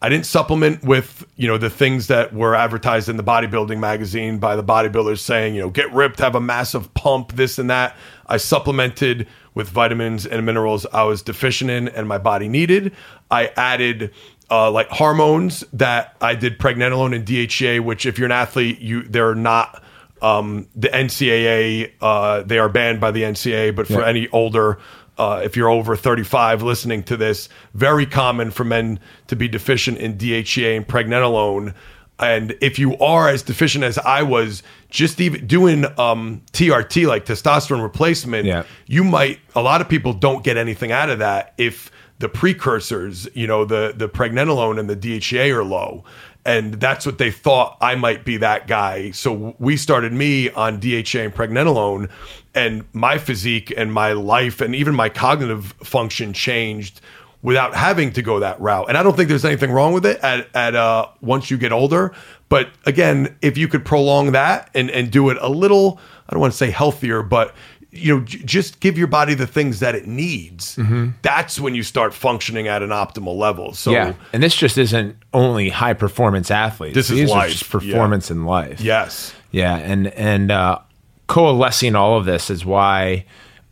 I didn't supplement with, you know, the things that were advertised in the bodybuilding magazine by the bodybuilders saying, you know, get ripped, have a massive pump, this and that. I supplemented with vitamins and minerals I was deficient in and my body needed. I added uh, like hormones that I did pregnenolone and DHEA, which if you're an athlete, you they're not um, the NCAA. Uh, they are banned by the NCAA, but for Yeah. any older uh, if you're over 35 listening to this, very common for men to be deficient in DHEA and pregnenolone. And if you are as deficient as I was, just even doing um, TRT, like testosterone replacement, Yeah. you might, a lot of people don't get anything out of that if the precursors, you know, the, the pregnenolone and the DHEA are low. And that's what they thought I might be that guy. So we started me on DHA and pregnenolone, and my physique and my life and even my cognitive function changed without having to go that route. And I don't think there's anything wrong with it at, at uh, once you get older. But again, if you could prolong that and, and do it a little, I don't want to say healthier, but you know, j- just give your body the things that it needs. That's when you start functioning at an optimal level. So yeah, and this just isn't only high performance athletes. This is These are life, just performance in life. yes, Yeah, and and uh, coalescing all of this is why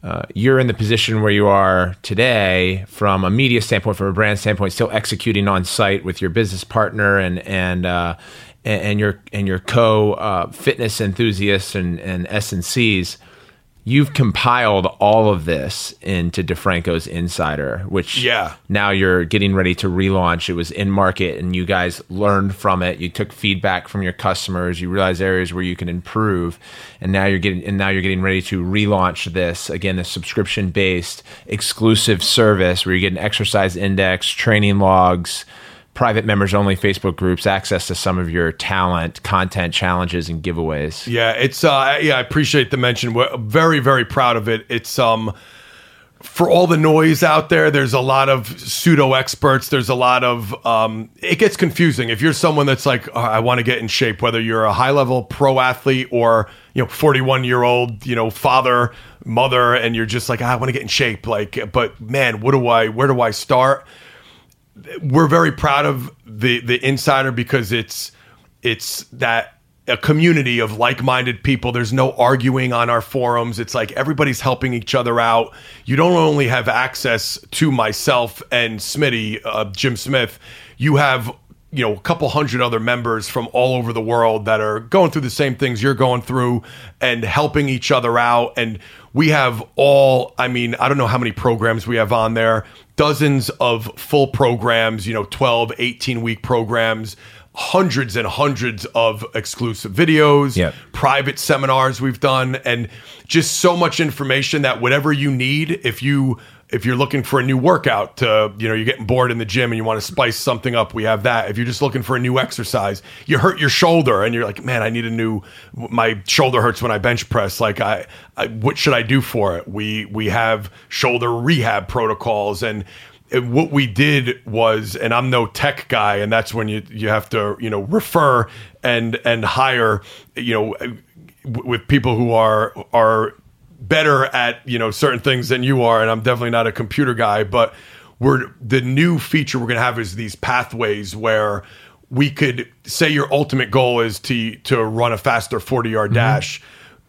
uh, you're in the position where you are today, from a media standpoint, from a brand standpoint, still executing on site with your business partner and and uh, and, and your and your co uh, fitness enthusiasts and and S and C's. You've compiled all of this into DeFranco's Insider, which Yeah. now you're getting ready to relaunch. It was in market, and you guys learned from it. You took feedback from your customers. You realized areas where you can improve, and now you're getting and now you're getting ready to relaunch this again, a subscription based exclusive service where you get an exercise index, training logs. Private members only Facebook groups, access to some of your talent, content challenges, and giveaways. yeah, it's uh, yeah. I appreciate the mention. We're very, very proud of it. It's um, for all the noise out there, there's a lot of pseudo experts. There's a lot of um, it gets confusing if you're someone that's like, "Oh, I want to get in shape, whether you're a high level pro athlete or you know 41 year old you know father mother, and you're just like, "Ah, I want to get in shape. Like, but man, what do I? Where do I start? We're very proud of the the insider because it's it's that a community of like-minded people. There's no arguing on our forums. It's like everybody's helping each other out. You don't only have access to myself and smitty uh, jim smith. You have you know a couple hundred other members from all over the world that are going through the same things you're going through and helping each other out. And we have all i mean i don't know how many programs we have on there dozens of full programs you know 12 18 week programs hundreds and hundreds of exclusive videos Yep. private seminars we've done and just so much information that whatever you need if you if you're looking for a new workout to you know you're getting bored in the gym and you want to spice something up we have that. If you're just looking for a new exercise you hurt your shoulder and you're like man i need a new my shoulder hurts when i bench press. Like i, I what should i do for it? We we have shoulder rehab protocols and it- what we did was and i'm no tech guy and that's when you you have to you know refer and and hire you know with people who are are better at you know certain things than you are and i'm definitely not a computer guy but we're the new feature we're going to have is these pathways where we could say your ultimate goal is to to run a faster 40 yard mm-hmm. dash.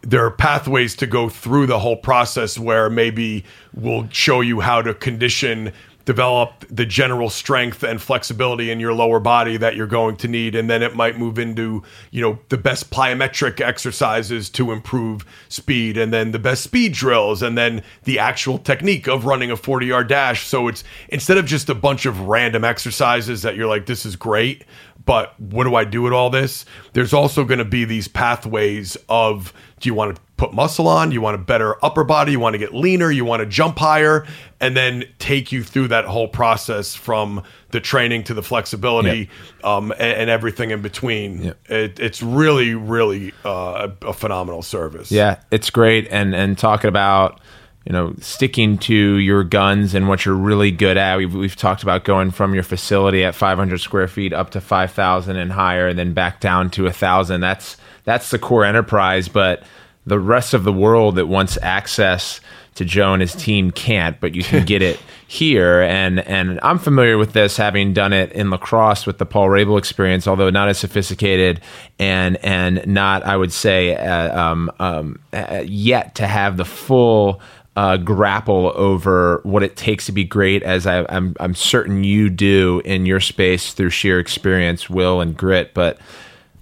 There are pathways to go through the whole process where maybe we'll show you how to condition develop the general strength and flexibility in your lower body that you're going to need and then it might move into you know the best plyometric exercises to improve speed and then the best speed drills and then the actual technique of running a 40 yard dash so it's instead of just a bunch of random exercises that you're like this is great but what do I do with all this? There's also going to be these pathways of do you want to put muscle on? Do You want a better upper body? You want to get leaner? You want to jump higher? And then take you through that whole process from the training to the flexibility um, and, and everything in between. Yep. It, it's really, really uh, a, a phenomenal service. Yeah, it's great. And and talking about you know sticking to your guns and what you're really good at. We've, we've talked about going from your facility at 500 square feet up to 5,000 and higher, and then back down to a thousand. That's that's the core enterprise, but the rest of the world that wants access to Joe and his team can't, but you can get it here. And and I'm familiar with this, having done it in lacrosse with the Paul Rabil experience, although not as sophisticated and and not, I would say, uh, um, um, uh, yet to have the full. Uh, grapple over what it takes to be great, as I, I'm, I'm certain you do in your space through sheer experience, will, and grit. But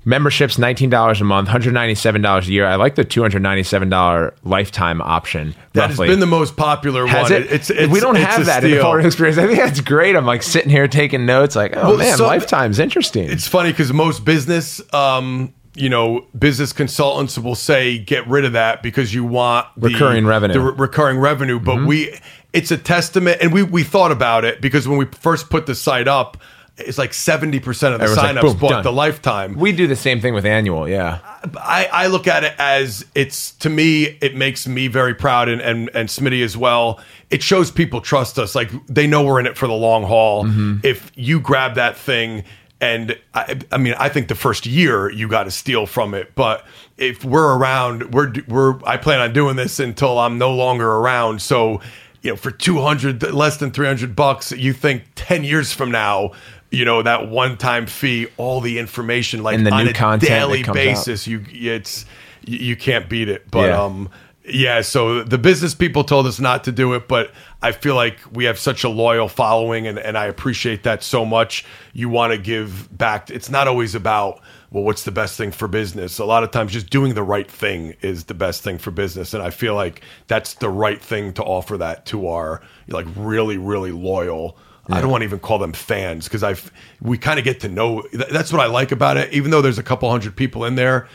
Membership's $19 a month, $197 a year. I like the $297 lifetime option. That roughly. has been the most popular Has one. it? It's, it's, we don't it's have that in the steal. Colorado experience. I think that's great. I'm like sitting here taking notes, like, oh Well, man, so- lifetime's interesting. It's funny because most business, um, you know, business consultants will say get rid of that because you want the, Recurring revenue. the re- recurring revenue. But we, it's a testament, and we we thought about it because when we first put the site up. It's like 70% of the Everyone's like, signups boom, bought done. the lifetime. We do the same thing with annual. Yeah. I, I look at it as it's to me it makes me very proud and and and Smitty as well. It shows people trust us, like they know we're in it for the long haul. Mm-hmm. If you grab that thing, and I, I mean, I think the first year you got to steal from it, but if we're around, we're we're I plan on doing this until I'm no longer around. So you know, for two hundred less than three hundred bucks, you think ten years from now. You know that one-time fee, all the information, like And the on new a daily comes out. basis, you it's you, you can't beat it. But Yeah. um yeah, so the business people told us not to do it, but I feel like we have such a loyal following and, and I appreciate that so much. You want to give back. It's not always about, well, what's the best thing for business? A lot of times just doing the right thing is the best thing for business. And I feel like that's the right thing to offer that to our like really, really loyal I don't want to even call them fans because I've we kind of get to know. That's what I like about it. Even though there's a couple hundred people in there,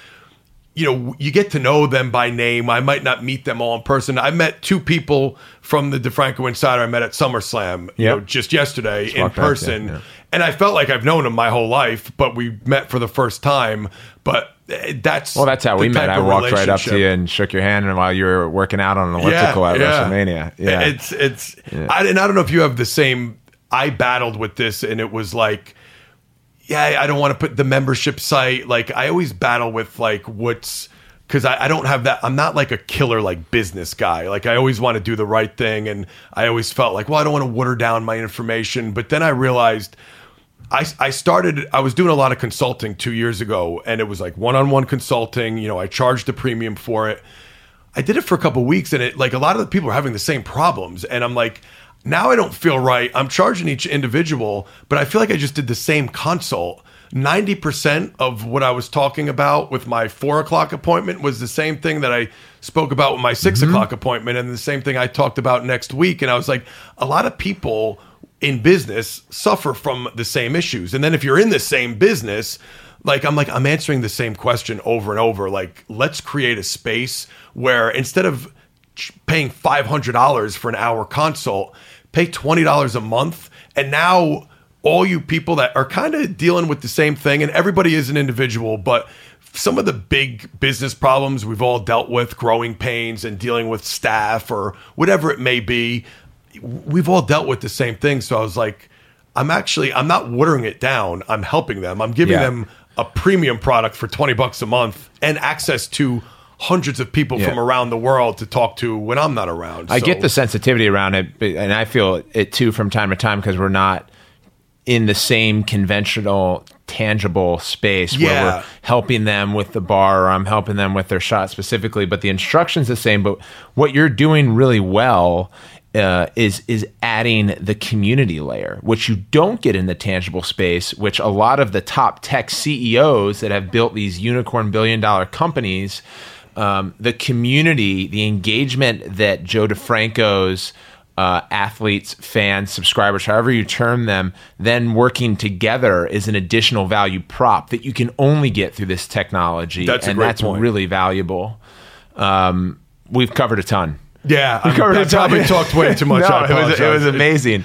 you know, you get to know them by name. I might not meet them all in person. I met two people from the DeFranco Insider I met at SummerSlam, you know, just yesterday in past you, person. yeah. And I felt like I've known them my whole life, but we met for the first time. But eh, that's Well, that's how we met. I walked right up to you and shook your hand, and while you were working out on an elliptical at WrestleMania. Yeah. It's it's I, and I don't know if you have the same I battled with this and it was like yeah, I don't want to put the membership site like I always battle with like what's because I, I don't have that I'm not like a killer like business guy. Like I always want to do the right thing and I always felt like, well, I don't want to water down my information. But then I realized I, I started I was doing a lot of consulting two years ago and it was like one-on-one consulting you know I charged a premium for it I did it for a couple weeks and it like a lot of the people are having the same problems and I'm like now I don't feel right. I'm charging each individual but I feel like I just did the same consult. 90% of what I was talking about with my four o'clock appointment was the same thing that I spoke about with my 6 mm-hmm. o'clock appointment and the same thing I talked about next week. And I was like a lot of people in business suffer from the same issues. And then if you're in the same business, like I'm like I'm answering the same question over and over. Like let's create a space where instead of paying $500 for an hour consult, pay $20 a month and now all you people that are kind of dealing with the same thing and everybody is an individual, but some of the big business problems we've all dealt with, growing pains and dealing with staff or whatever it may be, we've all dealt with the same thing. So I was like, I'm actually I'm not watering it down. I'm helping them. I'm giving Yeah. them a premium product for 20 bucks a month and access to hundreds of people Yeah. from around the world to talk to when I'm not around. I So- get the sensitivity around it, but- and I feel it too from time to time because we're not in the same conventional, tangible space where we're helping them with the bar or I'm helping them with their shot specifically. But the instruction's the same. But what you're doing really well. Uh, is is adding the community layer, which you don't get in the tangible space, which a lot of the top tech CEOs that have built these unicorn billion dollar companies um, the community, the engagement that Joe DeFranco's uh, athletes, fans, subscribers, however you term them, then working together is an additional value prop that you can only get through this technology, That's a and that's point. really valuable. Um, we've covered a ton. Yeah, I, covered I a ton. probably talked way too much. no, it was, it was amazing.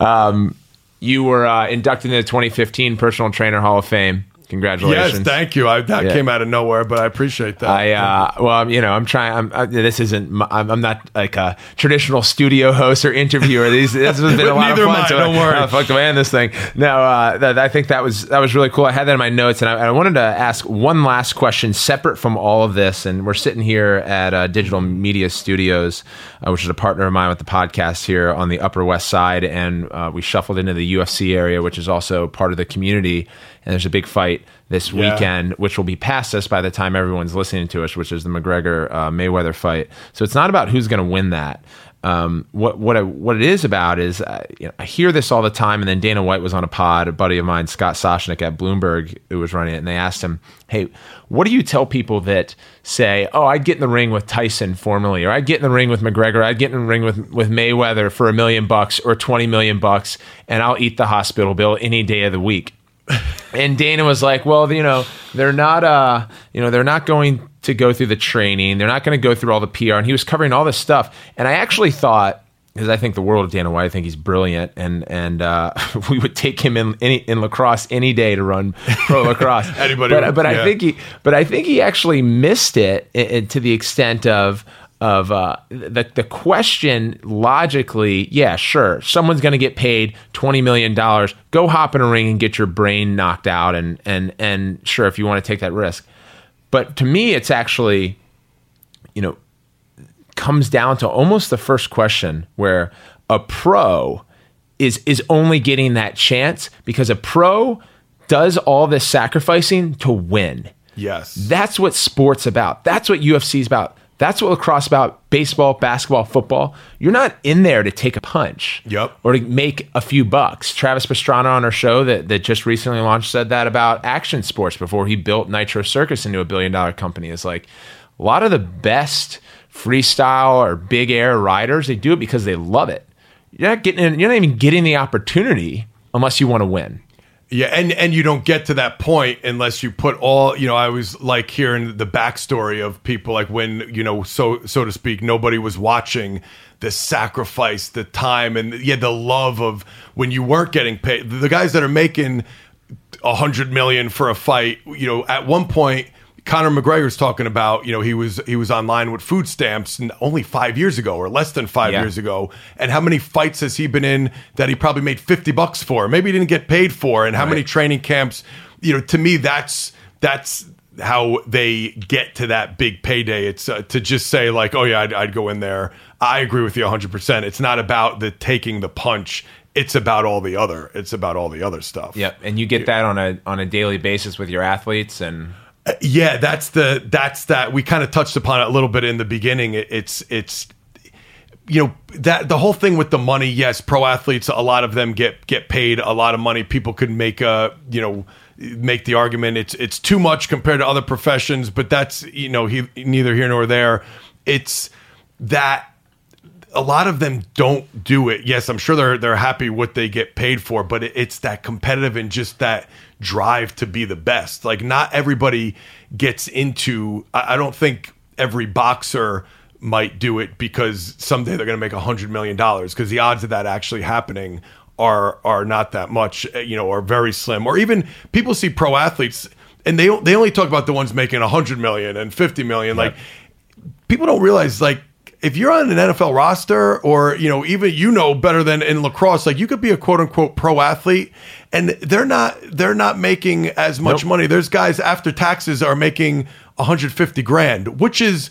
Um, you were uh, inducted into the 2015 Personal Trainer Hall of Fame. Congratulations. Yes, thank you. I, that Yeah. came out of nowhere, but I appreciate that. I uh, well, you know, I'm trying. I'm, uh, this isn't. I'm, I'm not like a traditional studio host or interviewer. These this has been a lot of fun. I, so don't worry. I fucked away on this thing. No, uh, that, I think that was that was really cool. I had that in my notes, and I, I wanted to ask one last question separate from all of this. And we're sitting here at uh, Digital Media Studios, uh, which is a partner of mine with the podcast here on the Upper West Side, and uh, we shuffled into the UFC area, which is also part of the community. And there's a big fight this Yeah. weekend, which will be past us by the time everyone's listening to us, which is the McGregor uh, Mayweather fight. So it's not about who's going to win that. Um, what what I, what it is about is uh, you know, I hear this all the time, and then Dana White was on a pod, a buddy of mine, Scott Soshnick at Bloomberg, who was running it, and they asked him, "Hey, what do you tell people that say, oh, I'd get in the ring with Tyson formerly, or I'd get in the ring with McGregor, I'd get in the ring with with Mayweather for a million bucks or twenty million bucks, and I'll eat the hospital bill any day of the week." And Dana was like, "Well, you know, they're not, uh, you know, they're not going to go through the training. They're not going to go through all the PR." And he was covering all this stuff. And I actually thought because I think the world of Dana White. I think he's brilliant, and and uh, we would take him in any, in lacrosse any day to run pro lacrosse. Anybody but, would, but yeah. I think he, but I think he actually missed it i- i- to the extent of of uh, the the question logically. Yeah, sure, someone's going to get paid twenty million dollars. Go hop in a ring and get your brain knocked out, and and and sure, if you want to take that risk. But to me, it's actually, you know, comes down to almost the first question where a pro is is only getting that chance because a pro does all this sacrificing to win. Yes. That's what sports about. That's what UFC is about. That's what lacrosse about. Baseball, basketball, football. You're not in there to take a punch. Yep. Or to make a few bucks. Travis Pastrana on our show that, that just recently launched said that about action sports before he built Nitro Circus into a billion dollar company. Is like a lot of the best freestyle or big air riders, they do it because they love it. You're not getting in, you're not even getting the opportunity unless you want to win. Yeah, and and you don't get to that point unless you put all you know. I was like hearing the backstory of people like when you know so so to speak, nobody was watching the sacrifice, the time, and yeah, the love of when you weren't getting paid. The guys that are making a hundred million for a fight, you know, at one point. Conor McGregor's talking about, you know, he was he was online with food stamps and only five years ago or less than five Yeah. years ago. And how many fights has he been in that he probably made fifty bucks for? Maybe he didn't get paid for. And how many training camps? You know, to me, that's that's how they get to that big payday. It's uh, to just say like, oh yeah, I'd, I'd go in there. I agree with you 100. percent It's not about the taking the punch. It's about all the other. It's about all the other stuff. Yep. And you get that on a on a daily basis with your athletes and Yeah, that's the that's that we kind of touched upon it a little bit in the beginning. It, it's it's you know that the whole thing with the money. Yes, pro athletes, a lot of them get get paid a lot of money. People could make a you know make the argument it's it's too much compared to other professions, but that's you know he neither here nor there. It's that a lot of them don't do it. Yes, I'm sure they're they're happy what they get paid for, but it, it's that competitive and just that drive to be the best. Like not everybody gets into. I, I don't think every boxer might do it because someday they're going to make a hundred million dollars because the odds of that actually happening are are not that much, uh, you know, or very slim. Or even people see pro athletes and they they only talk about the ones making a hundred million and fifty million. Like people don't realize like if you're on an NFL roster or you know even you know better than in lacrosse like you could be a quote unquote pro athlete and they're not they're not making as much Nope. money there's guys after taxes are making 150 grand which is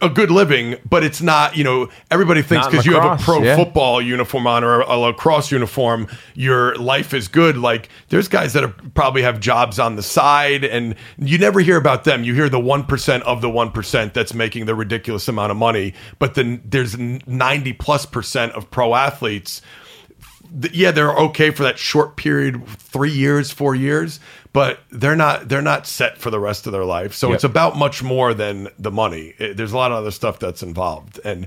a good living but it's not you know everybody thinks because you have a pro yeah. football uniform on or a lacrosse uniform your life is good like there's guys that are, probably have jobs on the side and you never hear about them you hear the 1% of the 1% that's making the ridiculous amount of money but then there's 90 plus percent of pro athletes th- yeah, they're okay for that short period, three years, four years, but they're not they're not set for the rest of their life. So Yep. it's about much more than the money. It- there's a lot of other stuff that's involved, and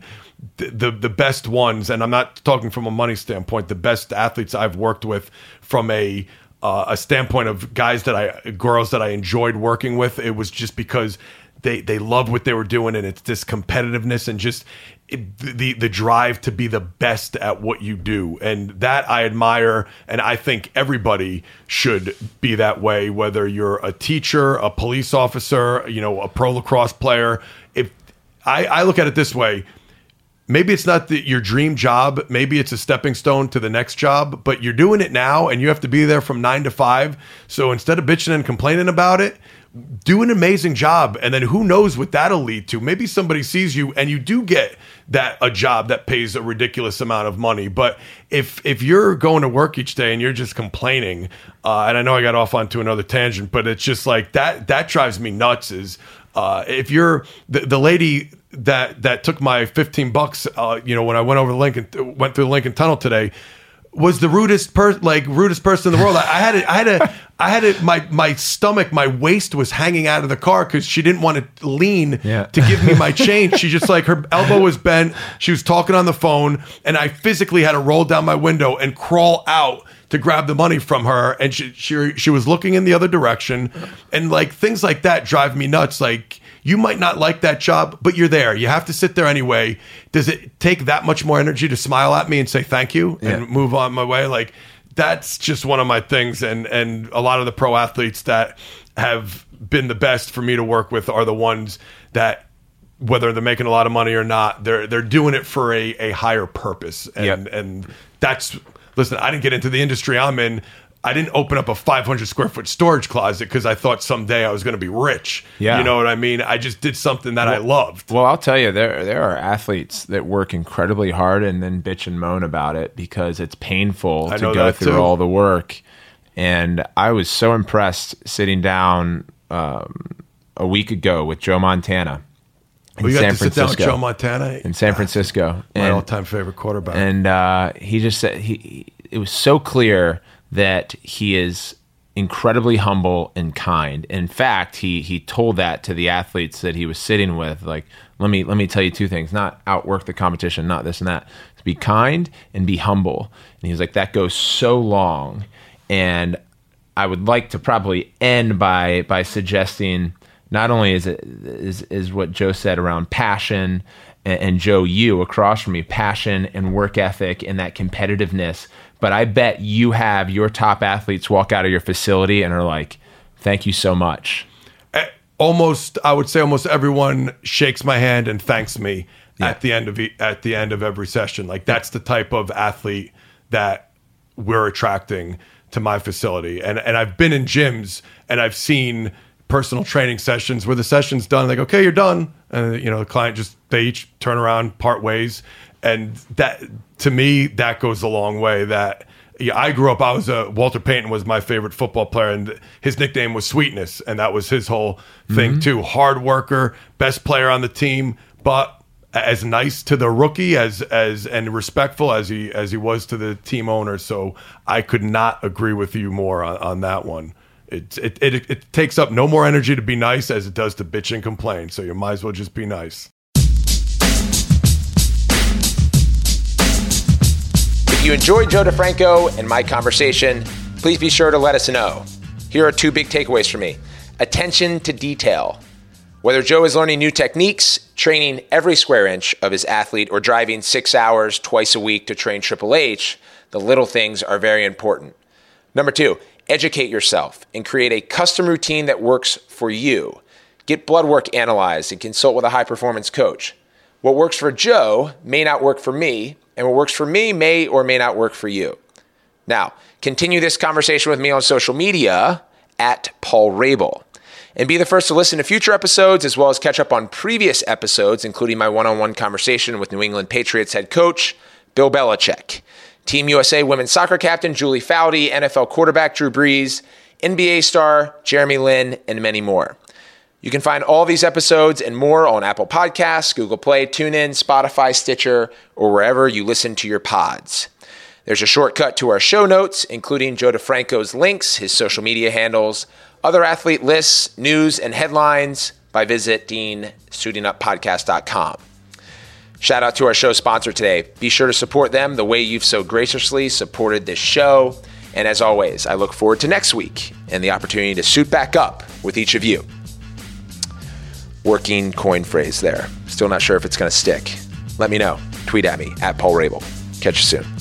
the, the the best ones, and I'm not talking from a money standpoint. The best athletes I've worked with from a uh, a standpoint of guys that I girls that I enjoyed working with. It was just because they they loved what they were doing, and it's this competitiveness and just the the drive to be the best at what you do, and that I admire, and I think everybody should be that way. Whether you're a teacher, a police officer, you know, a pro lacrosse player. If I, I look at it this way, maybe it's not the, your dream job. Maybe it's a stepping stone to the next job but you're doing it now and you have to be there from nine to five. So instead of bitching and complaining about it do an amazing job. And then who knows what that'll lead to. Maybe somebody sees you and you do get that a job that pays a ridiculous amount of money. But if if you're going to work each day and you're just complaining uh, and i know i got off onto another tangent but it's just like that that drives me nuts is uh, if you're the, the lady that that took my 15 bucks uh, you know when I went over the Lincoln went through the Lincoln Tunnel today was the rudest person, like rudest person in the world. I, I had it I had a I had it my my stomach my waist was hanging out of the car cuz she didn't want to lean Yeah. to give me my change. She just like her elbow was bent. She was talking on the phone and I physically had to roll down my window and crawl out to grab the money from her and she she she was looking in the other direction and like things like that drive me nuts like you might not like that job, but you're there. You have to sit there anyway. Does it take that much more energy to smile at me and say thank you and Yeah. move on my way? Like that's just one of my things. And and a lot of the pro athletes that have been the best for me to work with are the ones that whether they're making a lot of money or not, they're they're doing it for a, a higher purpose. And Yep. and that's listen, I didn't get into the industry I'm in. I didn't open up a 500 square foot storage closet because I thought someday I was going to be rich. Yeah. You know what I mean? I just did something that I loved. Well, I'll tell you, there there are athletes that work incredibly hard and then bitch and moan about it because it's painful I to go through too. all the work. And I was so impressed sitting down um, a week ago with Joe Montana in We got San to sit down with Francisco. Joe Montana. in San Francisco, my and all time favorite quarterback. and uh, he just said he, he- it was so clear that he is incredibly humble and kind. In fact, he he told that to the athletes that he was sitting with, like, let me let me tell you two things: not outwork the competition, not this and that. Be kind and be humble. And he was like, that goes so long, and I would like to probably end by by suggesting not only is it is is what Joe said around passion and, and Joe you across from me passion and work ethic and that competitiveness, but I bet you have your top athletes walk out of your facility and are like, "Thank you so much." Eh, almost I would say almost everyone shakes my hand and thanks me at the end of at the end of every session. Like that's the type of athlete that we're attracting to my facility. And and I've been in gyms and I've seen personal training sessions where the session's done like okay you're done and you know the client just they each turn around part ways and that to me that goes a long way that yeah, I grew up. I was a Walter Payton was my favorite football player, and his nickname was Sweetness, and that was his whole thing mm-hmm. too. Hard worker, best player on the team, but as nice to the rookie as as and respectful as he as he was to the team owner. So I could not agree with you more on, on that one. It, it it it takes up no more energy to be nice as it does to bitch and complain. So you might as well just be nice. You enjoyed Joe DeFranco and my conversation, please be sure to let us know. Here are two big takeaways for me attention to detail. Whether Joe is learning new techniques, training every square inch of his athlete, or driving six hours twice a week to train Triple H, the little things are very important. Number two, educate yourself and create a custom routine that works for you. Get blood work analyzed and consult with a high performance coach. What works for Joe may not work for me, and what works for me may or may not work for you. Now, continue this conversation with me on social media at Paul Rabil. And be the first to listen to future episodes as well as catch up on previous episodes, including my one on one conversation with New England Patriots head coach Bill Belichick, Team USA women's soccer captain Julie Foudy, NFL quarterback Drew Brees, NBA star Jeremy Lin, and many more. You can find all these episodes and more on Apple Podcasts, Google Play, TuneIn, Spotify, Stitcher, or wherever you listen to your pods. There's a shortcut to our show notes, including Joe DeFranco's links, his social media handles, other athlete lists, news, and headlines by visiting suitinguppodcast.com. Shout out to our show sponsor today. Be sure to support them the way you've so graciously supported this show. And as always, I look forward to next week and the opportunity to suit back up with each of you. Working coin phrase there. Still not sure if it's going to stick. Let me know. Tweet at me at Paul Rabil. Catch you soon.